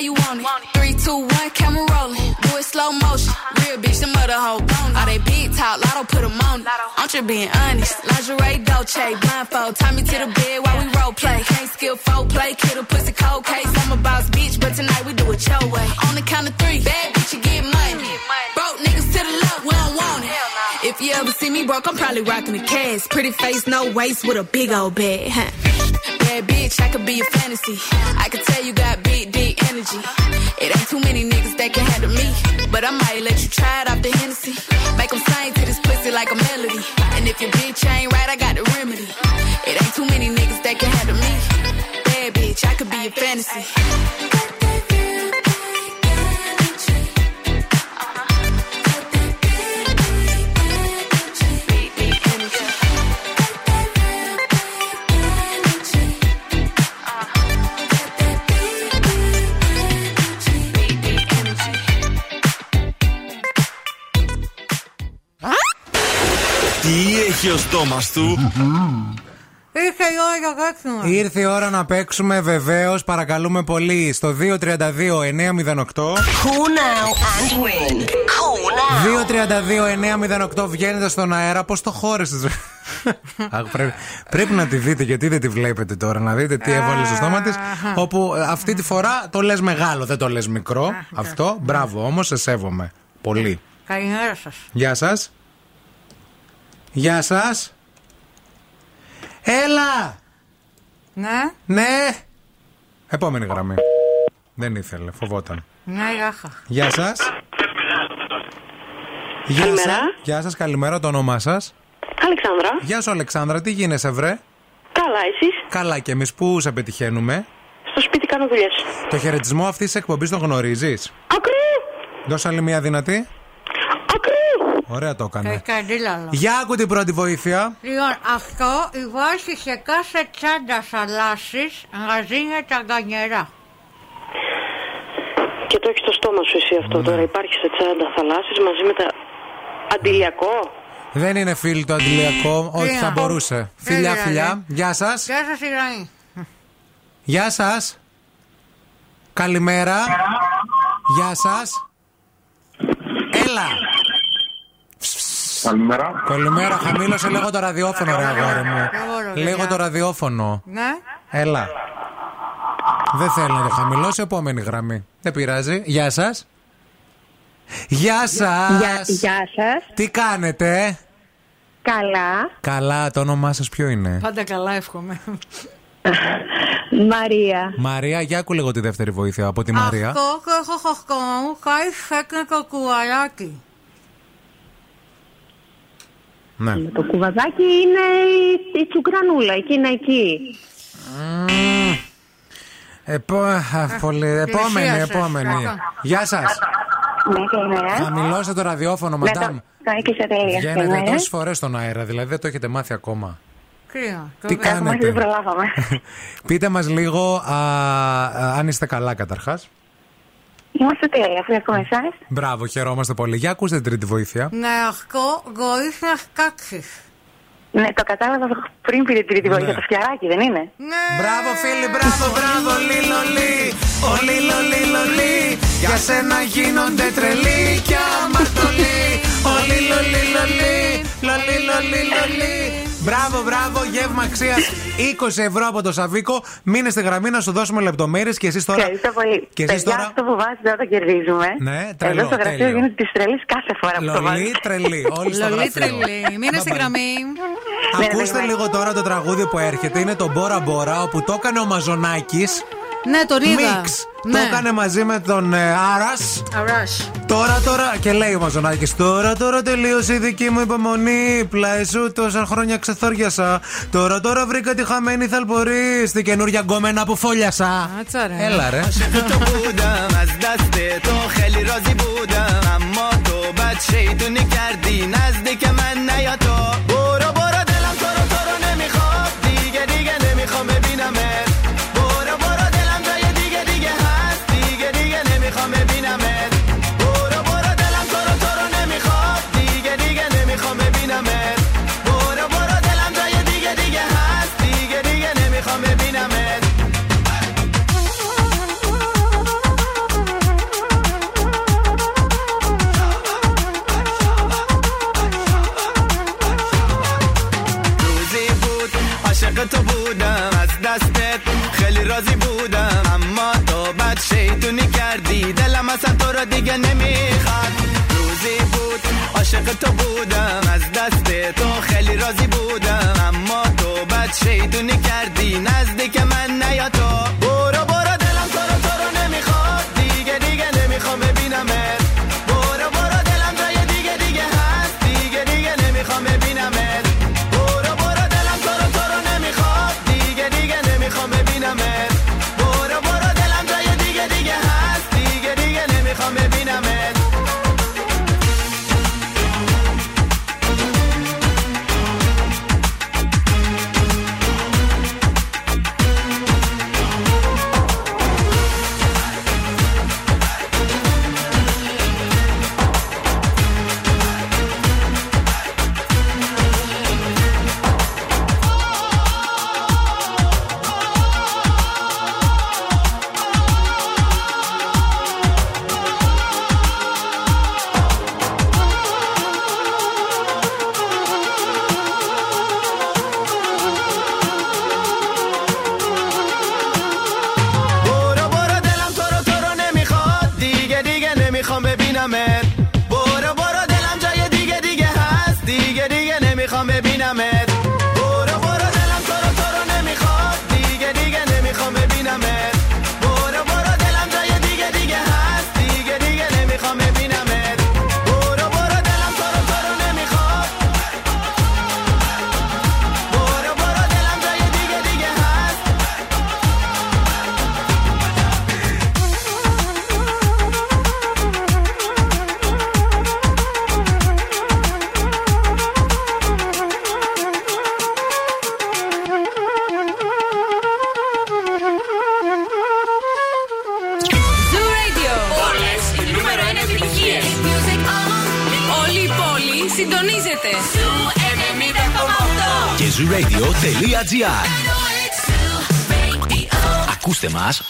You want it. Three, two, one, camera rolling. Do it slow motion. Real bitch, the mother hoe. All they big talk, lotto put 'em on. it. I'm just being honest. Lingerie, Dolce, blindfold. Tie me to the bed while we role play. Can't skill folk play, kid a pussy cold case. I'm a boss bitch, but tonight we do it your way. On the count of three, bad bitch, you get money. Broke niggas to the left, we don't want it. If you ever see me broke, I'm probably rocking the cash. Pretty face, no waist, with a big old bag. huh. Bad bitch, I could be a fantasy. I could tell you got big, energy. It ain't too many niggas that can handle me. But I might let you try it off the Hennessy. Make 'em sing to this pussy like a melody. And if your bitch ain't right, I got the remedy. It ain't too many niggas that can handle me. Bad bitch, I could be a fantasy. Τι έχει ο στόμας του; Ήρθε η ώρα για παίξουμε. Ήρθε η ώρα να παίξουμε βεβαίως. Παρακαλούμε πολύ στο 232-908. Call now and win. Call now. 232-908 βγαίνετε στον αέρα. Πώς το χώρισες. πρέπει, πρέπει να τη δείτε γιατί δεν τη βλέπετε τώρα. Να δείτε τι έβαλε στο στόμα της. Όπου ε, αυτή τη φορά το λες μεγάλο, δεν το λες μικρό. Αυτό. Μπράβο όμως, σε σέβομαι. Πολύ. Καλημέρα σας. Γεια σας. Γεια σας. Έλα! Ναι, Ναι! Επόμενη γραμμή. Δεν ήθελε, φοβόταν. ναι, γάχα. Γεια σας. Γεια Καλημέρα. σας. Γεια σας, καλημέρα, το όνομά σας. Αλεξάνδρα. Γεια σου, Αλεξάνδρα, τι γίνεσαι, βρε; Καλά, εσείς; Καλά, και εμείς πού σε πετυχαίνουμε; Στο σπίτι κάνω δουλειές. Το χαιρετισμό αυτής της εκπομπής τον γνωρίζεις; Ακρού! Δώσε άλλη μία δυνατή. Ακρού! Ωραία το έκανε. Καντήλαλο. Για άκου την πρώτη βοήθεια. Λοιπόν, αυτό υπάρχει σε κάθε τσάντα θαλάσσης, γαζίνια τα γκανιερά. Και το έχεις στο στόμα σου εσύ αυτό τώρα. Υπάρχει σε τσάντα θαλάσσης μαζί με τα... Αντιλιακό; Δεν είναι φίλοι το αντιλιακό, όχι θα είναι. μπορούσε. Δεν Φιλιά, είναι, φιλιά. ναι. Γεια σας. Γεια σας η γραμμή. Γεια σας. Καλημέρα. Γεια σας. Έλα. Καλημέρα. Καλημέρα. Χαμήλωσε λίγο το ραδιόφωνο, ρε αγόρι μου. Αγόρι, Λίγο παιδιά. το ραδιόφωνο. Ναι, Έλα. Δεν θέλω να το χαμηλώσω. Επόμενη γραμμή. Δεν πειράζει. Γεια σα. Γεια σα. Γεια, γεια σας. Τι κάνετε, Καλά. Καλά, το όνομά σα ποιο είναι. πάντα καλά εύχομαι. Μαρία. Μαρία, για άκου λίγο τη δεύτερη βοήθεια από τη Μαρία. Αυτό και έχω χορκόμα μου πάει φέκνε το κουβαλάκι. Ναι. Το κουβαδάκι είναι η, η τσουκρανούλα, εκείνα εκεί. Μμμ. Επό... α, πολύ... Επόμενη, σας. επόμενη. Γεια σας. Ναι, καλημέρα. Χαμηλώστε το ραδιόφωνο, Ναι, μαντάμ. το, το έκλεισα τελεία. Βγαίνετε Καλημέρα. τόσε φορές στον αέρα, δηλαδή δεν το έχετε μάθει ακόμα. Κρύο. Τι Έχουμε, κάνετε. Δεν προλάβαμε. [laughs] Πείτε μας λίγο α, α, αν είστε καλά καταρχάς. Είμαστε τέλεια, αφού έχουμε εσάς. Μπράβο, χαιρόμαστε πολύ. Για ακούστε την τρίτη βοήθεια. Ναι, αυτό μπορείς να σκάξεις. Ναι, το κατάλαβα πριν πήρε την τρίτη Ναι. βοήθεια, το φτιαράκι, δεν είναι; Μπράβο φίλοι, μπράβο, μπράβο, λιλολί Ο λιλολί, λολί Για σένα γίνονται τρελοί κι αμαρτωλοί Ο λιλολί, λολί Λολί, λολί, λολί Μπράβο, μπράβο, γεύμα αξίας 20 ευρώ από το Σαβίκο. Μείνε στη γραμμή να σου δώσουμε λεπτομέρειες και εσείς τώρα. Ευχαριστώ πολύ. Και εσείς Παιδιά, τώρα- αυτό που βάζετε όταν κερδίζουμε. Ναι, τρελό, Εδώ στο γραφείο τέλειο. γίνεται της τρελής κάθε φορά που το Λολί, βάζετε. τρελή. Όλοι στο Λολί γραφείο. τρελή. Μείνε στη Bye bye. γραμμή. Ακούστε λίγο τώρα το τραγούδι που έρχεται. Είναι το Μπόρα Μπόρα, όπου το έκανε ο Μαζονάκης. Ναι, τον είδα. Το ναι. έκανε μαζί με τον ε, Άρας Αράς. Τώρα, τώρα. Και λέει ο Μαζονάκης. Τώρα, τώρα τελείωσε η δική μου υπομονή. Πλάι σου τόσα χρόνια ξεθόριασα. Τώρα, τώρα βρήκα τη χαμένη θαλπορή. στη καινούρια γκόμενα που φόλιασα. Έλα, ρε. Έλα, ρε. تو نکردی نزدیک من نیا تو راضی بودم اما تو بد شیطونی کردی. دلم اصلا تو را دیگه نمی‌خواد. روزی بود عاشق تو بودم. از دست تو خیلی راضی بودم. اما تو بد شیطونی کردی. نزدیک من نیا تو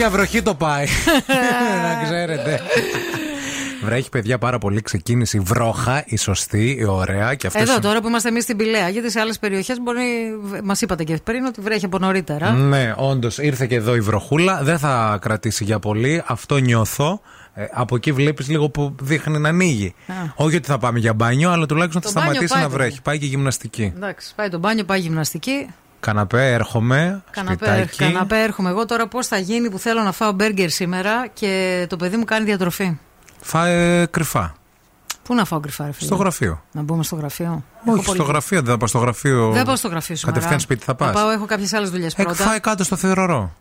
Για βροχή το πάει. [laughs] Να ξέρετε. Βρέχει, παιδιά, πάρα πολύ. Ξεκίνησε η βρόχα, η σωστή, η ωραία. Και αυτές Εδώ οι- τώρα που είμαστε εμείς στην Πηλαία, γιατί σε άλλες περιοχές μπορεί. Μας είπατε και πριν ότι βρέχει από νωρίτερα. Ναι, όντως ήρθε και εδώ η βροχούλα. Δεν θα κρατήσει για πολύ. Αυτό νιώθω. Ε, από εκεί βλέπεις λίγο που δείχνει να ανοίγει. Α. Όχι ότι θα πάμε για μπάνιο, αλλά τουλάχιστον Το θα μπάνιο σταματήσει πάει να τώρα. βρέχει. Πάει και γυμναστική. Εντάξει, πάει το μπάνιο, πάει γυμναστική. Καναπέ, έρχομαι. Καναπέ, σπιτάκι. καναπέ έρχομαι εγώ τώρα πώς θα γίνει που θέλω να φάω μπέργκερ σήμερα και το παιδί μου κάνει διατροφή. Φάε κρυφά. Πού να φάω κρυφά, ρε φίλε; Στο γραφείο. Να μπούμε στο γραφείο; Έχω Όχι, πολύ- στο γραφείο. Δεν θα πα στο γραφείο. Δεν πάω στο γραφείο σήμερα. Κατευθείαν σπίτι θα Θα πας. πάω, έχω κάποιες άλλες δουλειές πρώτα. Εκφάει κάτω στο θεωρορό.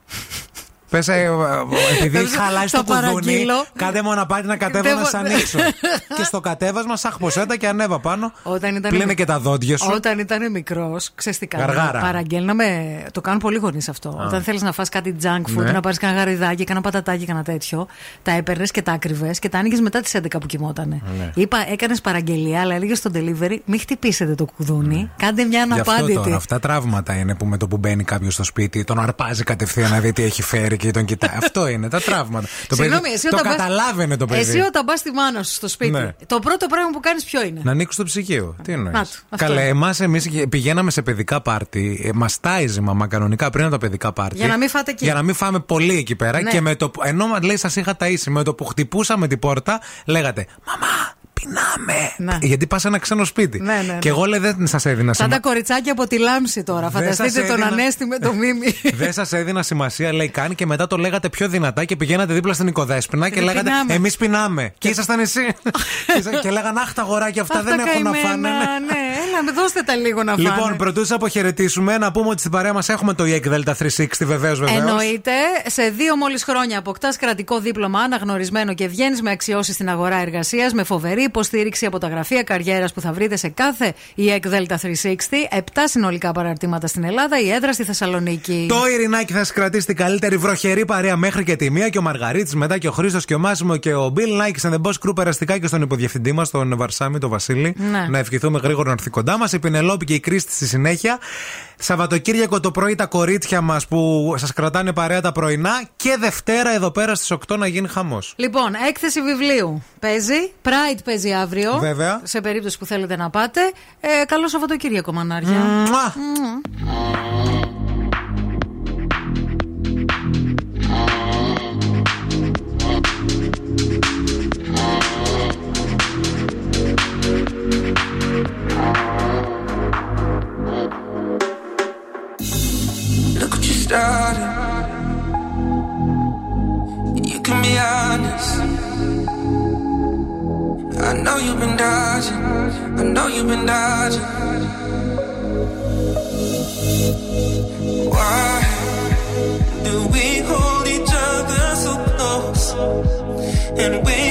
Πες, επειδή έχει Θα χαλάσει το κουδούνι, παραγγείλω. κάντε μοναπάτι να κατέβω να Κατέβω- σα ανοίξω. [laughs] και στο κατέβασμα, σαχ ποσέτα και ανέβα πάνω. Όταν ήταν Πλύνε μικ- και τα δόντια σου. Όταν ήταν μικρός, ξέρεις τι κάνανε. Γαργάρα. Παραγγέλναμε. Το κάνουν πολλοί γονείς αυτό. Α. Όταν θέλεις να φας κάτι junk food, Ναι. να πάρεις κανένα γαριδάκι, κανένα πατατάκι, κανένα τέτοιο, τα έπαιρνες και τα άκριβες και τα άνοιγες μετά τις 11 που κοιμότανε. Ναι. Είπα, έκανες παραγγελία, αλλά έλεγες στο delivery, μην χτυπήσετε το κουδούνι, κάντε μια Γι' αυτό αναπάντητη. τώρα, αυτά τραύματα είναι που με το που μπαίνει κάποιος στο σπίτι, τον αρπάζει κατευθείαν να δει τι έχει φέρει και τον κοιτάει. [laughs] αυτό είναι, τα τραύματα. Το Συγγνώμη, παιδί, εσύ το όταν πας- καταλάβαινε το παιδί. Εσύ όταν πας στη μάνα σου στο σπίτι, Ναι. το πρώτο πράγμα που κάνεις ποιο είναι; Να ανοίξεις το ψυγείο. Τι εννοείς; Να του, αυτό Καλέ, είναι. εμάς εμείς πηγαίναμε σε παιδικά πάρτι. Ε, Μας τάιζε η μαμά κανονικά πριν από τα παιδικά πάρτι. Για να μην φάτε εκεί. Για να μην φάμε πολύ εκεί πέρα. Ναι. Και με το, που- ενώ μας λέει, σας είχα ταΐσει, με το που χτυπούσαμε την πόρτα, λέγατε Μαμά, πεινάμε. Γιατί πας σε ένα ξένο σπίτι. Ναι, ναι, ναι. Και εγώ λέει, δεν σας έδινα Σαν τα σημασία. κοριτσάκια από τη λάμψη τώρα. Δεν Φανταστείτε σας τον έδινα- Ανέστη με το μίμη. [laughs] Δεν σας έδινα σημασία, λέει καν, και μετά το λέγατε πιο δυνατά και πηγαίνατε δίπλα στην οικοδέσπινα και Δεν λέγατε πεινάμε. Εμείς πεινάμε. Και ήσασταν εσύ. [laughs] και λέγανε Αχ, τα αγοράκια αυτά δεν έχουν να φάνε. καημένα, Ναι, έλα, με δώστε τα λίγο να φάνε. Λοιπόν, πρωτού σα αποχαιρετήσουμε, να πούμε ότι στην παρέα μας έχουμε το EEC Delta 360, βεβαίως, βεβαίως. Εννοείται, σε δύο μόλις χρόνια αποκτάς κρατικό δίπλωμα αναγνωρισμένο και βγαίνεις με αξιώσεις στην αγορά εργασίας με φοβερή υποστήριξη από τα γραφεία καριέρας που θα βρείτε σε κάθε EEC Delta 360. Επτά συνολικά παραρτήματα στην Ελλάδα, η έδρα στη Θεσσαλονίκη. Το Ειρηνάκι θα σας κρατήσει την καλύτερη βροχερή παρέα μέχρι και τη μία και ο Μαργαρίτης, μετά και ο Χρήστος και ο Μάσιμο και ο Bill Nike and the Boss Crew περαστικά και στον υποδιευθυντή μας, τον Βαρσάμι, τον Βασίλη. Ναι. Να ευχηθούμε γρήγορα να έρθει κοντά μας. Η Πινελόπη και η Κρίστη στη συνέχεια. Σαββατοκύριακο το πρωί τα κορίτσια μας που σας κρατάνε παρέα τα πρωινά. Και Δευτέρα εδώ πέρα στις 8 να γίνει χαμός. Λοιπόν, έκθεση βιβλίου παίζει. Pride παίζει αύριο. Βέβαια. Σε περίπτωση που θέλετε να πάτε. Ε, καλό Σαββατοκύριακο, μανάρια. Μουα. Μουα. Look what you started. You can be honest. I know you've been dodging. I know you've been dodging. Why do we hold each other so close and wait